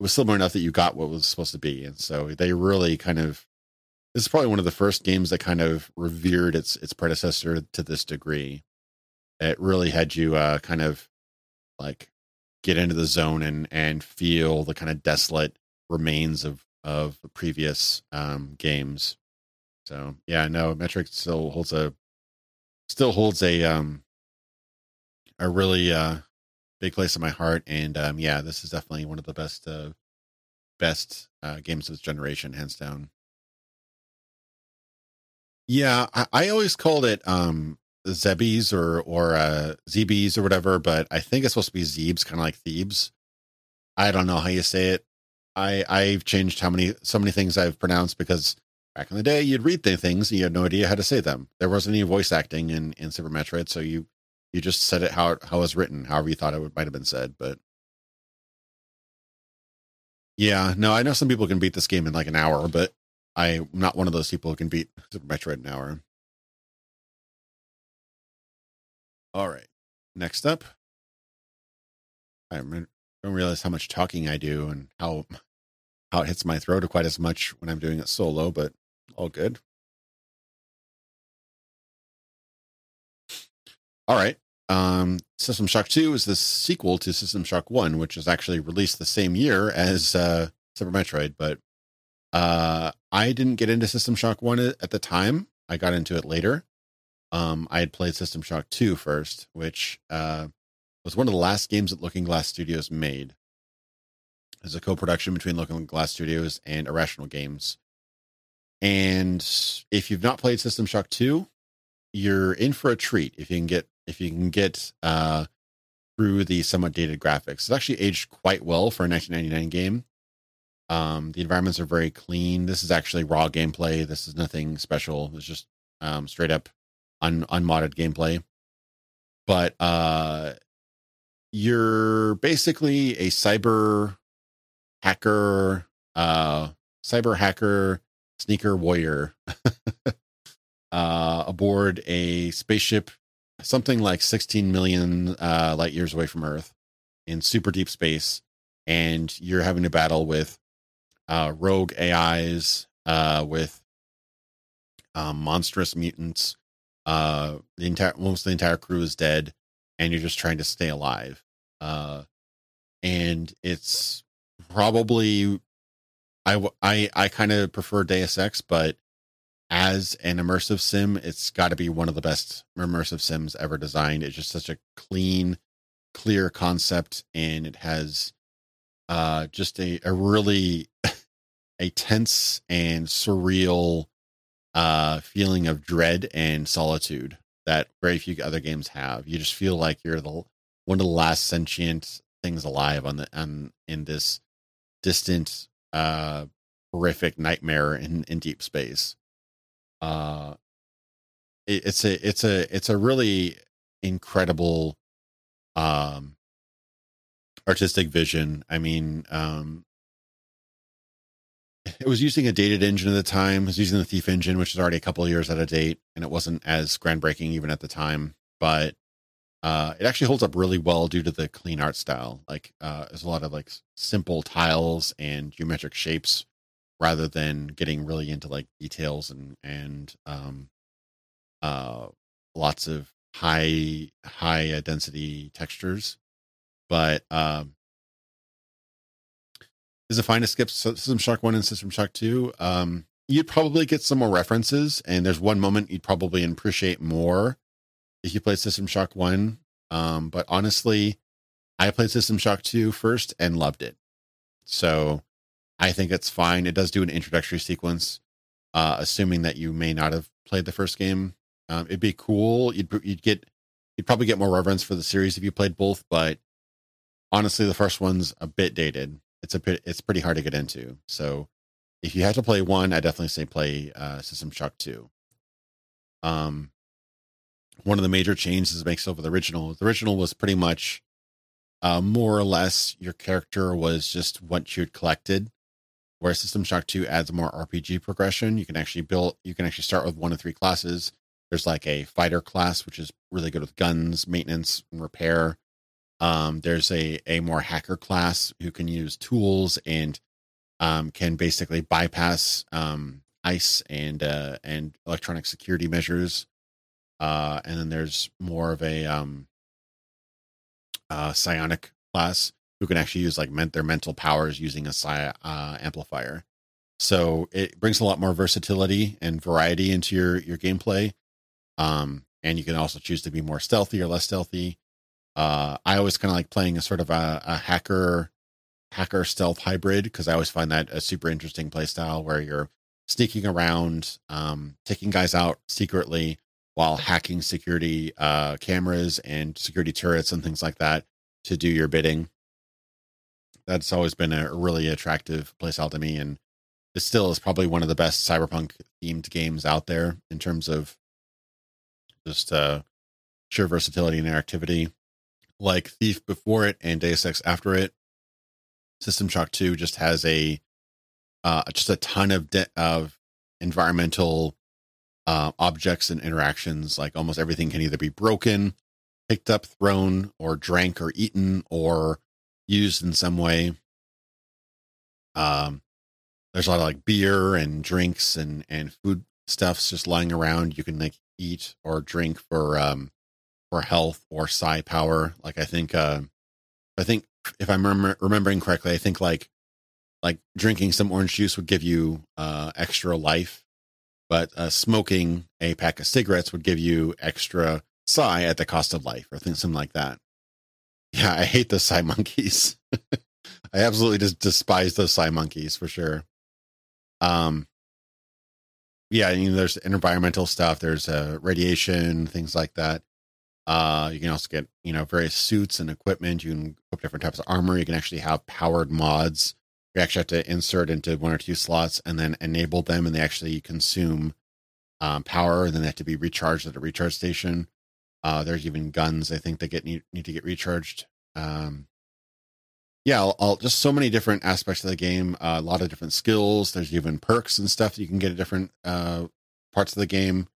was similar enough that you got what was supposed to be and so they really kind of this is probably one of the first games that kind of revered its its predecessor to this degree. It really had you uh kind of like get into the zone and and feel the kind of desolate remains of of the previous um games. So yeah no metroid still holds a still holds a um a really uh big place in my heart. And um yeah this is definitely one of the best uh best uh games of this generation hands down. Yeah i, I always called it um zebbies or or uh zebes or whatever but i think it's supposed to be zebes kind of like thebes. I don't know how you say it i i've changed how many so many things i've pronounced because back in the day you'd read the things and you had no idea how to say them there wasn't any voice acting in in super metroid so you you just said it how how it was written, however you thought it would, might have been said. But yeah, no, I know some people can beat this game in like an hour, but I'm not one of those people who can beat Super Metroid in an hour. All right, next up, I don't realize how much talking I do and how how it hits my throat quite as much when I'm doing it solo, but all good. All right. Um, System Shock 2 is the sequel to System Shock 1, which is actually released the same year as uh, Super Metroid. But uh, I didn't get into System Shock 1 at the time. I got into it later. Um, I had played System Shock 2 first, which uh, was one of the last games that Looking Glass Studios made. It's a co production between Looking Glass Studios and Irrational Games. And if you've not played System Shock 2, you're in for a treat if you can get if you can get uh, through the somewhat dated graphics. It's actually aged quite well for a 1999 game. Um, the environments are very clean. This is actually raw gameplay. This is nothing special. It's just um, straight up un- unmodded gameplay. But uh, you're basically a cyber hacker, uh, cyber hacker, sneaker warrior uh, aboard a spaceship something like 16 million uh, light years away from Earth in super deep space, and you're having to battle with uh, rogue AIs, uh, with um, monstrous mutants. Uh, the entire almost the entire crew is dead, and you're just trying to stay alive. Uh, and it's probably I I I kind of prefer Deus Ex, but as an immersive sim, it's got to be one of the best immersive sims ever designed. It's just such a clean, clear concept, and it has uh, just a, a really a tense and surreal uh, feeling of dread and solitude that very few other games have. You just feel like you're the one of the last sentient things alive on the on in this distant, uh, horrific nightmare in in deep space uh it, it's a it's a it's a really incredible um artistic vision i mean um it was using a dated engine at the time. It was using the Thief engine, which is already a couple years out of date, and it wasn't as groundbreaking even at the time. But uh, it actually holds up really well due to the clean art style. Like uh, there's a lot of like simple tiles and geometric shapes, rather than getting really into like details and and um, uh, lots of high high density textures. But um, is it fine to skip System Shock 1 and System Shock 2? Um, you'd probably get some more references, and there's one moment you'd probably appreciate more if you played System Shock 1. Um, but honestly, I played System Shock 2 first and loved it. So I think it's fine. It does do an introductory sequence, uh, assuming that you may not have played the first game. Um, it'd be cool. You'd you'd get you'd probably get more reverence for the series if you played both, but honestly, the first one's a bit dated it's a bit it's pretty hard to get into. So if you have to play one, I definitely say play uh, System Shock Two. Um, one of the major changes it makes over the original. The original was pretty much uh, more or less your character was just what you'd collected. Whereas System Shock 2 adds more RPG progression. You can actually build, you can actually start with one of three classes. There's like a fighter class, which is really good with guns, maintenance, and repair. Um, there's a a more hacker class who can use tools and um, can basically bypass um, ICE and uh, and electronic security measures. Uh, and then there's more of a um, uh, psionic class who can actually use like ment- their mental powers using a psi uh, amplifier. So it brings a lot more versatility and variety into your your gameplay. Um, and you can also choose to be more stealthy or less stealthy. Uh, I always kind of like playing a sort of a, a hacker hacker stealth hybrid because I always find that a super interesting play style where you're sneaking around, um, taking guys out secretly while hacking security uh, cameras and security turrets and things like that to do your bidding. That's always been a really attractive playstyle to me, and it still is probably one of the best cyberpunk themed games out there in terms of just uh, sheer versatility and interactivity like Thief before it and Deus Ex after it. System Shock 2 just has a uh, just a ton of de- of environmental uh, objects and interactions. Like almost everything can either be broken, picked up, thrown, or drank, or eaten, or used in some way. Um, there's a lot of like beer and drinks and and food stuffs just lying around. You can like eat or drink for um for health or psi power. Like I think, uh, I think if I'm remember, remembering correctly, I think like like drinking some orange juice would give you uh, extra life, but uh, smoking a pack of cigarettes would give you extra psi at the cost of life, or something like that. Yeah, I hate the psi monkeys. I absolutely just despise those psi monkeys for sure. Um, yeah, you know, there's environmental stuff. There's uh, radiation, things like that. Uh, you can also get, you know, various suits and equipment. You can equip different types of armor. You can actually have powered mods. You actually have to insert into one or two slots and then enable them, and they actually consume um, power, and then they have to be recharged at a recharge station. Uh, there's even guns I think that get need, need to get recharged. Um, yeah, I'll, I'll, just so many different aspects of the game. Uh, a lot of different skills. There's even perks and stuff that you can get at different uh, parts of the game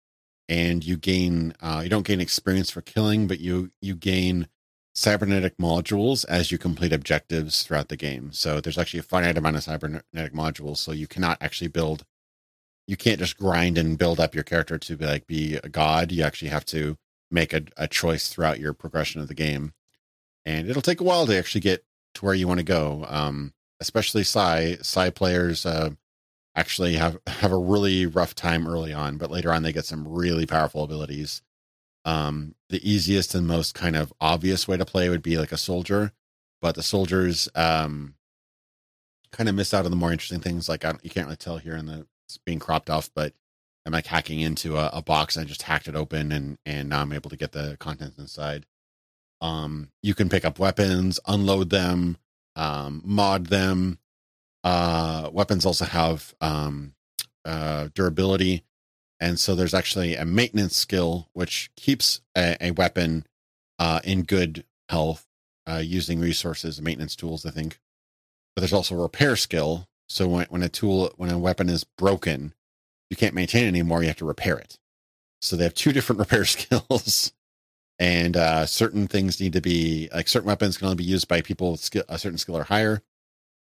and you gain uh, you don't gain experience for killing, but you you gain cybernetic modules as you complete objectives throughout the game. So there's actually a finite amount of cybernetic modules, so you cannot actually build. You can't just grind and build up your character to be like be a god. You actually have to make a, a choice throughout your progression of the game, and it'll take a while to actually get to where you want to go. Um, especially psi psi players. Uh, actually have have a really rough time early on, but later on they get some really powerful abilities. Um, the easiest and most kind of obvious way to play would be like a soldier, but the soldiers um, kind of miss out on the more interesting things. Like I you can't really tell here in the it's being cropped off, but I'm like hacking into a, a box and I just hacked it open and and now I'm able to get the contents inside. Um, you can pick up weapons, unload them, um, mod them, uh, weapons also have um, uh, durability, and so there's actually a maintenance skill which keeps a, a weapon uh, in good health uh, using resources maintenance tools. I think, but there's also a repair skill So when when a tool when a weapon is broken, you can't maintain it anymore. You have to repair it. So they have two different repair skills, and uh, certain things need to be like certain weapons can only be used by people with skill, a certain skill or higher,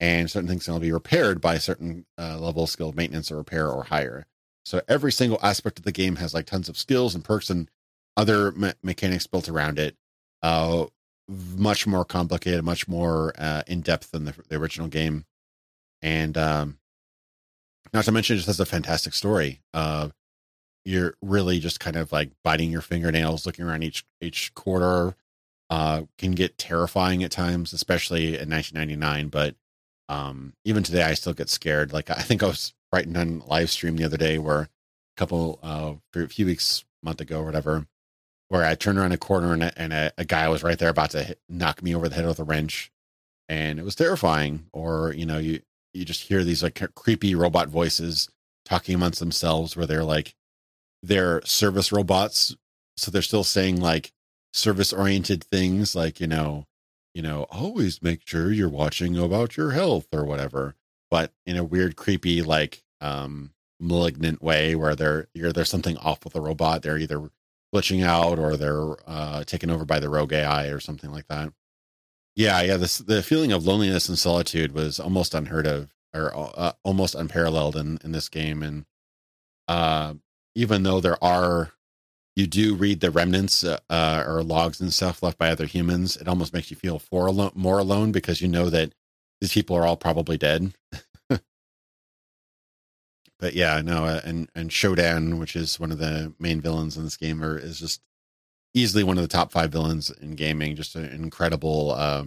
and certain things can only be repaired by a certain uh, level of skill maintenance or repair or higher. So every single aspect of the game has like tons of skills and perks and other me- mechanics built around it. Uh, much more complicated, much more uh, in depth than the, the, original game, and um, not to mention, it just has a fantastic story. Uh, you're really just kind of like biting your fingernails, looking around each each quarter. Uh, can get terrifying at times, especially in 1999. But um, even today, I still get scared. Like I think I was writing on live stream the other day where a couple uh, a few weeks month ago or whatever where I turned around a corner and, a, and a, a guy was right there about to hit, knock me over the head with a wrench, and it was terrifying. Or you know, you you just hear these like creepy robot voices talking amongst themselves, where they're like they're service robots, so they're still saying like service oriented things, like you know, you know, always make sure you're watching about your health or whatever, but in a weird, creepy, like um malignant way where they're there's something off with the robot. They're either glitching out or they're uh, taken over by the rogue AI or something like that. Yeah, yeah. This the feeling of loneliness and solitude was almost unheard of or uh, almost unparalleled in in this game. And uh, even though there are, you do read the remnants uh, uh or logs and stuff left by other humans. It almost makes you feel for alone, more alone because you know that these people are all probably dead. but yeah, no, uh, and and Shodan, which is one of the main villains in this game, are, is just easily one of the top five villains in gaming. Just an incredible, uh,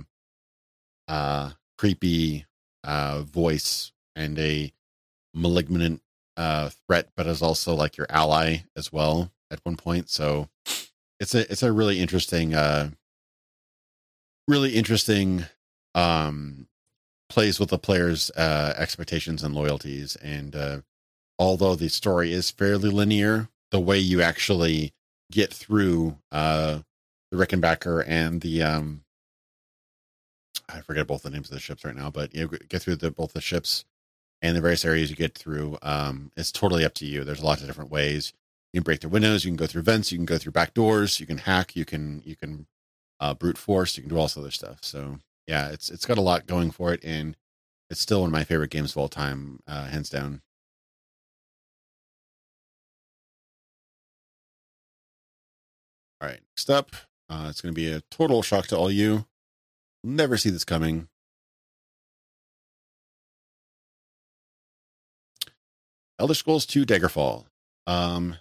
uh, creepy uh, voice and a malignant uh, threat, but is also like your ally as well at one point. So it's a it's a really interesting, uh, really interesting um plays with the player's uh expectations and loyalties and uh although the story is fairly linear, the way you actually get through uh, the Rickenbacker and the um, I forget both the names of the ships right now, but you get through the both the ships and the various areas you get through. Um, it's totally up to you. There's lots of different ways. You can break through windows, you can go through vents, you can go through back doors, you can hack, you can you can uh, brute force, you can do all this other stuff. So yeah, it's it's got a lot going for it, and it's still one of my favorite games of all time, uh, hands down. All right, next up, uh, it's going to be a total shock to all you. Never see this coming. Elder Scrolls 2 Daggerfall. Um,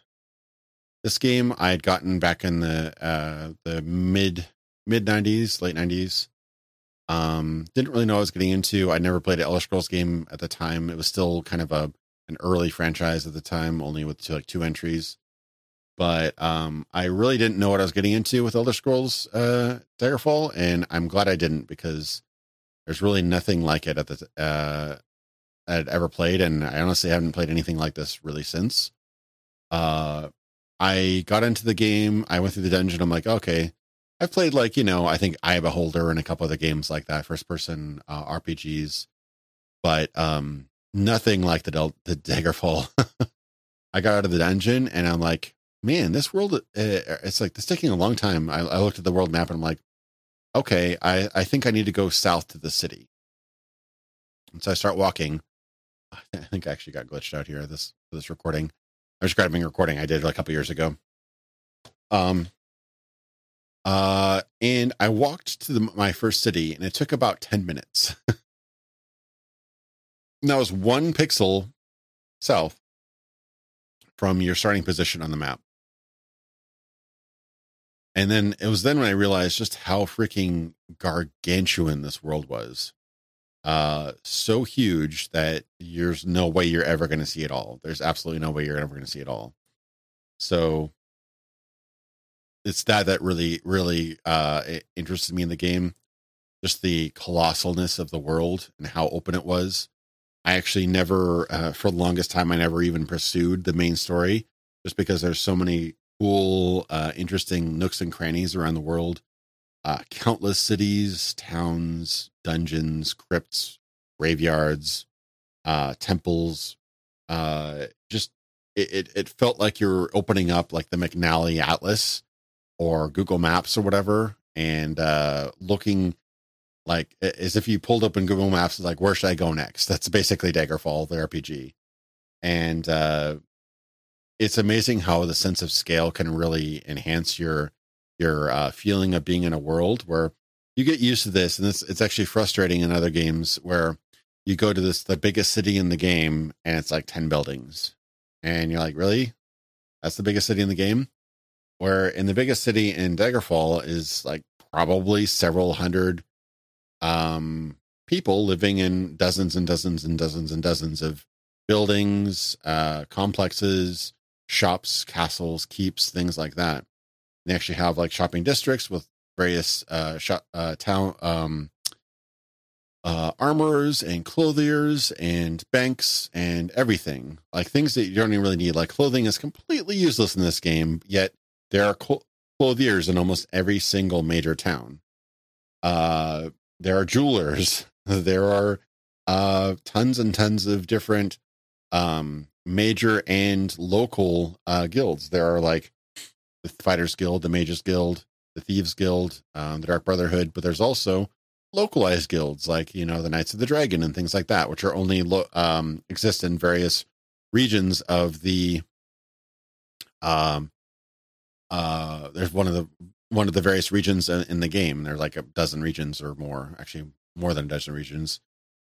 this game I had gotten back in the uh, the mid mid 90s, late 90s. Um, didn't really know I was getting into. I never played an Elder Scrolls game at the time. It was still kind of a an early franchise at the time, only with two, like two entries but um, I really didn't know what I was getting into with Elder Scrolls uh, Daggerfall, and I'm glad I didn't because there's really nothing like it at the uh, I'd ever played, and I honestly haven't played anything like this really since. Uh, I got into the game, I went through the dungeon. I'm like, okay, I've played like you know, I think I have a holder and a couple other games like that, first person uh, RPGs, but um, nothing like the Del- the Daggerfall. I got out of the dungeon and I'm like, man, this world, uh, it's like it's taking a long time. I, I, looked at the world map and I'm like, okay, I, I think I need to go south to the city. And so I start walking. I think I actually got glitched out here this this recording. I was grabbing recording I did a couple years ago. Um, uh, and I walked to the, my first city, and it took about ten minutes. that was one pixel south from your starting position on the map. And then it was then when I realized just how freaking gargantuan this world was. Uh, so huge that there's no way you're ever going to see it all. There's absolutely no way you're ever going to see it all. So it's that that really, really uh, interested me in the game. Just the colossalness of the world and how open it was. I actually never, uh, for the longest time, I never even pursued the main story just because there's so many cool, uh, interesting nooks and crannies around the world. Uh, countless cities, towns, dungeons, crypts, graveyards, uh, temples. Uh, just it, it, it felt like you're opening up like the McNally Atlas or Google Maps or whatever, and uh, looking like as if you pulled up in Google Maps, like where should I go next? That's basically Daggerfall, the RPG, and uh, it's amazing how the sense of scale can really enhance your your uh, feeling of being in a world where you get used to this, and it's it's actually frustrating in other games where you go to this the biggest city in the game and it's like 10 buildings. And you're like really? That's the biggest city in the game where in the biggest city in daggerfall is like probably several hundred um people living in dozens and dozens and dozens and dozens of buildings uh complexes shops castles keeps things like that. They actually have like shopping districts with various uh shop uh town um uh, armorers and clothiers and banks and everything. Like things that you don't even really need. Like clothing is completely useless in this game yet there are cl- clothiers in almost every single major town uh there are jewelers there are uh tons and tons of different um major and local uh guilds there are like the fighters guild the mages guild the thieves guild um the dark brotherhood but there's also localized guilds like you know the Knights of the Dragon and things like that, which are only lo- um, exist in various regions of the. Um, uh, there's one of the one of the various regions in, in the game. There's like a dozen regions or more, actually more than a dozen regions,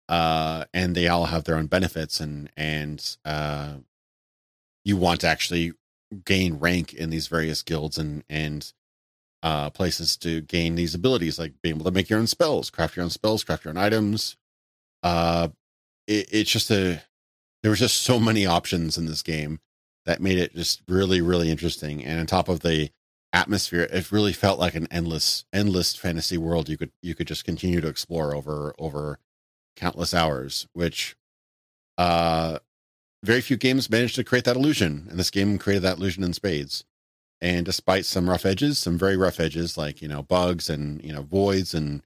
uh, and they all have their own benefits and and uh, you want to actually gain rank in these various guilds and and uh, places to gain these abilities, like being able to make your own spells, craft your own spells, craft your own items. Uh, it, it's just a there was just so many options in this game that made it just really, really interesting. And on top of the atmosphere, it really felt like an endless, endless fantasy world you could you could just continue to explore over over countless hours. Which, uh, very few games managed to create that illusion, and this game created that illusion in spades. And despite some rough edges, some very rough edges, like, you know, bugs and, you know, voids and,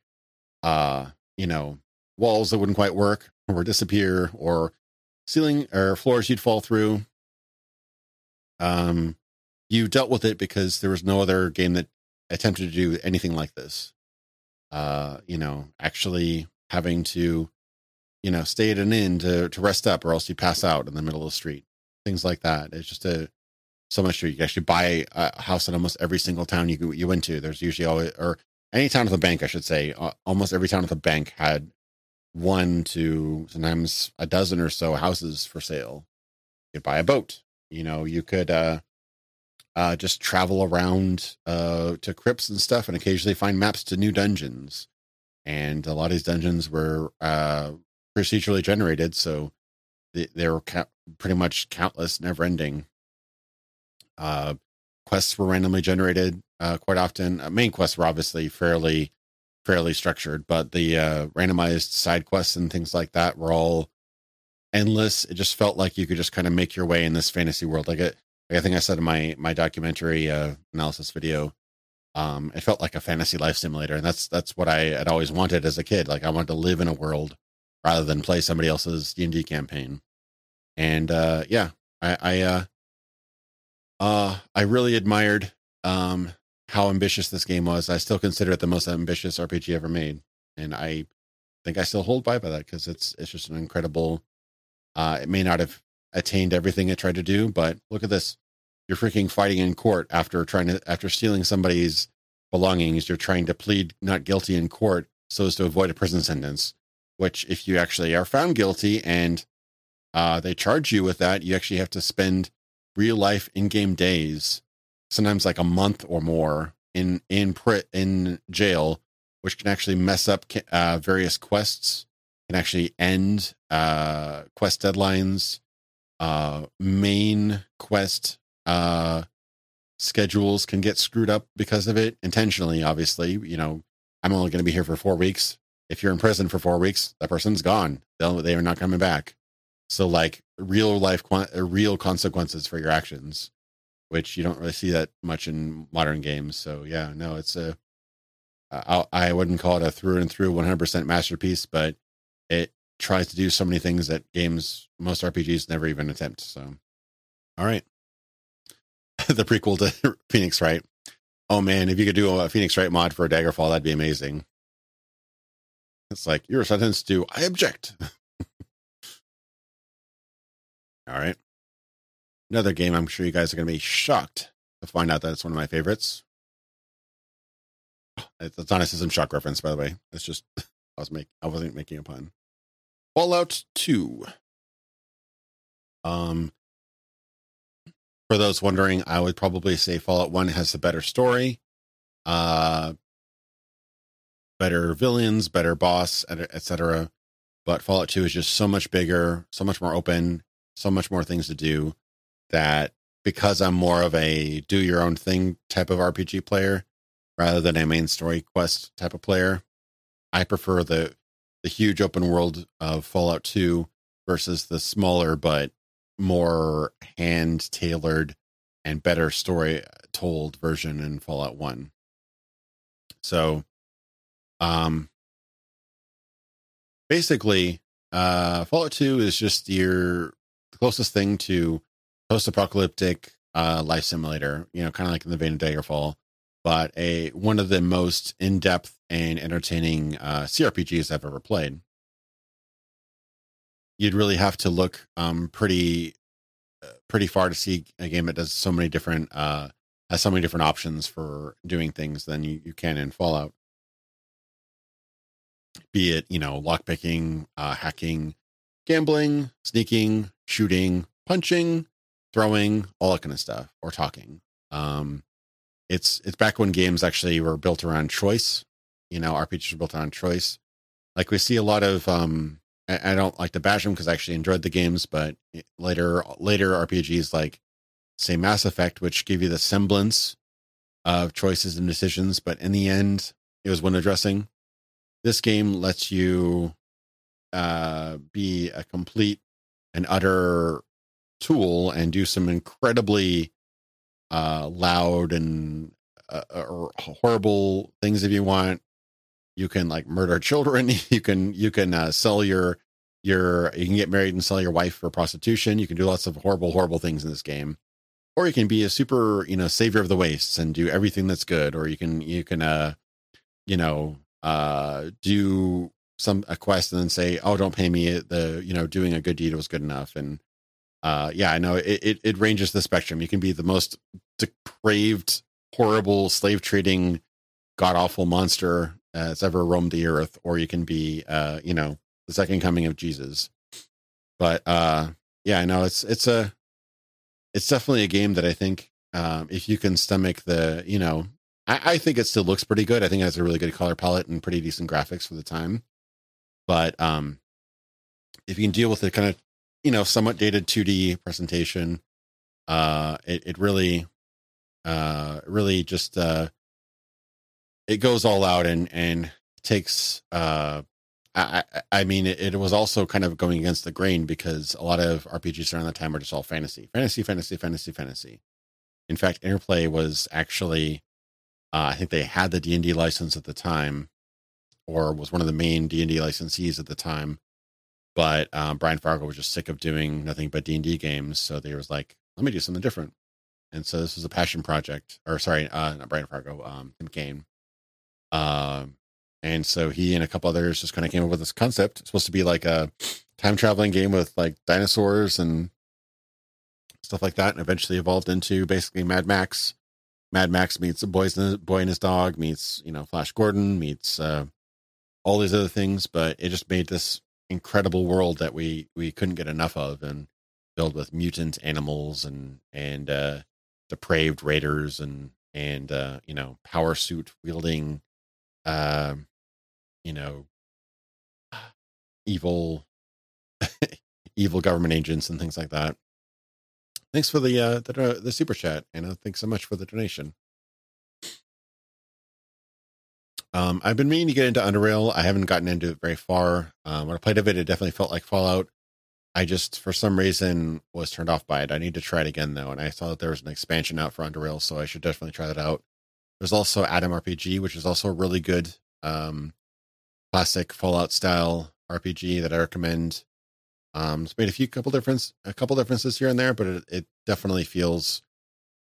uh, you know, walls that wouldn't quite work or disappear or ceiling or floors you'd fall through. Um, you dealt with it because there was no other game that attempted to do anything like this. Uh, you know, actually having to, you know, stay at an inn to, to rest up or else you pass out in the middle of the street. Things like that. It's just a, so much you can actually buy a house in almost every single town you you went to. There's usually always or any town with a bank, I should say. Almost every town with a bank had one to sometimes a dozen or so houses for sale. You could buy a boat. You know, you could uh, uh, just travel around uh, to crypts and stuff, and occasionally find maps to new dungeons. And a lot of these dungeons were uh, procedurally generated, so they, they were ca- pretty much countless, never ending. Uh, quests were randomly generated uh, quite often. Uh, main quests were obviously fairly fairly structured, but the uh, randomized side quests and things like that were all endless. It just felt like you could just kind of make your way in this fantasy world. Like, it, like I think I said in my my documentary uh, analysis video, um, it felt like a fantasy life simulator, and that's that's what I had always wanted as a kid. Like I wanted to live in a world rather than play somebody else's D and D campaign. And uh, yeah, I, I uh, uh, I really admired um, how ambitious this game was. I still consider it the most ambitious RPG ever made, and I think I still hold by by that because it's it's just an incredible. Uh, it may not have attained everything it tried to do, but look at this: you're freaking fighting in court after trying to after stealing somebody's belongings. You're trying to plead not guilty in court so as to avoid a prison sentence. Which, if you actually are found guilty and uh, they charge you with that, you actually have to spend real life in-game days, sometimes like a month or more in in pr- in jail, which can actually mess up uh, various quests, can actually end uh, quest deadlines, uh, main quest uh, schedules can get screwed up because of it intentionally. Obviously, you know, I'm only going to be here for four weeks. If you're in prison for four weeks, that person's gone. They'll, they are not coming back. So like real life, uh, real consequences for your actions, which you don't really see that much in modern games. So yeah, no, it's a. I, I wouldn't call it a through and through 100% masterpiece, but it tries to do so many things that games most RPGs never even attempt. So, all right, the prequel to Phoenix Wright. Oh man, if you could do a Phoenix Wright mod for a Daggerfall, that'd be amazing. It's like you're sentenced to I object. all right, another game. I'm sure you guys are going to be shocked to find out that it's one of my favorites. It's not a system shock reference, by the way. It's just I was make I wasn't making a pun. Fallout 2. Um, for those wondering, I would probably say Fallout 1 has a better story, uh, better villains, better boss, etc. But Fallout 2 is just so much bigger, so much more open, so much more things to do that because I'm more of a do your own thing type of RPG player rather than a main story quest type of player, I prefer the the huge open world of Fallout 2 versus the smaller but more hand tailored and better story told version in Fallout 1. So um basically uh Fallout 2 is just your closest thing to post-apocalyptic uh life simulator, you know, kind of like in the vein of Daggerfall, but a one of the most in-depth and entertaining uh, CRPGs I've ever played. You'd really have to look um, pretty uh, pretty far to see a game that does so many different uh, has so many different options for doing things than you, you can in Fallout. Be it you know lockpicking, uh, hacking, gambling, sneaking, shooting, punching, throwing, all that kind of stuff, or talking. Um, it's it's back when games actually were built around choice you know rpgs were built on choice. Like we see a lot of um i, I don't like to bash them because i actually enjoyed the games but later later rpgs like say mass effect which give you the semblance of choices and decisions but in the end it was window dressing this game lets you uh be a complete and utter tool and do some incredibly uh loud and uh, or horrible things if you want. You can like murder children. You can you can uh, sell your your you can get married and sell your wife for prostitution. You can do lots of horrible horrible things in this game. Or you can be a super you know savior of the wastes and do everything that's good. Or you can you can uh you know uh do some a quest and then say oh don't pay me. The you know doing a good deed was good enough. And uh yeah i know it it, it ranges the spectrum you can be the most depraved horrible slave trading god awful monster uh, that's ever roamed the earth, or you can be, uh, you know, the second coming of Jesus. But uh, yeah, I know it's it's a it's definitely a game that I think um, if you can stomach the, you know, I, I think it still looks pretty good. I think it has a really good color palette and pretty decent graphics for the time. But um, if you can deal with the kind of, you know, somewhat dated 2D presentation, uh, it, it really, uh, really just uh, it goes all out and and takes uh I, I mean, it, was also kind of going against the grain because a lot of RPGs around that time were just all fantasy, fantasy, fantasy, fantasy, fantasy. In fact, Interplay was actually, uh, I think they had the D and D license at the time, or was one of the main D and D licensees at the time. But um, Brian Fargo was just sick of doing nothing but D and D games, so they was like, "Let me do something different." And so this was a passion project, or sorry, uh, not Brian Fargo, um, Tim Cain um, and so he and a couple others just kind of came up with this concept. It's supposed to be like a time traveling game with like dinosaurs and stuff like that, and eventually evolved into basically Mad Max. Mad Max meets a boy's boy and his dog meets you know Flash Gordon meets uh, all these other things, but it just made this incredible world that we we couldn't get enough of, and filled with mutant animals and and uh, depraved raiders and and uh, you know power suit wielding um, you know, evil, evil government agents and things like that. Thanks for the uh, the, the super chat, Anna. Thanks so much for the donation. Um, I've been meaning to get into Underrail. I haven't gotten into it very far. Um, when I played of it, it definitely felt like Fallout. I just, for some reason, was turned off by it. I need to try it again though, and I saw that there was an expansion out for Underrail, so I should definitely try that out. There's also Atom RPG, which is also a really good um, classic Fallout style RPG that I recommend. Um, it's made a few couple difference, a couple differences here and there, but it, it definitely feels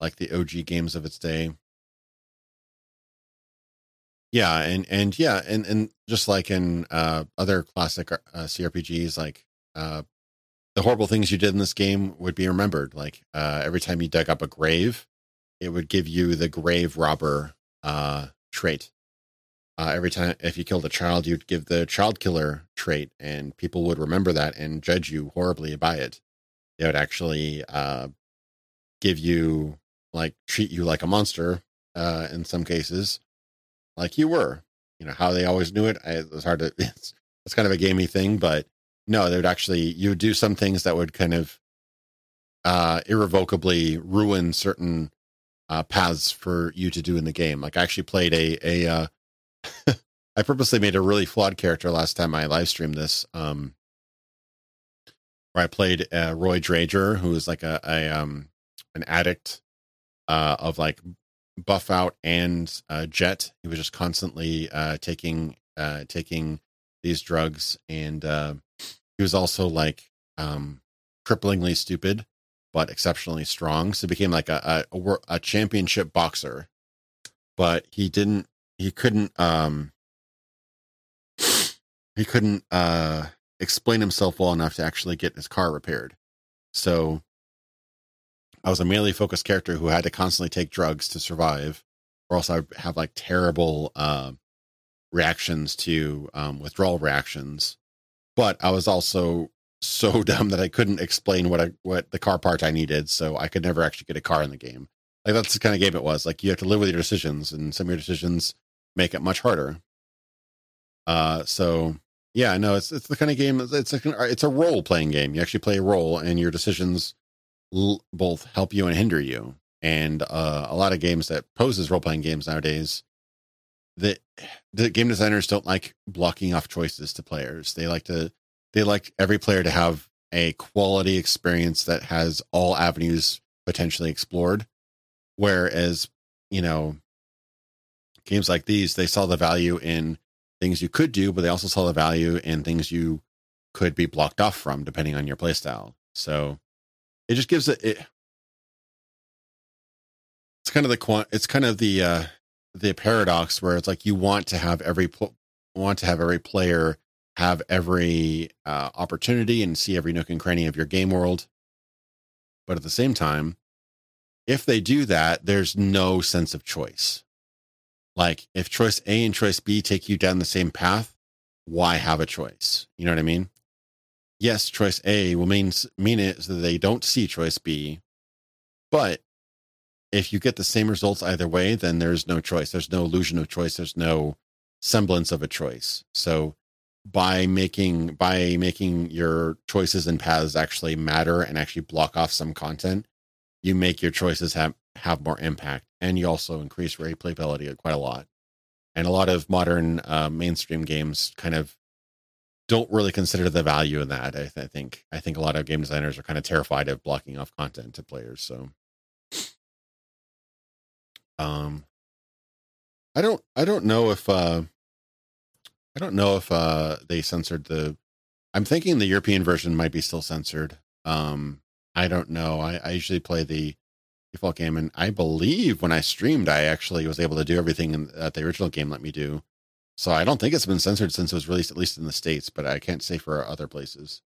like the OG games of its day. Yeah, and and yeah, and and just like in uh, other classic uh, CRPGs, like uh, the horrible things you did in this game would be remembered. Like uh, every time you dug up a grave, it would give you the grave robber uh, trait. Uh, every time if you killed a child, you'd give the child killer trait, and people would remember that and judge you horribly by it. They would actually uh, give you like treat you like a monster uh, in some cases like you were. You know how they always knew it. I, it was hard to. It's, it's kind of a gamey thing, but no, they would actually you would do some things that would kind of uh, irrevocably ruin certain uh, paths for you to do in the game. Like I actually played a a. Uh, I purposely made a really flawed character last time I live streamed this. Um, where I played uh, Roy Drager, who is like a, a um an addict uh, of like Buffout and uh, jet. He was just constantly uh, taking uh, taking these drugs and uh, he was also like um, cripplingly stupid but exceptionally strong. So he became like a, a, a championship boxer. But he didn't he couldn't um he couldn't uh explain himself well enough to actually get his car repaired. So I was a melee focused character who had to constantly take drugs to survive, or else I would have like terrible uh, reactions to um, withdrawal reactions. But I was also so dumb that I couldn't explain what I what the car part I needed, so I could never actually get a car in the game. Like that's the kind of game it was. Like you have to live with your decisions, and some of your decisions make it much harder. Uh, so yeah, no, it's it's the kind of game. It's a it's a role playing game. You actually play a role, and your decisions l- both help you and hinder you. And uh, a lot of games that pose as role playing games nowadays, the the game designers don't like blocking off choices to players. They like to they like every player to have a quality experience that has all avenues potentially explored. Whereas, you know, games like these, they saw the value in things you could do, but they also saw the value in things you could be blocked off from depending on your playstyle. So it just gives it, it it's kind of the quant it's kind of the uh the paradox where it's like you want to have every pl- want to have every player have every uh, opportunity and see every nook and cranny of your game world. But at the same time if they do that there's no sense of choice. Like if choice a and choice b take you down the same path why have a choice? You know what i mean yes, choice A will mean mean it so they don't see choice B. But if you get the same results either way, then there's no choice. There's no illusion of choice. There's no semblance of a choice. So by making by making your choices and paths actually matter and actually block off some content, you make your choices have have more impact, and you also increase replayability quite a lot. And a lot of modern uh, mainstream games kind of don't really consider the value in that. I, th- I, think I think a lot of game designers are kind of terrified of blocking off content to players. So, um, I don't I don't know if uh, I don't know if uh they censored the. I'm thinking the European version might be still censored. Um, I don't know. I, I usually play the default game, and I believe when I streamed, I actually was able to do everything that the original game let me do. So I don't think it's been censored since it was released, at least in the States, but I can't say for other places.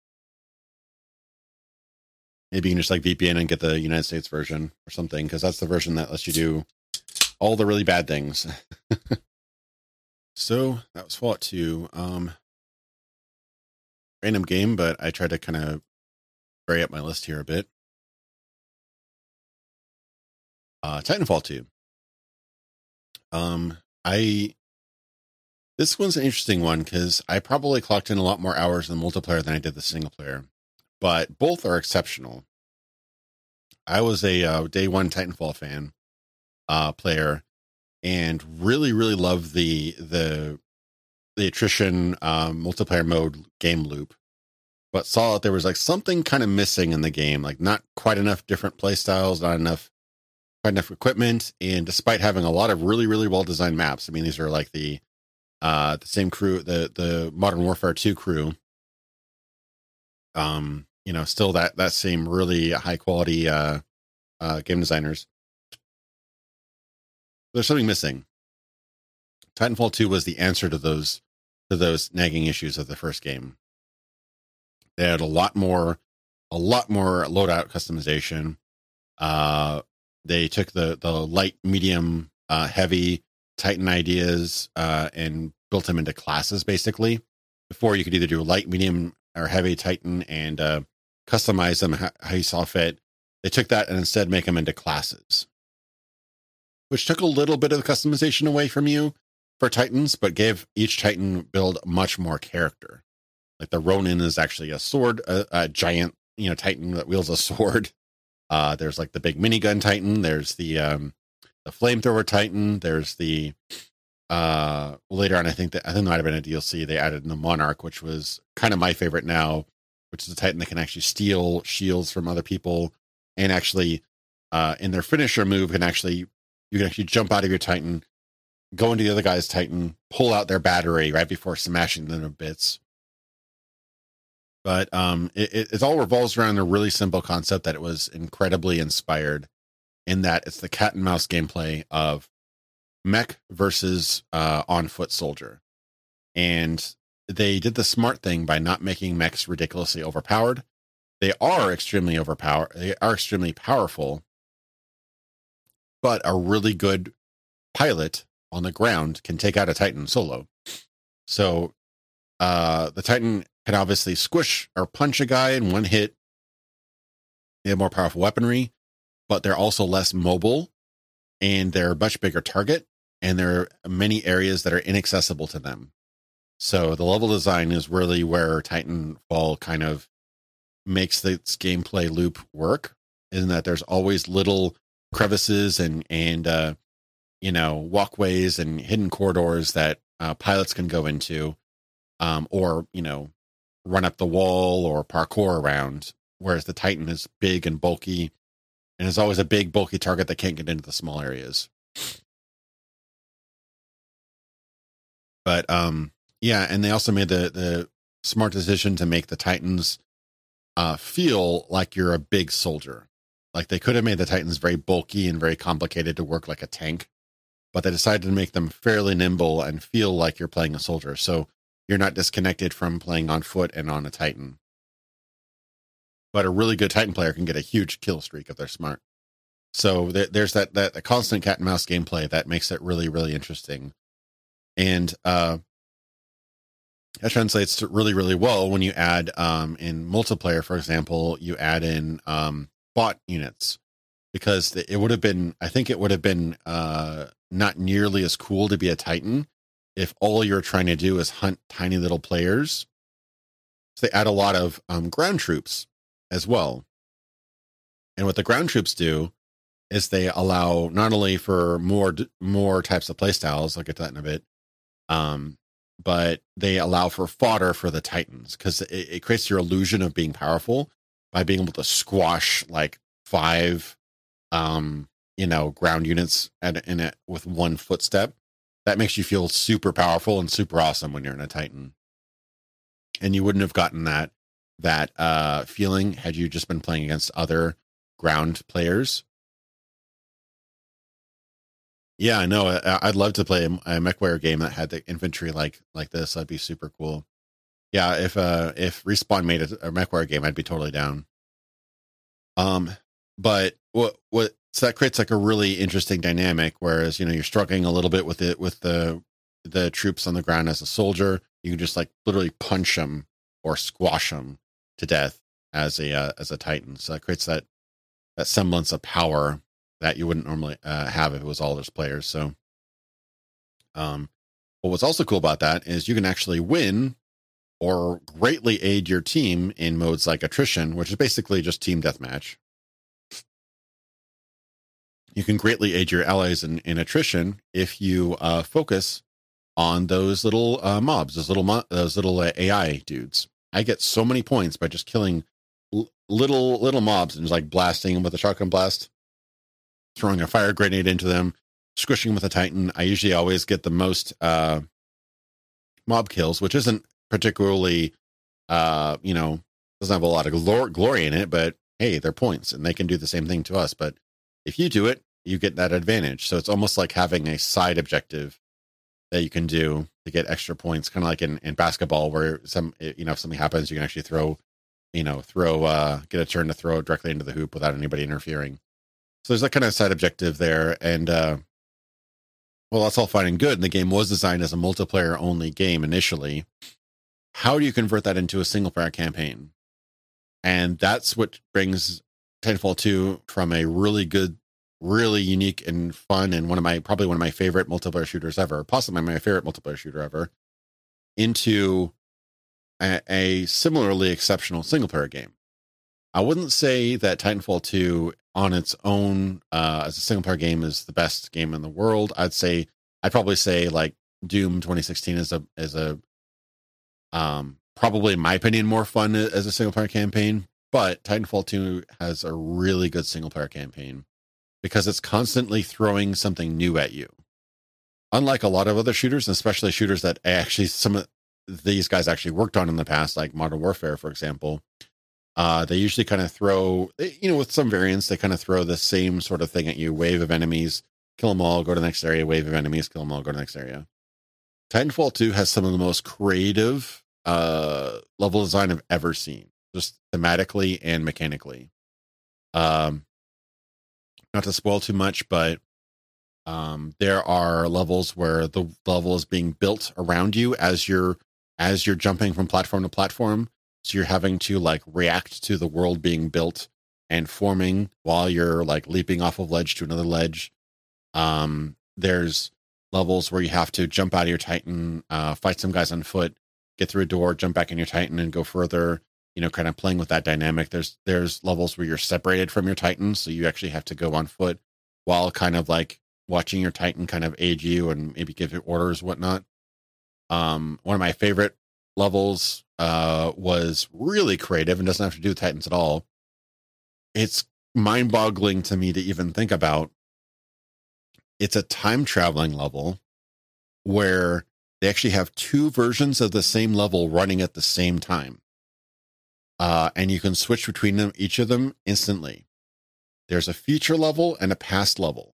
Maybe you can just like VPN and get the United States version or something, because that's the version that lets you do all the really bad things. so that was Fallout 2. Um, random game, but I tried to kind of vary up my list here a bit. Uh, Titanfall 2. Um, I this one's an interesting one because I probably clocked in a lot more hours in the multiplayer than I did the single player, but both are exceptional. I was a uh, day one Titanfall fan uh, player and really, really loved the the the attrition um, multiplayer mode game loop, but saw that there was like something kind of missing in the game, like not quite enough different play styles, not enough quite enough equipment, and despite having a lot of really, really well designed maps, I mean these are like the uh, the same crew, the the Modern Warfare 2 crew, um, you know, still that that same really high quality uh, uh, game designers. There's something missing. Titanfall 2 was the answer to those to those nagging issues of the first game. They had a lot more a lot more loadout customization. Uh, they took the the light, medium, uh, heavy Titan ideas uh, and built them into classes. Basically, before you could either do light, medium, or heavy Titan and uh, customize them how, you saw fit. They took that and instead make them into classes, which took a little bit of customization away from you for Titans, but gave each Titan build much more character. Like the Ronin is actually a sword, a, a giant, you know, Titan that wields a sword. Uh, there's like the big minigun Titan. There's the um, the flamethrower Titan. There's the uh later on. I think that I think there might have been a DLC they added in the Monarch, which was kind of my favorite now, which is a Titan that can actually steal shields from other people and actually uh in their finisher move can actually you can actually jump out of your Titan, go into the other guy's Titan, pull out their battery right before smashing them to bits. But um, it, it, it all revolves around a really simple concept that it was incredibly inspired in that it's the cat and mouse gameplay of mech versus uh, on foot soldier. And they did the smart thing by not making mechs ridiculously overpowered. They are extremely overpowered, they are extremely powerful, but a really good pilot on the ground can take out a Titan solo. So uh, the Titan can obviously squish or punch a guy in one hit. They have more powerful weaponry, but they're also less mobile and they're a much bigger target. And there are many areas that are inaccessible to them. So the level design is really where Titanfall kind of makes this gameplay loop work, in that there's always little crevices and and uh, you know walkways and hidden corridors that uh, pilots can go into, um, or you know run up the wall or parkour around. Whereas the Titan is big and bulky, and is always a big bulky target that can't get into the small areas. But um, yeah, and they also made the the smart decision to make the Titans uh, feel like you're a big soldier. Like they could have made the Titans very bulky and very complicated to work like a tank, but they decided to make them fairly nimble and feel like you're playing a soldier. So you're not disconnected from playing on foot and on a Titan. But a really good Titan player can get a huge kill streak if they're smart. So there, there's that, that constant cat and mouse gameplay that makes it really really interesting, and uh, that translates to really really well when you add um, in multiplayer, for example, you add in um, bot units because it would have been I think it would have been uh, not nearly as cool to be a Titan if all you're trying to do is hunt tiny little players. So they add a lot of um, ground troops as well. And what the ground troops do is they allow not only for more more types of playstyles, I'll get to that in a bit, um, but they allow for fodder for the titans because it, it, creates your illusion of being powerful by being able to squash like five, um, you know, ground units at, in it with one footstep that makes you feel super powerful and super awesome when you're in a Titan. And you wouldn't have gotten that that uh, feeling had you just been playing against other ground players. Yeah, I know. I'd love to play a, MechWarrior game that had the infantry like like this. That'd be super cool. Yeah, if uh if Respawn made a, a MechWarrior game, I'd be totally down. Um, but what what so that creates like a really interesting dynamic whereas you know you're struggling a little bit with it with the the troops on the ground as a soldier you can just like literally punch them or squash them to death as a uh, as a titan. So that creates that that semblance of power that you wouldn't normally uh, have if it was all those players. So um but what's also cool about that is you can actually win or greatly aid your team in modes like attrition which is basically just team deathmatch. You can greatly aid your allies in, in attrition if you uh, focus on those little uh, mobs, those little mo- those little uh, AI dudes. I get so many points by just killing l- little little mobs and just like blasting them with a shotgun blast, throwing a fire grenade into them, squishing them with a titan. I usually always get the most uh, mob kills, which isn't particularly uh, you know doesn't have a lot of glor- glory in it, but hey, they're points and they can do the same thing to us. But if you do it, you get that advantage. So it's almost like having a side objective that you can do to get extra points, kind of like in, in basketball where some you know if something happens, you can actually throw, you know, throw uh get a turn to throw directly into the hoop without anybody interfering. So there's that kind of side objective there, and uh well, that's all fine and good. And the game was designed as a multiplayer only game initially. How do you convert that into a single player campaign? And that's what brings Titanfall 2 from a really good really unique and fun and one of my probably one of my favorite multiplayer shooters ever, possibly my favorite multiplayer shooter ever, into a, a similarly exceptional single player game. I wouldn't say that Titanfall 2 on its own uh, as a single player game is the best game in the world. I'd say I'd probably say like Doom 2016 is a is a um probably in my opinion more fun as a single player campaign, but Titanfall 2 has a really good single player campaign because it's constantly throwing something new at you. Unlike a lot of other shooters, especially shooters that actually some of these guys actually worked on in the past, like Modern Warfare, for example, uh, they usually kind of throw, you know, with some variants, they kind of throw the same sort of thing at you wave of enemies, kill them all, go to the next area, wave of enemies, kill them all, go to the next area. Titanfall 2 has some of the most creative uh, level design I've ever seen, just thematically and mechanically. Um, not to spoil too much, but um, there are levels where the level is being built around you as you're as you're jumping from platform to platform. So you're having to like react to the world being built and forming while you're like leaping off of ledge to another ledge. Um, there's levels where you have to jump out of your Titan, uh, fight some guys on foot, get through a door, jump back in your Titan, and go further you know, kind of playing with that dynamic. There's there's levels where you're separated from your Titan, so you actually have to go on foot while kind of like watching your Titan kind of aid you and maybe give you orders, whatnot. Um, one of my favorite levels uh was really creative and doesn't have to do with Titans at all. It's mind boggling to me to even think about. It's a time traveling level where they actually have two versions of the same level running at the same time uh, and you can switch between them, each of them instantly. There's a future level and a past level,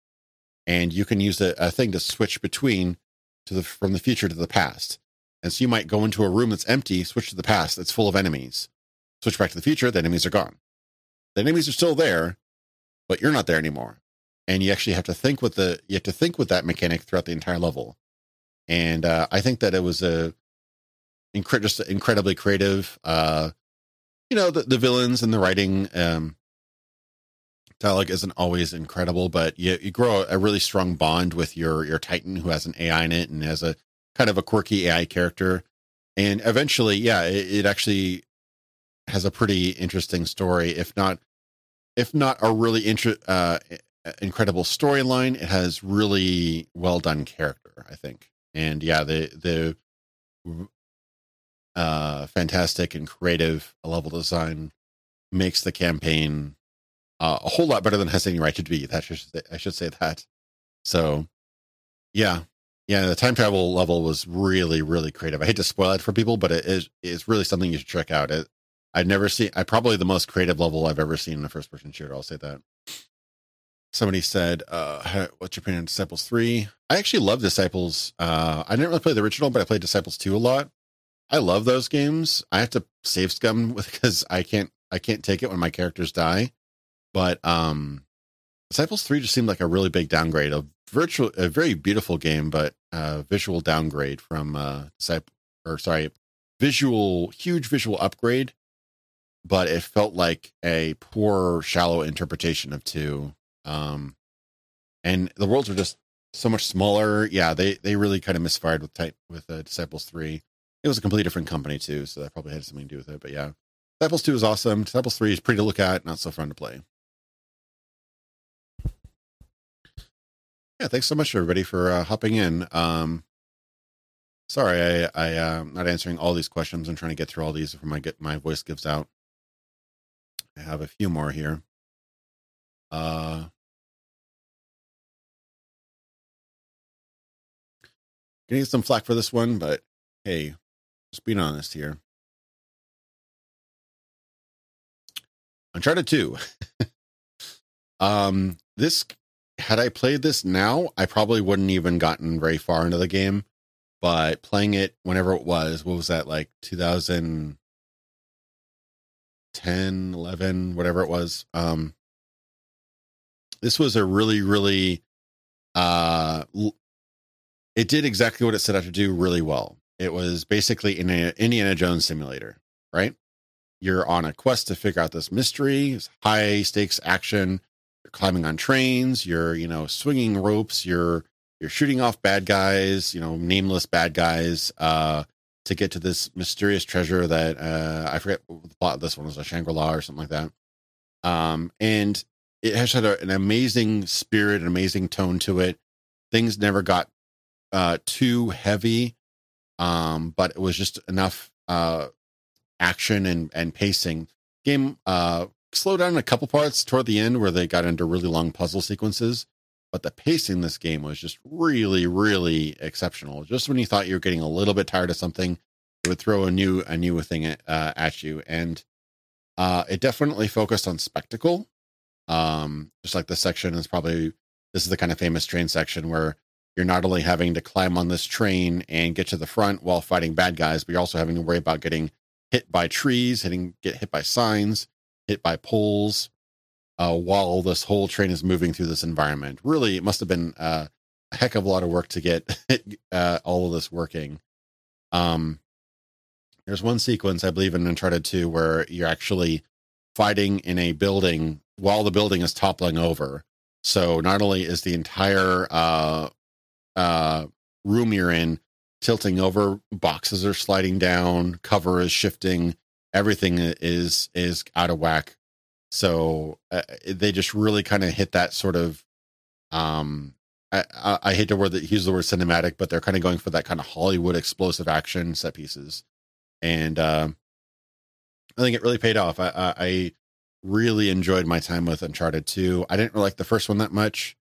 and you can use a, a thing to switch between to the from the future to the past. And so you might go into a room that's empty, switch to the past that's full of enemies, switch back to the future, the enemies are gone. The enemies are still there, but you're not there anymore. And you actually have to think with the you have to think with that mechanic throughout the entire level. And uh, I think that it was a just incredibly creative. Uh, you know the, the villains and the writing um dialogue isn't always incredible but you, you grow a really strong bond with your your titan who has an ai in it and has a kind of a quirky ai character. And eventually yeah it, it actually has a pretty interesting story if not if not a really inter- uh, incredible storyline it has really well done character i think. And yeah the the uh, fantastic and creative level design makes the campaign uh, a whole lot better than has any right to be. That should I should say that. So, yeah, yeah, the time travel level was really really creative. I hate to spoil it for people, but it is it's really something you should check out. It I've never seen. I probably the most creative level I've ever seen in a first person shooter. I'll say that. Somebody said, uh, "What's your opinion on Disciples 3? I actually love Disciples. Uh, I didn't really play the original, but I played Disciples 2 a lot. I love those games. I have to save scum because I can't I can't take it when my characters die. But um Disciples 3 just seemed like a really big downgrade, a virtual a very beautiful game, but uh visual downgrade from uh Disciple or sorry, visual huge visual upgrade, but it felt like a poor shallow interpretation of 2. Um and the worlds are just so much smaller. Yeah, they they really kind of misfired with type with uh, Disciples 3 it was a completely different company too, so that probably had something to do with it. But yeah, Disciples 2 is awesome. Disciples 3 is pretty to look at, not so fun to play. Yeah, thanks so much everybody for uh, hopping in. Um, sorry, I I uh, am not answering all these questions. I'm trying to get through all these before my get my voice gives out. I have a few more here. Uh, gonna get some flack for this one, but hey, just being honest here. Uncharted 2. um, this had I played this now, I probably wouldn't even gotten very far into the game. But playing it whenever it was, what was that like 2010, 11, whatever it was. Um, this was a really, really, uh, it did exactly what it set out to do really well. It was basically an Indiana Jones simulator, right? You're on a quest to figure out this mystery, high stakes action you're climbing on trains, you're, you know, swinging ropes, you're you're shooting off bad guys, you know, nameless bad guys, uh, to get to this mysterious treasure that uh I forget what the plot of this one was a Shangri-La or something like that. Um, and it has had a, an amazing spirit, an amazing tone to it. Things never got uh too heavy, um, but it was just enough uh action and and pacing. Game uh slow down a couple parts toward the end where they got into really long puzzle sequences, but the pacing in this game was just really, really exceptional. Just when you thought you were getting a little bit tired of something, it would throw a new a new thing at, uh, at you, and uh, it definitely focused on spectacle. Um, just like the section is probably this is the kind of famous train section where you're not only having to climb on this train and get to the front while fighting bad guys, but you're also having to worry about getting hit by trees, hitting get hit by signs, hit by poles uh, while this whole train is moving through this environment. Really, it must have been uh, a heck of a lot of work to get uh, all of this working. Um, there's one sequence, I believe, in Uncharted 2 where you're actually fighting in a building while the building is toppling over. So not only is the entire uh, uh, room you're in tilting over, boxes are sliding down, cover is shifting, everything is is out of whack. So uh, they just really kind of hit that sort of um I, I, I hate to word that use the word cinematic, but they're kind of going for that kind of Hollywood explosive action set pieces, and uh, I think it really paid off. I, I, I really enjoyed my time with Uncharted 2. I didn't like the first one that much.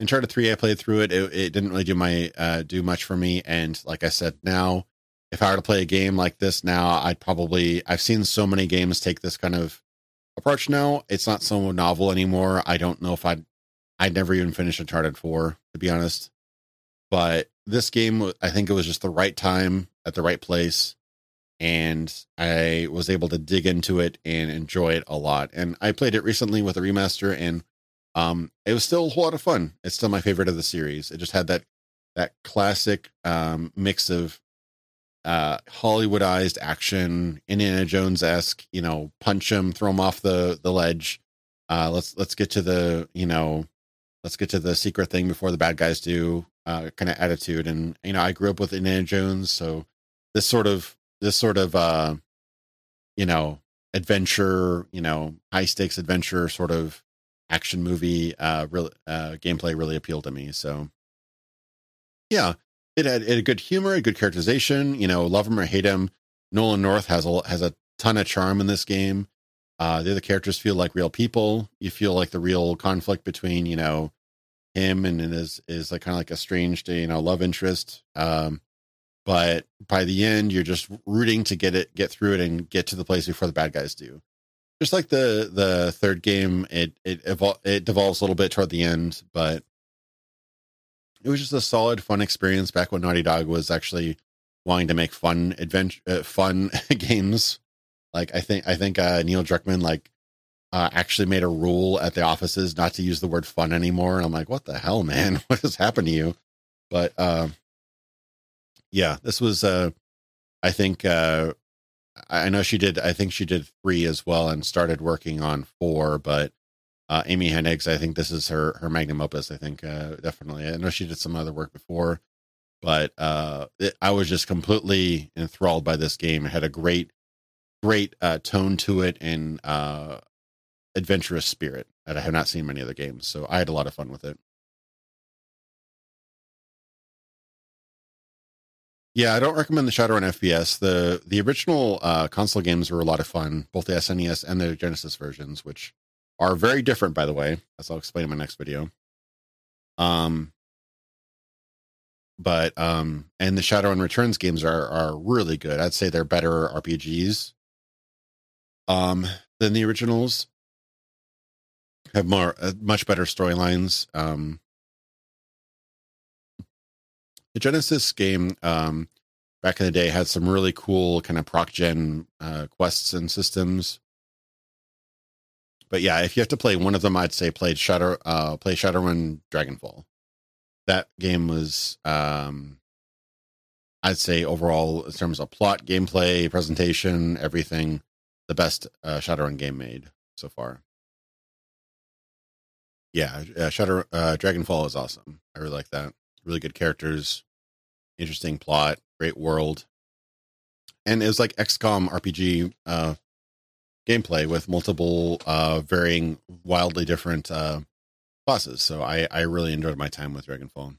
Uncharted 3, I played through it. It, it didn't really do my uh, do much for me. And like I said, now if I were to play a game like this now, I'd probably I've seen so many games take this kind of approach now. It's not so novel anymore. I don't know if I'd I'd never even finish Uncharted 4, to be honest. But this game, I think it was just the right time at the right place. And I was able to dig into it and enjoy it a lot. And I played it recently with a remaster, and um, it was still a whole lot of fun. It's still my favorite of the series. It just had that that classic um, mix of uh, Hollywoodized action, Indiana Jones esque. You know, punch him, throw him off the the ledge. Uh, let's let's get to the you know, let's get to the secret thing before the bad guys do. Uh, kind of attitude, and you know, I grew up with Indiana Jones, so this sort of this sort of uh, you know, adventure, you know, high stakes adventure sort of action movie uh really uh gameplay really appealed to me so yeah it had, it had good humor, a good characterization. You know, love him or hate him, Nolan North has a has a ton of charm in this game. Uh, the other characters feel like real people. You feel like the real conflict between you know him and his is like kind of like a strange you know love interest. Um, but by the end, you're just rooting to get it, get through it, and get to the place before the bad guys do. Just like the the third game, it it evol- it devolves a little bit toward the end, but it was just a solid, fun experience back when Naughty Dog was actually wanting to make fun adventure, uh, fun games. Like I think I think uh, Neil Druckmann like uh, actually made a rule at the offices not to use the word fun anymore. And I'm like, what the hell, man? What has happened to you? But uh, yeah, this was uh, I think uh, I know she did. I think she did three as well and started working on four, but uh, Amy Hennig. I think this is her her magnum opus. I think uh, definitely. I know she did some other work before, but uh, it, I was just completely enthralled by this game. It had a great, great uh, tone to it and uh, adventurous spirit that I have not seen many other games. So I had a lot of fun with it. Yeah, I don't recommend the Shadowrun FPS. The the original uh, console games were a lot of fun, both the SNES and the Genesis versions, which are very different, by the way, as I'll explain in my next video. Um, but um, and the Shadowrun Returns games are are really good. I'd say they're better RPGs um than the originals. have more uh, much better storylines. Um, the Genesis game um, back in the day had some really cool kind of proc gen uh, quests and systems. But yeah, if you have to play one of them, I'd say play Shadow, uh, play Shadowrun Dragonfall. That game was, um, I'd say overall in terms of plot, gameplay, presentation, everything, the best uh, Shadowrun game made so far. Yeah, uh, Shadow uh, Dragonfall is awesome. I really like that. Really good characters, interesting plot, great world, and it was like XCOM RPG uh, gameplay with multiple uh, varying, wildly different uh, classes. So I I really enjoyed my time with Dragonfall.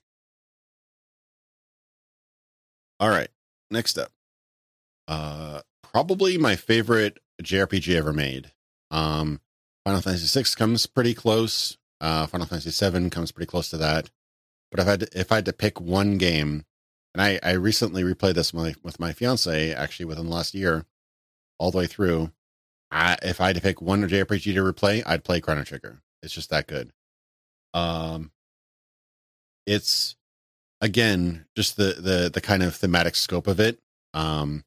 All right, next up, uh, probably my favorite JRPG ever made. Um, Final Fantasy VI comes pretty close. Uh, Final Fantasy VII comes pretty close to that. But if I had to, if I had to pick one game, and I, I recently replayed this with my, with my fiance actually within the last year, all the way through. I, if I had to pick one JRPG to replay, I'd play Chrono Trigger. It's just that good. Um, it's again just the the the kind of thematic scope of it. Um,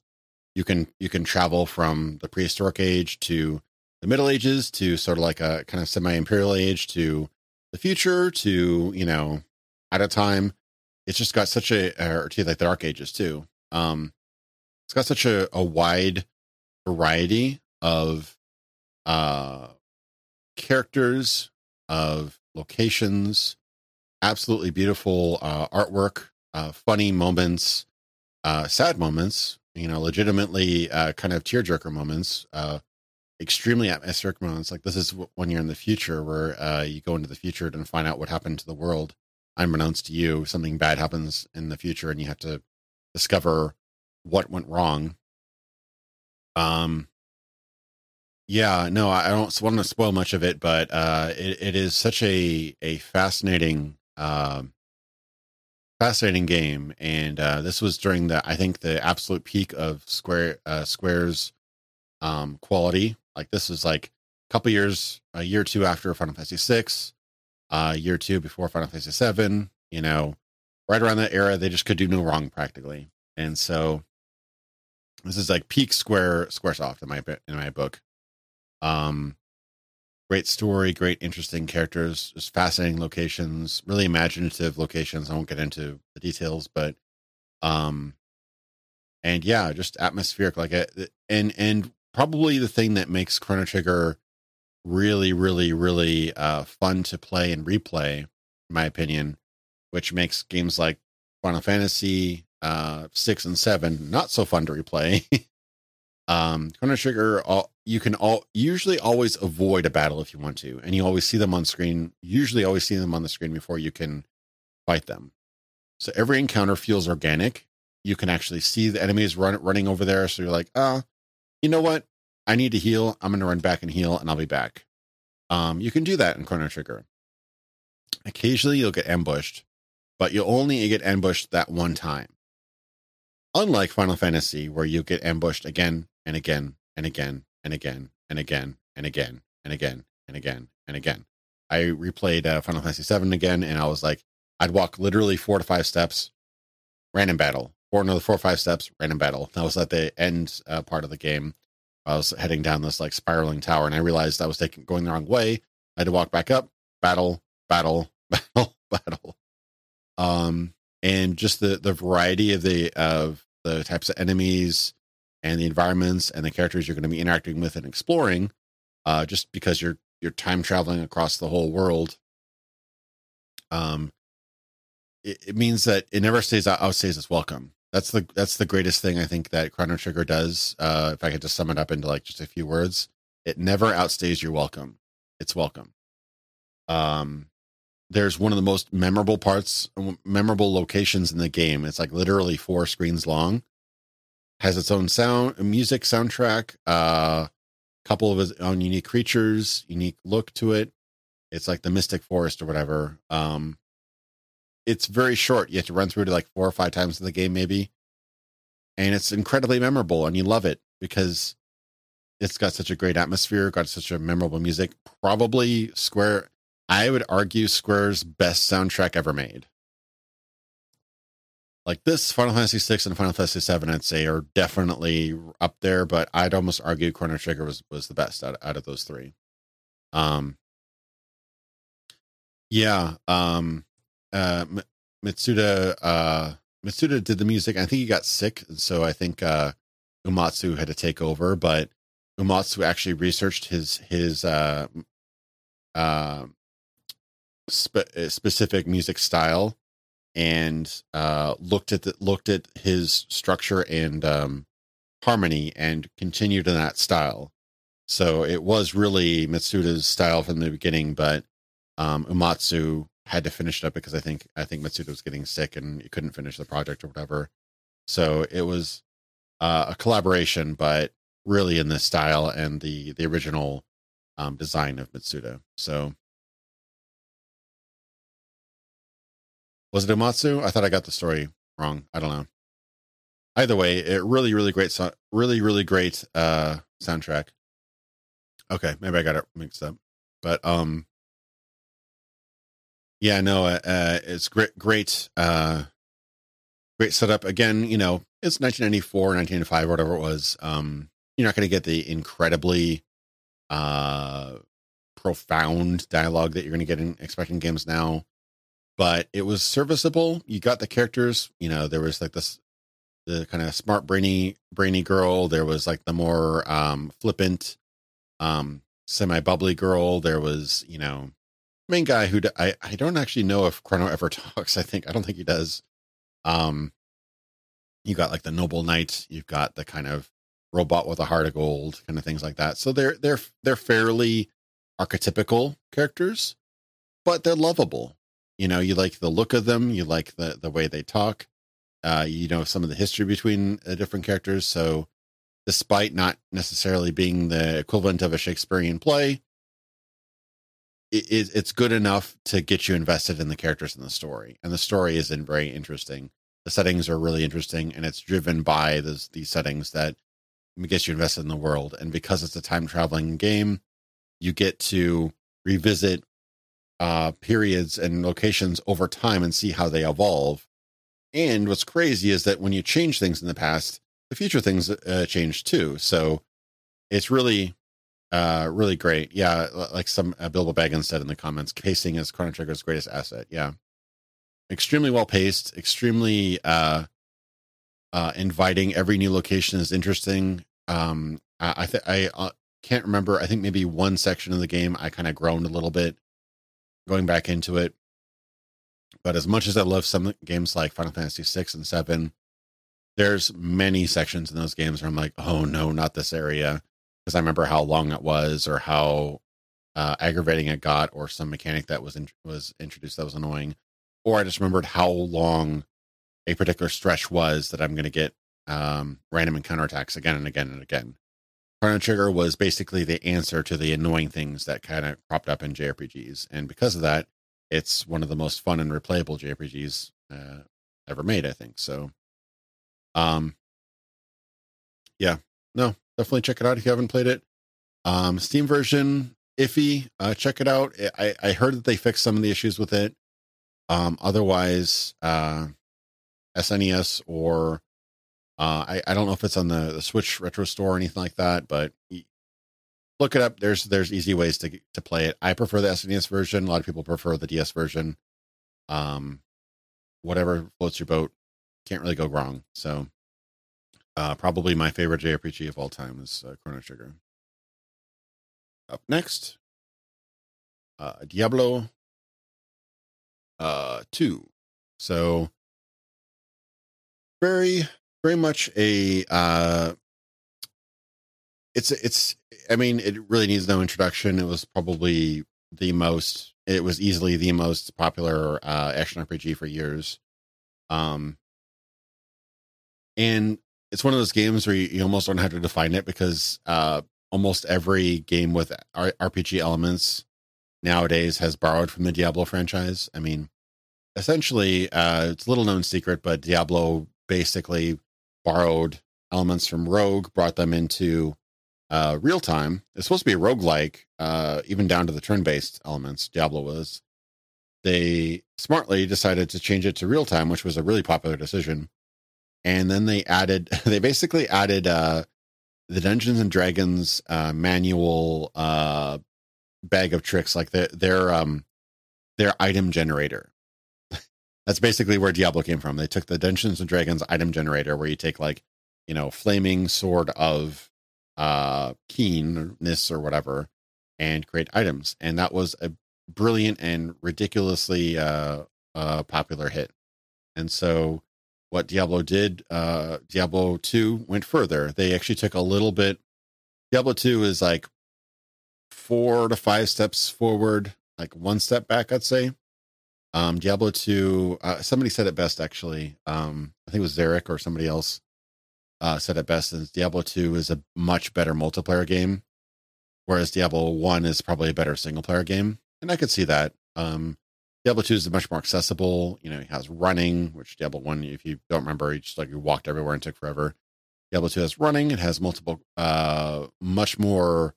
you can you can travel from the prehistoric age to the Middle Ages to sort of like a kind of semi-imperial age to the future to you know at a time. It's just got such a or to like the Dark Ages too. Um, it's got such a, a wide variety of uh characters of locations absolutely beautiful uh artwork uh funny moments uh sad moments you know legitimately uh kind of tearjerker moments uh extremely atmospheric moments. Like this is when you're in the future, where uh, you go into the future and find out what happened to the world, unbeknownst to you. Something bad happens in the future, and you have to discover what went wrong. Um. Yeah, no, I don't want to spoil much of it, but uh, it, it is such a a fascinating, uh, fascinating game, and uh, this was during the I think the absolute peak of Square uh, Square's um, quality like this is like a couple years, a year or two after Final Fantasy Six, uh, year two before Final Fantasy Seven. You know, right around that era, they just could do no wrong practically. And so this is like peak Square SquareSoft in my in my book. Um, great story, great interesting characters, just fascinating locations, really imaginative locations. I won't get into the details, but um, and yeah, just atmospheric, like a, uh, and and probably the thing that makes Chrono Trigger really, really, really uh, fun to play and replay, in my opinion, which makes games like Final Fantasy uh, six and seven not so fun to replay. um, Chrono Trigger, all, you can all usually always avoid a battle if you want to, and you always see them on screen. Usually, always see them on the screen before you can fight them. So every encounter feels organic. You can actually see the enemies run, running over there. So you're like, oh, you know what? I need to heal. I'm going to run back and heal, and I'll be back. Um, you can do that in Chrono Trigger. Occasionally, you'll get ambushed, but you'll only get ambushed that one time. Unlike Final Fantasy, where you get ambushed again and again and again and again and again and again and again and again and again. I replayed uh, Final Fantasy VII again, and I was like, I'd walk literally four to five steps, random battle, four another four or five steps, random battle. That was at the end uh, part of the game. I was heading down this like spiraling tower, and I realized I was taking going the wrong way. I had to walk back up, battle, battle, battle, battle. Um, and just the the variety of the of the types of enemies and the environments and the characters you're going to be interacting with and exploring, uh, just because you're you're time traveling across the whole world. Um, it, it means that it never stays out, outstays its welcome that's the that's the greatest thing I think that Chrono Trigger does. Uh, if I could just sum it up into like just a few words, it never outstays your welcome. It's welcome. Um, there's one of the most memorable parts, memorable locations in the game. It's like literally four screens long. Has its own sound, music soundtrack, a uh, couple of its own unique creatures, unique look to it. It's like the Mystic Forest or whatever. Um, it's very short. You have to run through it like four or five times in the game, maybe. And it's incredibly memorable and you love it because it's got such a great atmosphere, got such a memorable music. Probably Square, I would argue Square's best soundtrack ever made. Like this, Final Fantasy VI and Final Fantasy VII, I'd say are definitely up there, but I'd almost argue Chrono Trigger was was the best out, out of those three. Um, yeah, um, uh, Mitsuda, uh, Mitsuda did the music. I think he got sick, so I think uh, Uematsu had to take over. But Uematsu actually researched his his uh, uh, spe- specific music style and uh, looked at the, looked at his structure and um, harmony and continued in that style. So it was really Mitsuda's style from the beginning, but um, Uematsu had to finish it up because I think I think Mitsuda was getting sick and he couldn't finish the project or whatever. So it was uh, a collaboration, but really in the style and the the original um, design of Mitsuda. So was it Uematsu? I thought I got the story wrong. I don't know. Either way, it really really great, so- really really great uh, soundtrack. Okay, maybe I got it mixed up, but um, yeah, no, uh, uh, it's great, great, uh, great setup. Again, you know, it's 1994, 1995, whatever it was. Um, you're not going to get the incredibly uh, profound dialogue that you're going to get in expecting games now, but it was serviceable. You got the characters. You know, there was like this the kind of smart brainy brainy girl. There was like the more um, flippant, um, semi bubbly girl. There was you know main guy who I I don't actually know if Chrono ever talks. I think I don't think he does. Um, you got like the noble knight. You've got the kind of robot with a heart of gold, kind of things like that. So they're they're they're fairly archetypical characters, but they're lovable. You know, you like the look of them. You like the the way they talk. Uh, you know some of the history between the different characters. So, despite not necessarily being the equivalent of a Shakespearean play, it, it's good enough to get you invested in the characters in the story, and the story is in very interesting. The settings are really interesting, and it's driven by these settings that gets you invested in the world. And because it's a time traveling game, you get to revisit uh, periods and locations over time and see how they evolve. And what's crazy is that when you change things in the past, the future things uh, change too. So it's really uh, really great. Yeah, like some uh, Bilbo Baggins said in the comments, pacing is Chrono Trigger's greatest asset. Yeah, extremely well paced, extremely uh, uh, inviting. Every new location is interesting. Um, I I, th- I uh, can't remember. I think maybe one section of the game I kind of groaned a little bit going back into it. But as much as I love some games like Final Fantasy six and seven, there's many sections in those games where I'm like, oh no, not this area because I remember how long it was or how uh, aggravating it got, or some mechanic that was in, was introduced that was annoying, or I just remembered how long a particular stretch was that I'm going to get um, random encounter attacks again and again and again. Chrono Trigger was basically the answer to the annoying things that kind of cropped up in JRPGs, and because of that, it's one of the most fun and replayable JRPGs uh, ever made. I think so. Um, yeah, no, definitely check it out if you haven't played it. Um, Steam version iffy. Uh, check it out. I, I heard that they fixed some of the issues with it. Um, otherwise, uh, SNES or uh, I, I don't know if it's on the, the Switch Retro Store or anything like that, but look it up. There's there's easy ways to to play it. I prefer the SNES version. A lot of people prefer the DS version. Um, whatever floats your boat. Can't really go wrong. So uh, probably my favorite JRPG of all time is uh, Chrono Trigger. Up next, uh, Diablo uh, 2. So, very, very much a. Uh, it's, it's, I mean, it really needs no introduction. It was probably the most, it was easily the most popular uh, action RPG for years. Um, and it's one of those games where you, you almost don't have to define it because uh, almost every game with R- RPG elements nowadays has borrowed from the Diablo franchise. I mean, essentially, uh, it's a little known secret, but Diablo basically borrowed elements from Rogue, brought them into uh, real time. It's supposed to be a roguelike, uh, even down to the turn based elements. Diablo was. They smartly decided to change it to real time, which was a really popular decision. And then they added, they basically added uh, the Dungeons and Dragons uh, manual uh, bag of tricks, like the, their um, their item generator. That's basically where Diablo came from. They took the Dungeons and Dragons item generator, where you take like, you know, flaming sword of uh, keenness or whatever, and create items. And that was a brilliant and ridiculously uh, uh, popular hit. And so, what Diablo did, uh, Diablo 2 went further. They actually took a little bit. Diablo 2 is like four to five steps forward, like one step back, I'd say. Um, Diablo 2, uh, somebody said it best actually. Um, I think it was Zarek or somebody else uh, said it best. Is Diablo 2 is a much better multiplayer game, whereas Diablo 1 is probably a better single player game. And I could see that. Um, Diablo 2 is much more accessible. You know, it has running, which Diablo 1, if you don't remember, you just like you walked everywhere and took forever. Diablo 2 has running. It has multiple, uh, much more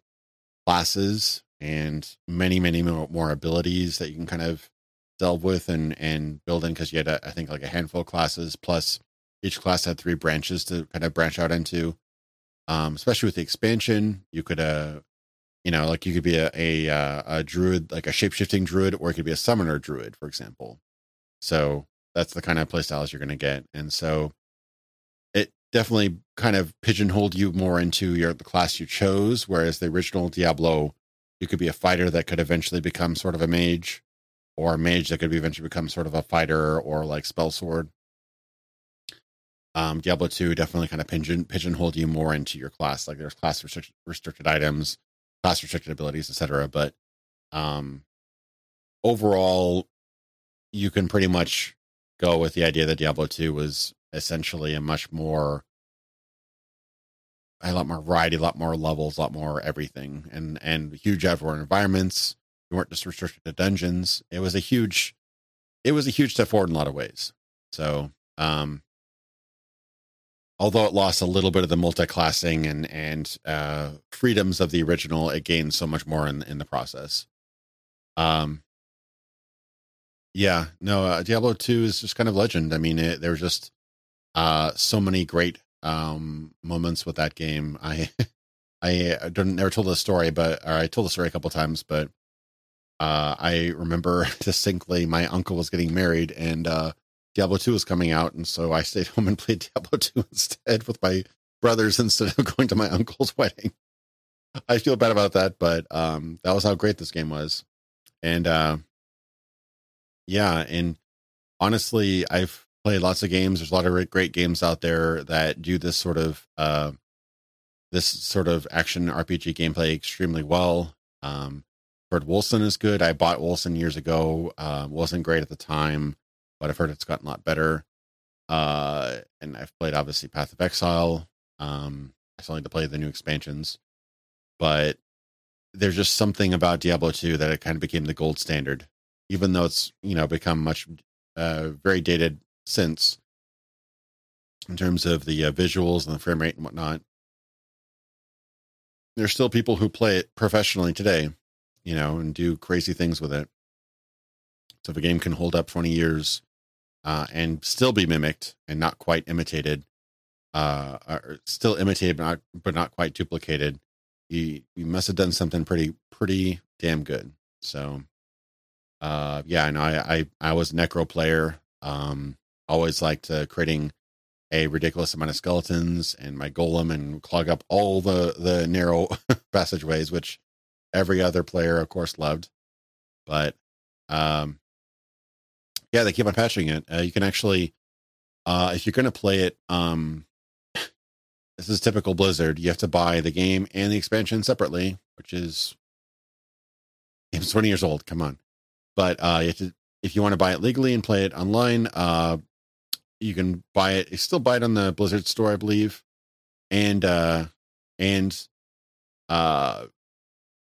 classes and many, many more, abilities that you can kind of delve with and and build in because you had a, I think like a handful of classes plus each class had three branches to kind of branch out into. Um, especially with the expansion, you could uh you know like you could be a a, uh, a druid like a shape shifting druid or it could be a summoner druid for example. So that's the kind of playstyles you're going to get, and so it definitely kind of pigeonholed you more into your the class you chose. Whereas the original Diablo, you could be a fighter that could eventually become sort of a mage, or a mage that could eventually become sort of a fighter or like spell sword. Um, Diablo 2 definitely kind of pigeon pigeonholed you more into your class. Like there's class restricted, restricted items, class restricted abilities, etc. But um, overall, you can pretty much go with the idea that Diablo 2 was essentially a much more a lot more variety, a lot more levels, a lot more everything, and and huge outdoor environments you weren't just restricted to dungeons. It was a huge, it was a huge step forward in a lot of ways. So, um, although it lost a little bit of the multi-classing and and uh, freedoms of the original, it gained so much more in in the process. Um, yeah, no, uh, Diablo two is just kind of legend. I mean, it, there was just uh so many great um moments with that game. I I, I don't never told the story, but or I told the story a couple times, but uh, I remember distinctly my uncle was getting married and uh, Diablo 2 was coming out. And so I stayed home and played Diablo 2 instead with my brothers instead of going to my uncle's wedding. I feel bad about that, but um, that was how great this game was. And uh, yeah, and honestly, I've played lots of games. There's a lot of great games out there that do this sort of uh, this sort of action RPG gameplay extremely well. Um, heard Wolcen is good. I bought Wolcen years ago. Uh, wasn't great at the time, but I've heard it's gotten a lot better. Uh, and I've played obviously Path of Exile. Um, I still need to play the new expansions, but there's just something about Diablo 2 that it kind of became the gold standard, even though it's you know become much uh, very dated since in terms of the uh, visuals and the frame rate and whatnot. There's still people who play it professionally today you know, and do crazy things with it. So if a game can hold up 20 years uh, and still be mimicked and not quite imitated, uh, or still imitated but not, but not quite duplicated, you you must have done something pretty pretty damn good. So, uh, yeah, I know I, I I was a necro player. Um, always liked uh, creating a ridiculous amount of skeletons and my golem and clog up all the the narrow passageways, which every other player, of course, loved. But um, yeah, they keep on patching it. Uh, you can actually, uh, if you're going to play it, um, this is typical Blizzard. You have to buy the game and the expansion separately, which is it's 20 years old. Come on, but uh, you have to if you want to buy it legally and play it online. Uh, you can buy it. You still buy it on the Blizzard store, I believe, and uh, and uh,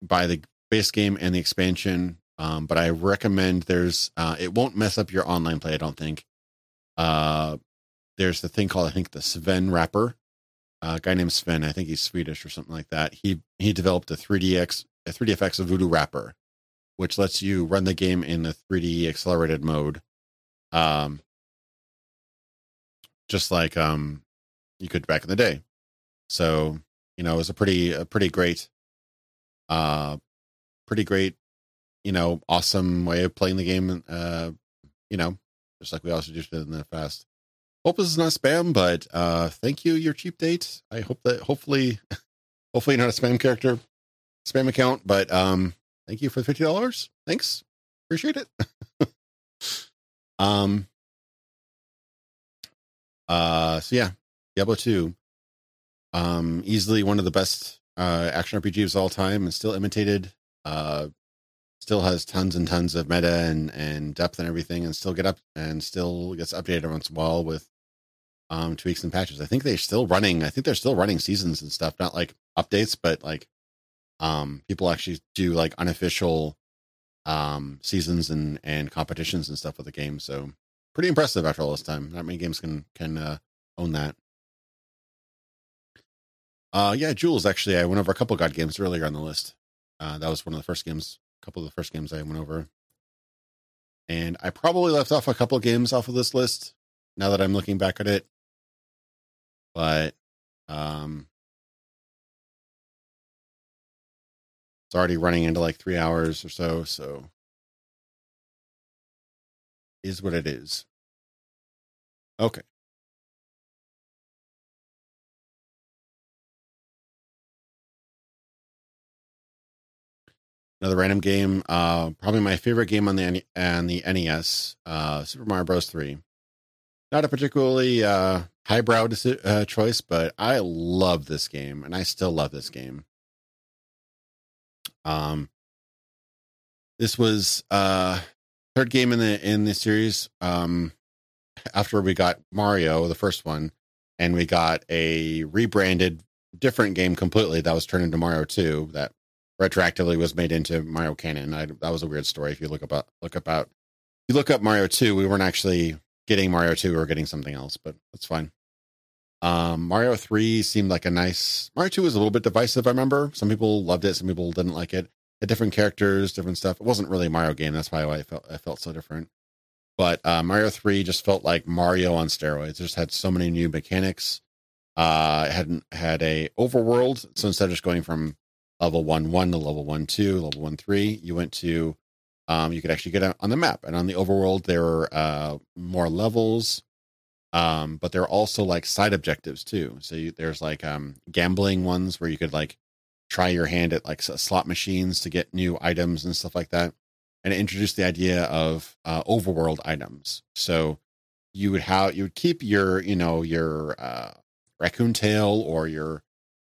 buy the base game and the expansion. Um, but I recommend there's uh, it won't mess up your online play. I don't think. Uh, there's the thing called I think the Sven wrapper, a guy named Sven. I think he's Swedish or something like that. He he developed a 3DX a 3DFX Voodoo wrapper, which lets you run the game in the 3D accelerated mode. Um, just like um you could back in the day. So, you know, it was a pretty a pretty great uh pretty great, you know, awesome way of playing the game uh you know, just like we also just did in the past. Hope this is not spam, but uh thank you, your cheap date. I hope that hopefully hopefully not a spam character, spam account, but um thank you for the fifty dollars. Thanks. Appreciate it. um uh so yeah, Diablo 2. Um easily one of the best uh action RPGs of all time and still imitated. Uh still has tons and tons of meta and, and depth and everything and still get up and still gets updated once in a while with um tweaks and patches. I think they're still running I think they're still running seasons and stuff, not like updates, but like um people actually do like unofficial um seasons and and competitions and stuff with the game. So pretty impressive after all this time. Not many games can can uh, own that. Uh yeah, Jules actually I went over a couple god games earlier on the list. Uh that was one of the first games couple of the first games I went over. And I probably left off a couple of games off of this list now that I'm looking back at it. But um it's already running into like three hours or so, so is what it is. Okay. Another random game. Uh, probably my favorite game on the on the NES, uh, Super Mario Bros. Three. Not a particularly uh, highbrow uh, choice, but I love this game, and I still love this game. Um, this was uh third game in the in the series. Um, after we got Mario, the first one, and we got a rebranded different game completely that was turned into Mario 2 that retroactively was made into Mario Canon. I, that was a weird story. If you look about look about you look up Mario Two, we weren't actually getting Mario Two. We were getting something else, but that's fine. Um, Mario Three seemed like a nice. Mario Two was a little bit divisive. I remember some people loved it, some people didn't like it. Had different characters, different stuff. It wasn't really a Mario game. That's probably why I felt I felt so different. But uh, Mario Three just felt like Mario on steroids. It just had so many new mechanics. Uh, it had had a overworld, so instead of just going from level one one to level one two, level one three. You went to um, you could actually get on the map, and on the overworld there are uh, more levels, um, but there are also like side objectives too. So you, there's like um, gambling ones where you could like try your hand at like slot machines to get new items and stuff like that, and it introduced the idea of uh, overworld items. So you would have you would keep your you know your uh, raccoon tail or your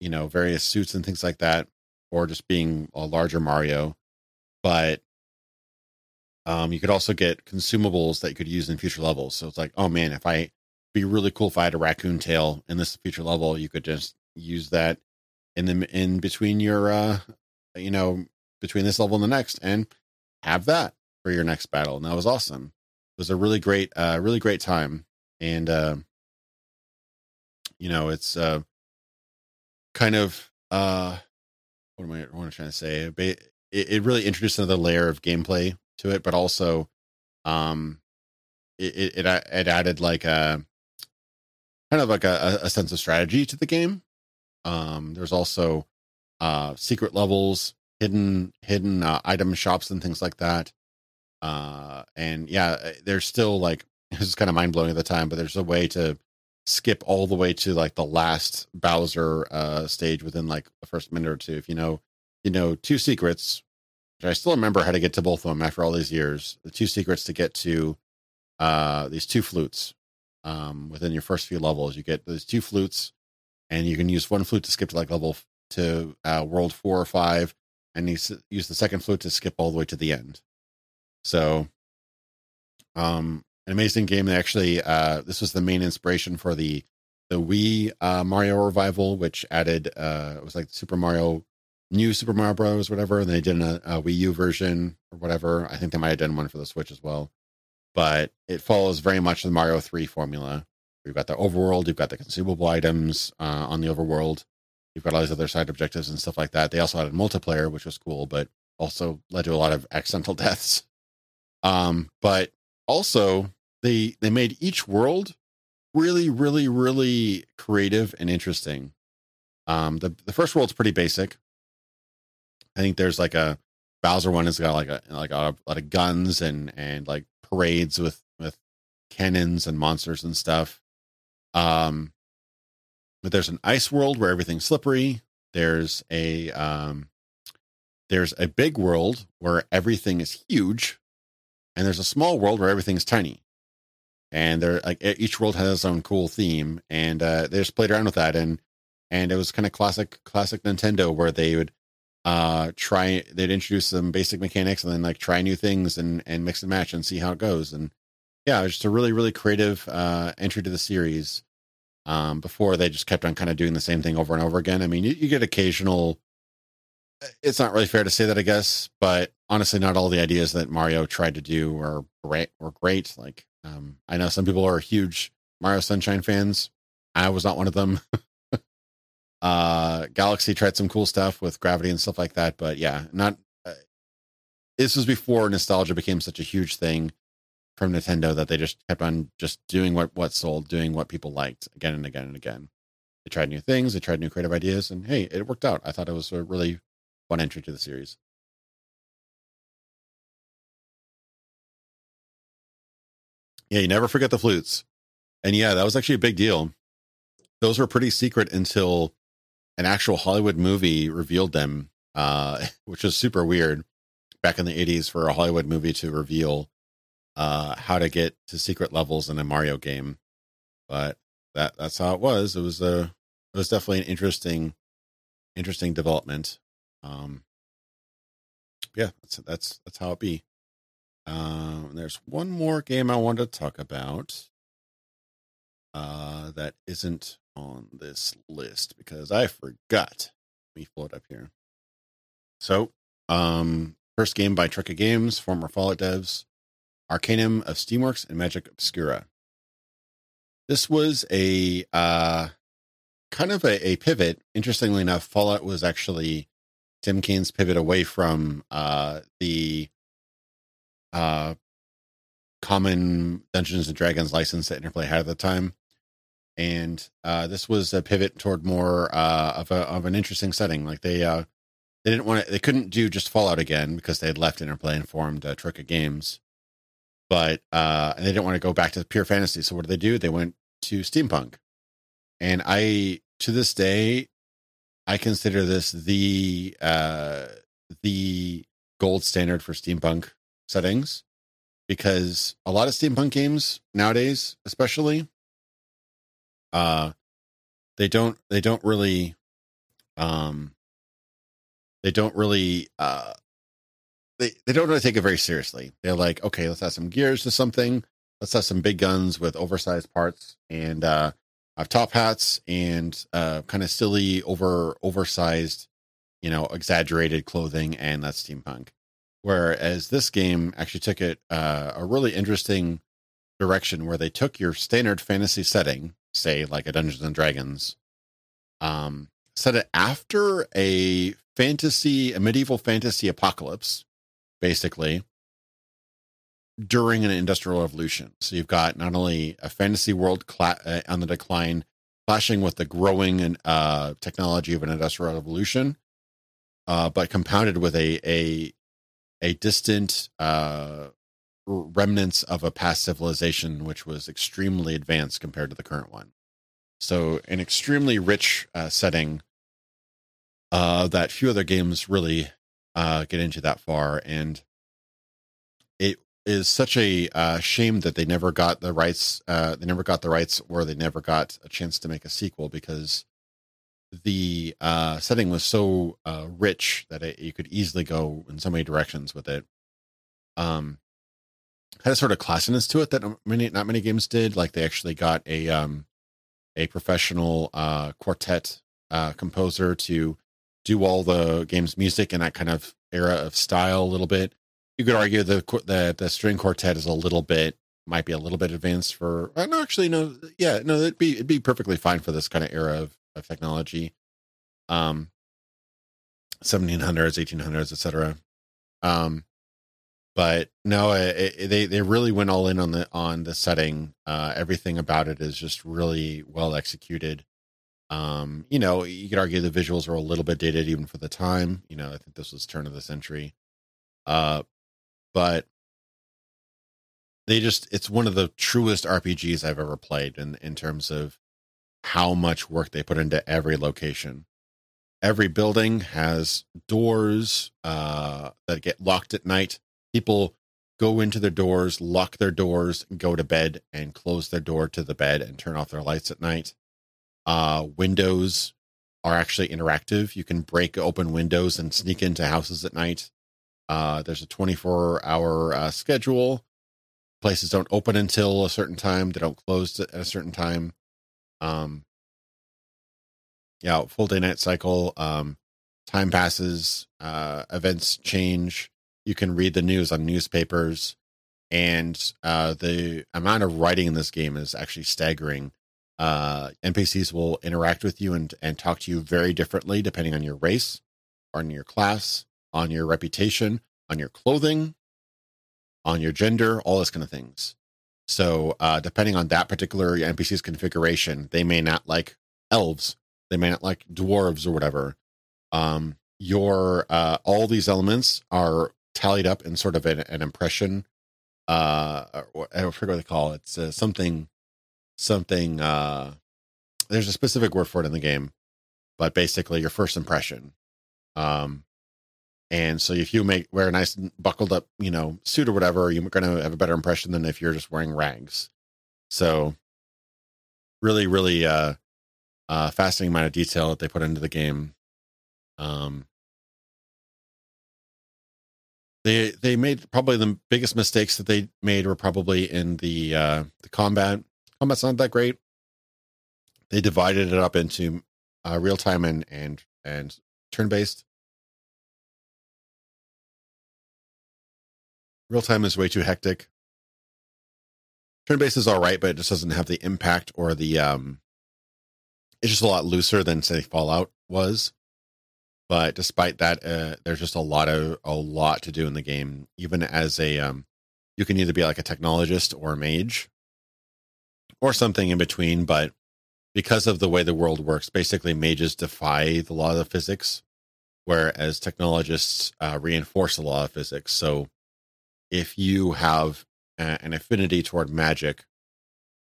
you know various suits and things like that or just being a larger Mario. But um, you could also get consumables that you could use in future levels. So it's like, oh man, if I be really cool if I had a raccoon tail in this future level, you could just use that in the in between your uh you know between this level and the next and have that for your next battle. And that was awesome. It was a really great uh really great time. And uh you know, it's uh kind of uh what am I, what am I trying to say? It, it really introduced another layer of gameplay to it, but also, um, it, it, it added like a kind of like a, a sense of strategy to the game. Um, there's also, uh, secret levels, hidden, hidden, uh, item shops and things like that. Uh, and yeah, eh, there's still like, this is kind of mind blowing at the time, but there's a way to skip all the way to like the last Bowser uh stage within like the first minute or two. If you know, you know, two secrets, I still remember how to get to both of them after all these years. The two secrets to get to uh these two flutes um within your first few levels. You get those two flutes, and you can use one flute to skip to like level to uh world four or five, and you use the second flute to skip all the way to the end. So um an amazing game. They actually uh, this was the main inspiration for the the Wii uh, Mario revival, which added uh, it was like Super Mario, new Super Mario Bros. whatever. And they did a, a Wii U version or whatever. I think they might have done one for the Switch as well. But it follows very much the Mario Three formula, You've got the overworld, you've got the consumable items uh, on the overworld, you've got all these other side objectives and stuff like that. They also added multiplayer, which was cool, but also led to a lot of accidental deaths. Um, but also they they made each world really, really, really creative and interesting. Um, the the first world's pretty basic. I think there's like a Bowser one has got like a like a, a lot of guns and and like parades with with cannons and monsters and stuff. Um, but there's an ice world where everything's slippery. There's a um, there's a big world where everything is huge, and there's a small world where everything's tiny. And they're like each world has its own cool theme, and uh, they just played around with that, and and it was kind of classic classic Nintendo where they would uh try they'd introduce some basic mechanics and then like try new things and and mix and match and see how it goes and yeah, it was just a really, really creative uh, entry to the series. Um, before they just kept on kind of doing the same thing over and over again. I mean, you, you get occasional. It's not really fair to say that, I guess, but honestly, not all the ideas that Mario tried to do are great. Were great. Like, um, I know some people are huge Mario Sunshine fans. I was not one of them. uh, Galaxy tried some cool stuff with gravity and stuff like that, but yeah, not. Uh, this was before nostalgia became such a huge thing from Nintendo that they just kept on just doing what what sold, doing what people liked again and again and again. They tried new things, they tried new creative ideas, and hey, it worked out. I thought it was a really fun entry to the series. Yeah, you never forget the flutes. And yeah, that was actually a big deal. Those were pretty secret until an actual Hollywood movie revealed them, uh, which was super weird back in the 80s for a Hollywood movie to reveal uh, how to get to secret levels in a Mario game. But that that's how it was. It was a it was definitely an interesting interesting development. Um, yeah, that's that's that's how it be. Um, there's one more game I want to talk about uh, that isn't on this list because I forgot. Let me pull it up here. So, um, first game by Troika Games, former Fallout devs. Arcanum of Steamworks and Magick Obscura. This was a uh, kind of a, a, pivot. Interestingly enough, Fallout was actually Tim Cain's pivot away from uh, the uh, common Dungeons and Dragons license that Interplay had at the time. And uh, this was a pivot toward more uh, of a of an interesting setting. Like they uh, they didn't want to, they couldn't do just Fallout again because they had left Interplay and formed uh, Troika Games but uh, and they didn't want to go back to pure fantasy. So what did they do? They went to steampunk, and I to this day, I consider this the uh, the gold standard for steampunk settings because a lot of steampunk games nowadays, especially, uh, they don't they don't really um they don't really uh they, they don't really take it very seriously. They're like, okay, let's add some gears to something. Let's have some big guns with oversized parts and uh, have top hats and uh, kind of silly, over oversized, you know, exaggerated clothing, and that's steampunk. Whereas this game actually took it uh, a really interesting direction where they took your standard fantasy setting, say like a Dungeons and Dragons, um, set it after a fantasy, a medieval fantasy apocalypse, basically during an industrial revolution. So you've got not only a fantasy world uh, on the decline, clashing with the growing uh, technology of an industrial revolution, uh, but compounded with a a a distant uh, remnants of a past civilization which was extremely advanced compared to the current one. So an extremely rich uh, setting uh, that few other games really uh, get into that far. And it is such a uh, shame that they never got the rights. Uh, they never got the rights, or they never got a chance to make a sequel because the uh, setting was so uh, rich that it, you could easily go in so many directions with it. Um, had a sort of classiness to it that many, not many games did. Like they actually got a um, a professional uh, quartet uh, composer to do all the game's music in that kind of era of style a little bit. You could argue the the, the string quartet is a little bit might be a little bit advanced for. Uh, actually, no. Yeah, no, it'd be it'd be perfectly fine for this kind of era of of technology. Um, 1700s, 1800s, etc. Um, but no, it, it, they they really went all in on the on the setting. Uh, everything about it is just really well executed. Um, you know, you could argue the visuals are a little bit dated even for the time. You know, I think this was turn of the century. Uh, but they just it's one of the truest RPGs I've ever played in in terms of how much work they put into every location. Every building has doors uh, that get locked at night. People go into their doors, lock their doors, go to bed, and close their door to the bed and turn off their lights at night. Uh, windows are actually interactive. You can break open windows and sneak into houses at night. Uh, there's a 24 hour uh, schedule places don't open until a certain time they don't close at a certain time um yeah full day night cycle um time passes uh events change you can read the news on newspapers and uh the amount of writing in this game is actually staggering uh npcs will interact with you and and talk to you very differently depending on your race on your class on your reputation on your clothing on your gender, all those kind of things. So, uh, depending on that particular NPC's configuration, they may not like elves, they may not like dwarves or whatever. Um, your uh, all these elements are tallied up in sort of an, an impression. Uh, I forget what they call it. It's uh, something, something. Uh, there's a specific word for it in the game, but basically your first impression. Um, and so if you make wear a nice buckled up, you know, suit or whatever, you're going to have a better impression than if you're just wearing rags. So really, really, uh, uh, fascinating amount of detail that they put into the game. Um, they they made probably the biggest mistakes that they made were probably in the uh, the combat. Combat's not that great. They divided it up into uh, real time and and and turn based. Real time is way too hectic. Turn based is all right, but it just doesn't have the impact or the um. It's just a lot looser than say Fallout was, but despite that, uh, there's just a lot of a lot to do in the game. Even as a um, you can either be like a technologist or a mage, or something in between. But because of the way the world works, basically mages defy the law of physics, whereas technologists uh, reinforce the law of physics. So if you have a, an affinity toward magic,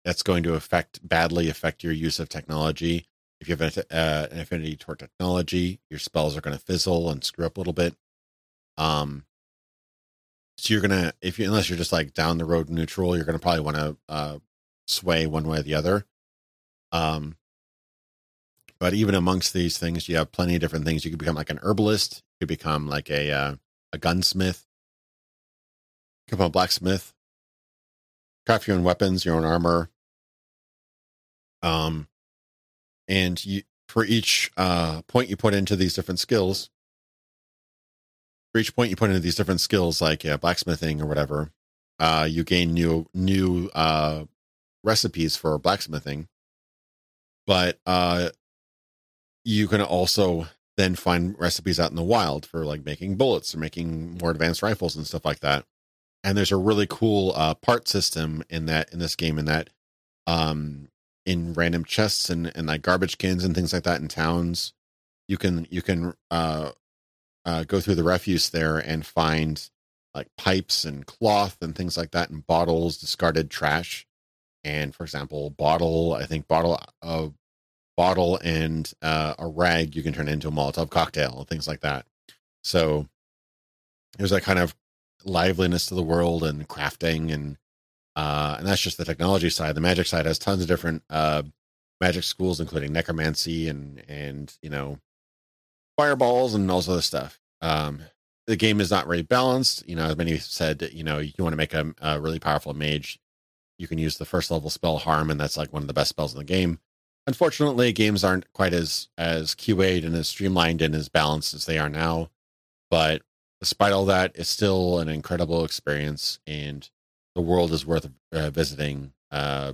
that's going to affect badly affect your use of technology. If you have a, uh, an affinity toward technology, your spells are going to fizzle and screw up a little bit. Um, so you're gonna, if you unless you're just like down the road neutral, you're gonna probably want to uh, sway one way or the other. Um, but even amongst these things, you have plenty of different things. You could become like an herbalist. You could become like a uh, a gunsmith. Become a blacksmith. Craft your own weapons, your own armor. Um, and you for each uh point you put into these different skills. For each point you put into these different skills, like yeah, blacksmithing or whatever, uh, you gain new new uh recipes for blacksmithing. But uh, you can also then find recipes out in the wild for like making bullets or making more advanced rifles and stuff like that and there's a really cool uh, part system in that in this game in that um in random chests and, and like garbage cans and things like that in towns you can you can uh, uh go through the refuse there and find like pipes and cloth and things like that and bottles discarded trash. And for example bottle i think bottle a uh, bottle and uh, a rag you can turn into a molotov cocktail and things like that. So there's that kind of liveliness to the world and crafting and uh and that's just the technology side. The magic side has tons of different uh magic schools including necromancy and and you know fireballs and all this other stuff. Um the game is not very balanced. You know as many said you know you want to make a, a really powerful mage you can use the first level spell harm and that's like one of the best spells in the game. Unfortunately games aren't quite as as QA'd and as streamlined and as balanced as they are now but despite all that, it's still an incredible experience. And the world is worth uh, visiting uh,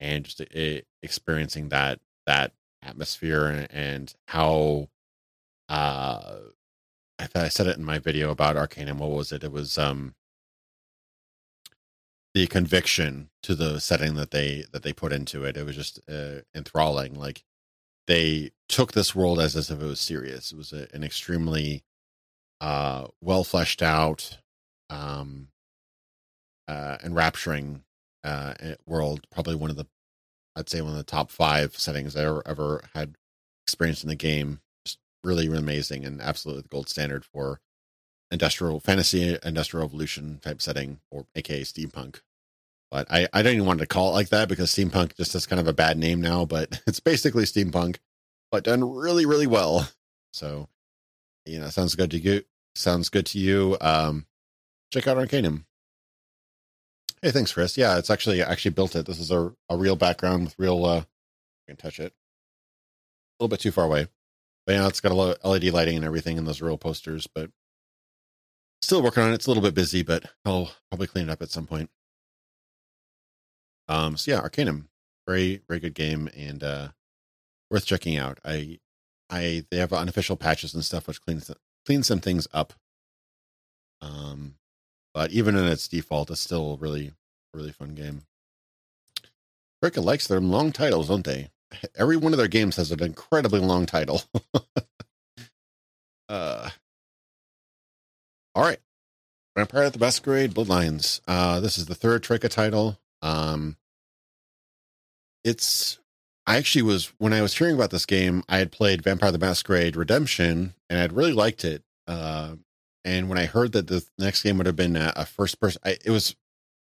and just uh, experiencing that that atmosphere and, and how uh I, I said it in my video about Arcanum. What was it? It was um the conviction to the setting that they that they put into it. It was just uh, enthralling. Like they took this world as as if it was serious. It was a, an extremely uh, well fleshed out, um, uh, enrapturing uh, eh, world. Probably one of the, I'd say one of the top five settings I ever, ever had experienced in the game. Just really, really amazing and absolutely the gold standard for industrial fantasy, industrial revolution type setting, or aka steampunk. But I, I don't even want to call it like that because steampunk just has kind of a bad name now. But it's basically steampunk, but done really, really well. So, you know, sounds good to you. Sounds good to you. Um, check out Arcanum. Hey, thanks, Chris. Yeah, it's actually actually built it. This is a, a real background with real. uh I can touch it. A little bit too far away, but yeah, it's got a lot of LED lighting and everything, and those real posters. But still working on it. It's a little bit busy, but I'll probably clean it up at some point. Um, so yeah, Arcanum, very very good game and uh worth checking out. I I they have unofficial patches and stuff which cleans cleans some things up. Um, but even in its default, it's still a really really fun game. Troika likes their long titles, don't they? Every one of their games has an incredibly long title. uh, all right. Vampire at the Masquerade Bloodlines. Uh, this is the third Troika title. Um, it's I actually was when I was hearing about this game, I had played Vampire the Masquerade Redemption and I'd really liked it. Uh, and when I heard that the next game would have been a, a first person, I, it was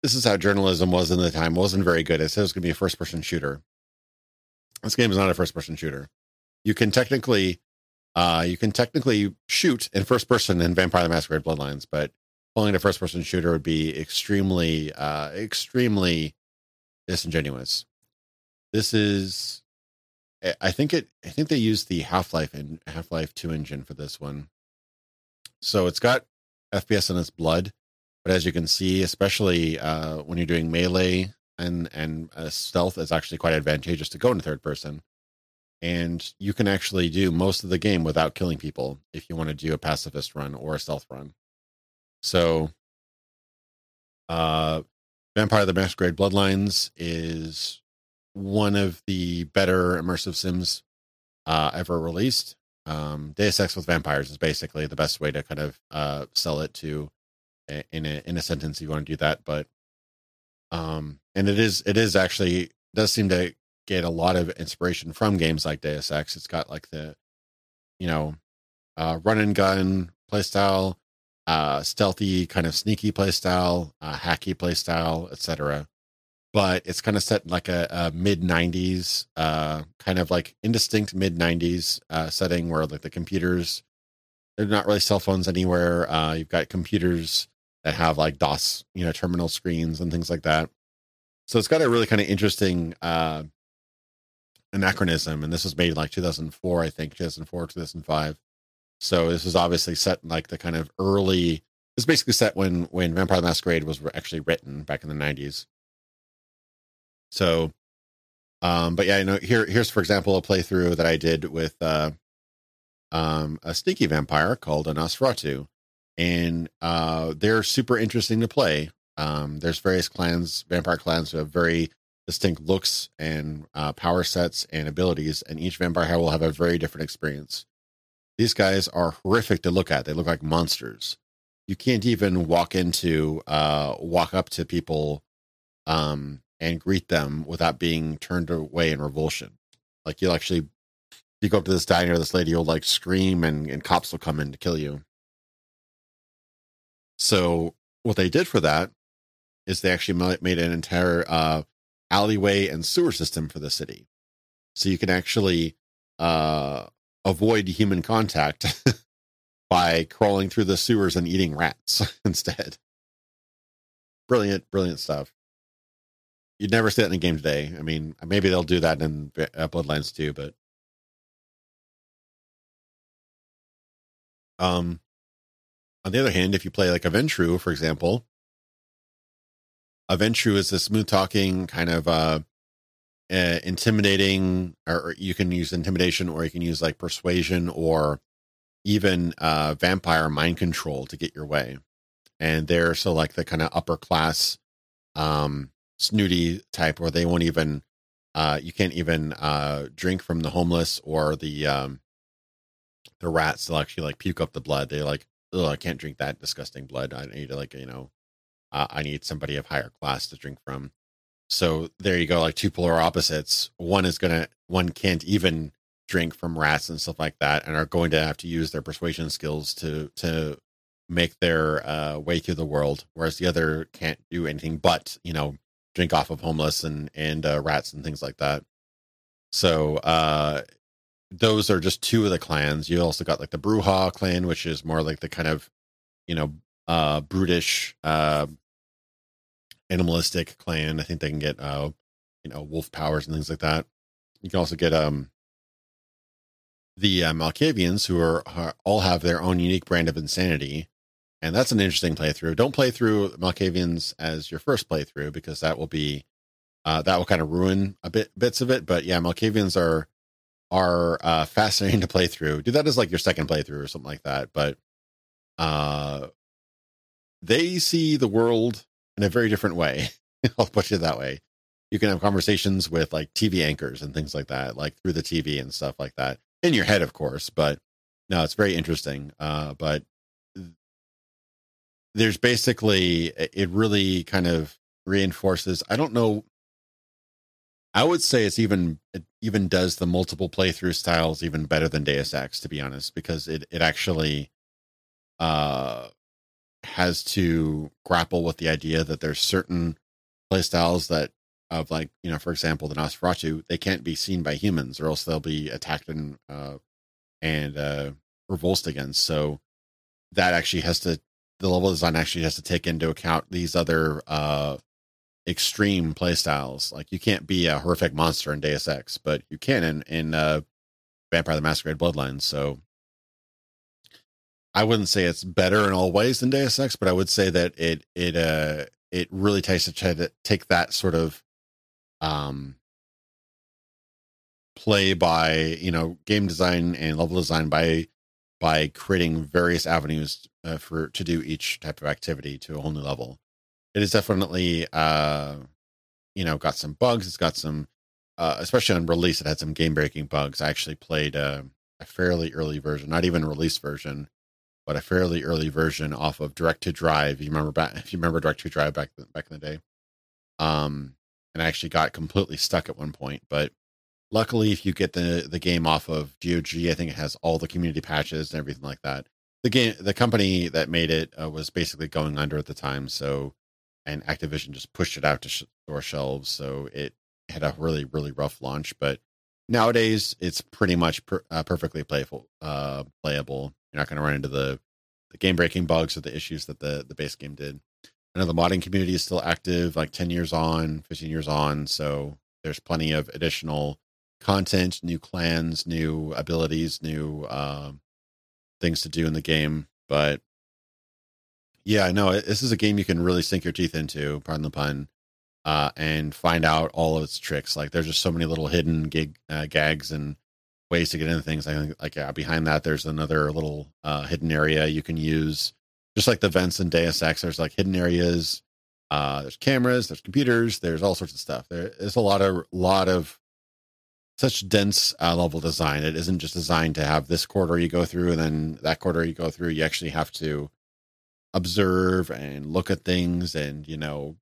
this is how journalism was in the time. It wasn't very good. It said it was going to be a first person shooter. This game is not a first person shooter. You can technically, uh, you can technically shoot in first person in Vampire the Masquerade Bloodlines, but calling it a first person shooter would be extremely, uh, extremely disingenuous. This is, I think it, I think they used the Half Life and Half Life Two engine for this one. So it's got FPS in its blood, but as you can see, especially uh, when you're doing melee and and uh, stealth, it's actually quite advantageous to go into third person. And you can actually do most of the game without killing people if you want to do a pacifist run or a stealth run. So, uh, Vampire the Masquerade Bloodlines is one of the better immersive sims uh, ever released. Um, Deus Ex with vampires is basically the best way to kind of uh, sell it to in a in a sentence. You want to do that, but um, and it is it is actually does seem to get a lot of inspiration from games like Deus Ex. It's got like the you know uh, run and gun playstyle, uh, stealthy kind of sneaky playstyle, uh, hacky playstyle, etc but it's kind of set in like a, a mid 90s uh kind of like indistinct mid 90s uh setting where like the computers they're not really cell phones anywhere uh you've got computers that have like dos you know terminal screens and things like that. So it's got a really kind of interesting uh anachronism and this was made in like 2004 i think 2004 2005 so this is obviously set in like the kind of early it's basically set when when vampire masquerade was actually written back in the 90s so, um, but yeah, you know, here, here's for example a playthrough that I did with uh, um, a sneaky vampire called a Nosferatu, and uh, they're super interesting to play. Um, there's various clans, vampire clans, who have very distinct looks and uh, power sets and abilities, and each vampire will have a very different experience. These guys are horrific to look at. They look like monsters. You can't even walk into, uh, walk up to people um, and greet them without being turned away in revulsion. Like you'll actually, you go up to this diner, or this lady will like scream and, and cops will come in to kill you. So what they did for that is they actually made an entire uh, alleyway and sewer system for the city. So you can actually uh, avoid human contact by crawling through the sewers and eating rats instead. Brilliant, brilliant stuff. You'd never see that in a game today. I mean, maybe they'll do that in uh, Bloodlines too, but um, on the other hand, if you play like a Ventrue, for example, a Ventrue is a smooth talking kind of uh, uh, intimidating, or you can use intimidation, or you can use like persuasion, or even uh, vampire mind control to get your way. And they're so like the kind of upper class, um, snooty type, where they won't even, uh, you can't even uh, drink from the homeless or the um, the rats. They'll actually like puke up the blood. They're like, oh, I can't drink that disgusting blood. I need to like you know, uh, I need somebody of higher class to drink from. So there you go, like two polar opposites. One is gonna, one can't even drink from rats and stuff like that, and are going to have to use their persuasion skills to to make their uh, way through the world, whereas the other can't do anything but you know drink off of homeless and and uh, rats and things like that. So uh, those are just two of the clans. You also got like the Brujah clan, which is more like the kind of you know uh brutish uh animalistic clan. I think they can get uh you know wolf powers and things like that. You can also get um the uh, Malkavians who are, are, all have their own unique brand of insanity, and that's an interesting playthrough. Don't play through Malkavians as your first playthrough because that will be uh, that will kind of ruin a bit bits of it. But yeah, Malkavians are are uh, fascinating to play through. Do that as like your second playthrough or something like that. But uh, they see the world in a very different way. I'll put it that way. You can have conversations with like TV anchors and things like that, like through the TV and stuff like that in your head, of course. But no, it's very interesting. Uh, but there's basically, it really kind of reinforces. I don't know. I would say it's even it even does the multiple playthrough styles even better than Deus Ex, to be honest, because it it actually uh has to grapple with the idea that there's certain playstyles that of like you know for example the Nosferatu they can't be seen by humans or else they'll be attacked and uh and uh revulsed against so that actually has to the level design actually has to take into account these other uh extreme playstyles like you can't be a horrific monster in Deus Ex but you can in in uh Vampire the Masquerade Bloodlines so I wouldn't say it's better in all ways than Deus Ex, but I would say that it it uh it really takes to try to take that sort of um play by you know game design and level design by by creating various avenues uh, for to do each type of activity to a whole new level. It is definitely uh you know got some bugs. It's got some uh, especially on release. It had some game breaking bugs. I actually played uh, a fairly early version, not even a release version but a fairly early version off of Direct2Drive. You remember back if you remember Direct2Drive back back in the day. Um, and I actually got completely stuck at one point, but luckily, if you get the the game off of GOG, I think it has all the community patches and everything like that. The game, the company that made it uh, was basically going under at the time, so and Activision just pushed it out to store shelves, so it had a really really rough launch. But nowadays, it's pretty much per, uh, perfectly playful, uh, playable you're not going to run into the the game breaking bugs or the issues that the the base game did. I know the modding community is still active, like 10 years on, 15 years on. So there's plenty of additional content, new clans, new abilities, new uh, things to do in the game. But yeah, know this is a game you can really sink your teeth into, pardon the pun, uh, and find out all of its tricks. Like there's just so many little hidden gig, uh, gags and ways to get into things. I think like yeah, behind that there's another little uh, hidden area you can use. Just like the vents in Deus Ex, there's like hidden areas. Uh, there's cameras, there's computers, there's all sorts of stuff. There is a lot of lot of such dense uh, level design. It isn't just designed to have this corridor you go through and then that corridor you go through. You actually have to observe and look at things and you know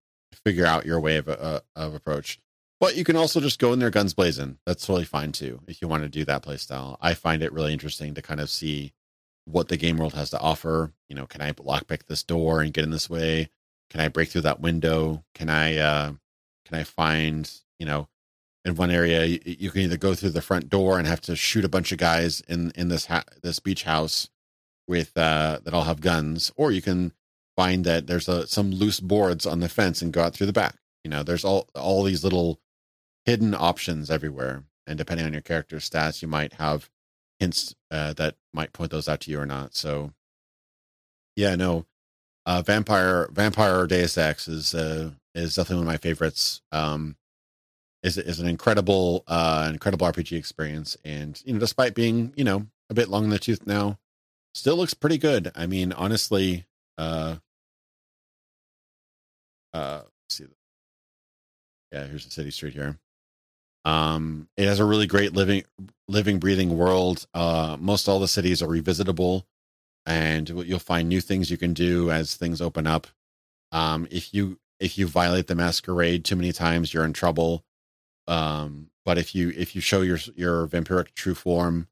figure out your way of uh, of approach. But you can also just go in there guns blazing. That's totally fine too if you want to do that play style. I find it really interesting to kind of see what the game world has to offer. You know, can I lockpick this door and get in this way? Can I break through that window? Can I uh can I find, you know, in one area you, you can either go through the front door and have to shoot a bunch of guys in in this ha- this beach house with uh that all have guns or you can find that there's a, some loose boards on the fence and go out through the back. You know, there's all all these little hidden options everywhere. And depending on your character's stats, you might have hints uh, that might point those out to you or not. So, yeah, no, uh, Vampire Vampire Deus Ex is uh, is definitely one of my favorites. Um, is is an incredible uh incredible RPG experience, and you know, despite being you know a bit long in the tooth now, still looks pretty good. I mean, honestly, uh, uh, see, yeah, here's the city street here. Um, it has a really great living, living, breathing world. Uh, most all the cities are revisitable, and you'll find new things you can do as things open up. Um, if you if you violate the masquerade too many times, you're in trouble. Um, but if you if you show your your vampiric true form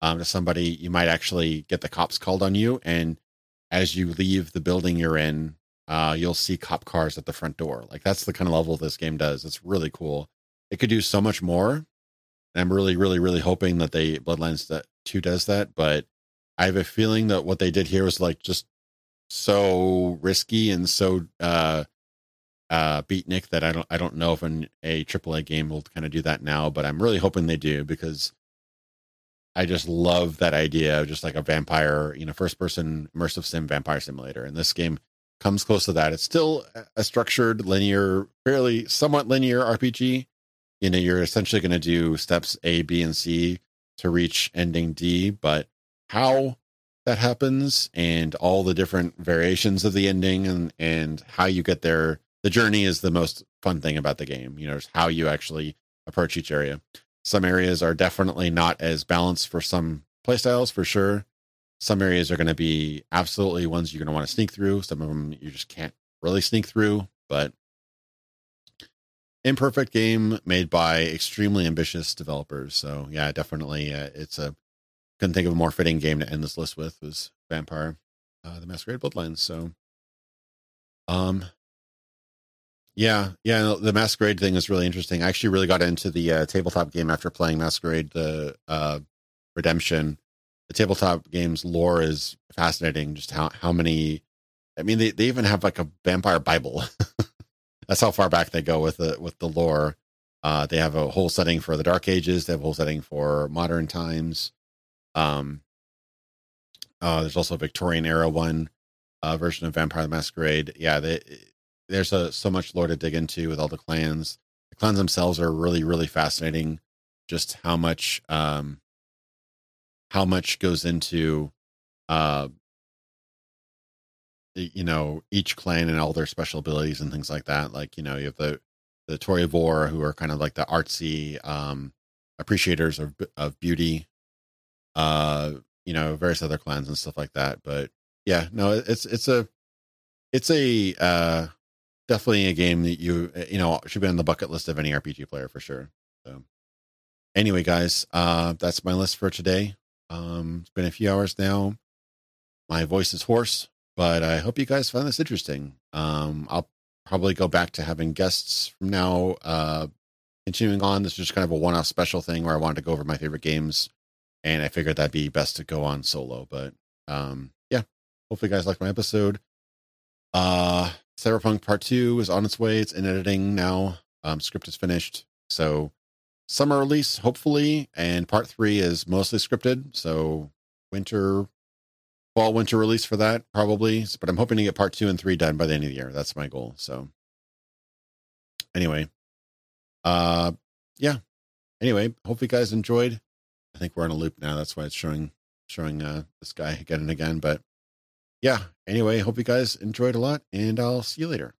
um, to somebody, you might actually get the cops called on you. And as you leave the building you're in, uh, you'll see cop cars at the front door. Like that's the kind of level this game does. It's really cool. It could do so much more. And I'm really, really, really hoping that they Bloodlines that two does that. But I have a feeling that what they did here was like just so risky and so uh uh, beatnik that I don't I don't know if an, a AAA game will kind of do that now, but I'm really hoping they do because I just love that idea of just like a vampire, you know, first person immersive sim vampire simulator. And this game comes close to that. It's still a structured, linear, fairly somewhat linear RPG. You know, you're essentially going to do steps A, B, and C to reach ending D, but how that happens and all the different variations of the ending and and how you get there the journey is the most fun thing about the game. You know, it's how you actually approach each area. Some areas are definitely not as balanced for some playstyles, for sure. Some areas are going to be absolutely ones you're going to want to sneak through. Some of them you just can't really sneak through, but imperfect game made by extremely ambitious developers. So yeah, definitely, uh, it's a couldn't think of a more fitting game to end this list with was Vampire, uh, the Masquerade Bloodlines. So, um, yeah, yeah. The Masquerade thing is really interesting. I actually really got into the uh, tabletop game after playing Masquerade: The uh, Redemption. The tabletop game's lore is fascinating. Just how how many? I mean, they, they even have like a vampire Bible. That's how far back they go with the with the lore. Uh, they have a whole setting for the Dark Ages. They have a whole setting for modern times. Um, uh, there's also a Victorian era one uh, version of Vampire the Masquerade. Yeah, they there's a, so much lore to dig into with all the clans. The clans themselves are really, really fascinating. Just how much, um, how much goes into, uh, you know, each clan and all their special abilities and things like that. Like, you know, you have the, the Toreador who are kind of like the artsy, um, appreciators of, of beauty, uh, you know, various other clans and stuff like that. But yeah, no, it's, it's a, it's a, uh, definitely a game that you eh, you know should be on the bucket list of any RPG player for sure. So anyway, guys, uh, that's my list for today. Um, it's been a few hours now. My voice is hoarse, but I hope you guys find this interesting. Um, I'll probably go back to having guests from now. Uh, continuing on, this is just kind of a one-off special thing where I wanted to go over my favorite games, and I figured that'd be best to go on solo. But um, yeah, hopefully, you guys like my episode. Uh, Cyberpunk Part Two is on its way. It's in editing now. Um, script is finished, so summer release hopefully, and Part Three is mostly scripted. So winter, fall, winter release for that probably. But I'm hoping to get Part Two and Three done by the end of the year. That's my goal. So anyway, uh, yeah. Anyway, hope you guys enjoyed. I think we're on a loop now. That's why it's showing showing uh, this guy again and again. But yeah, anyway, hope you guys enjoyed a lot, and I'll see you later.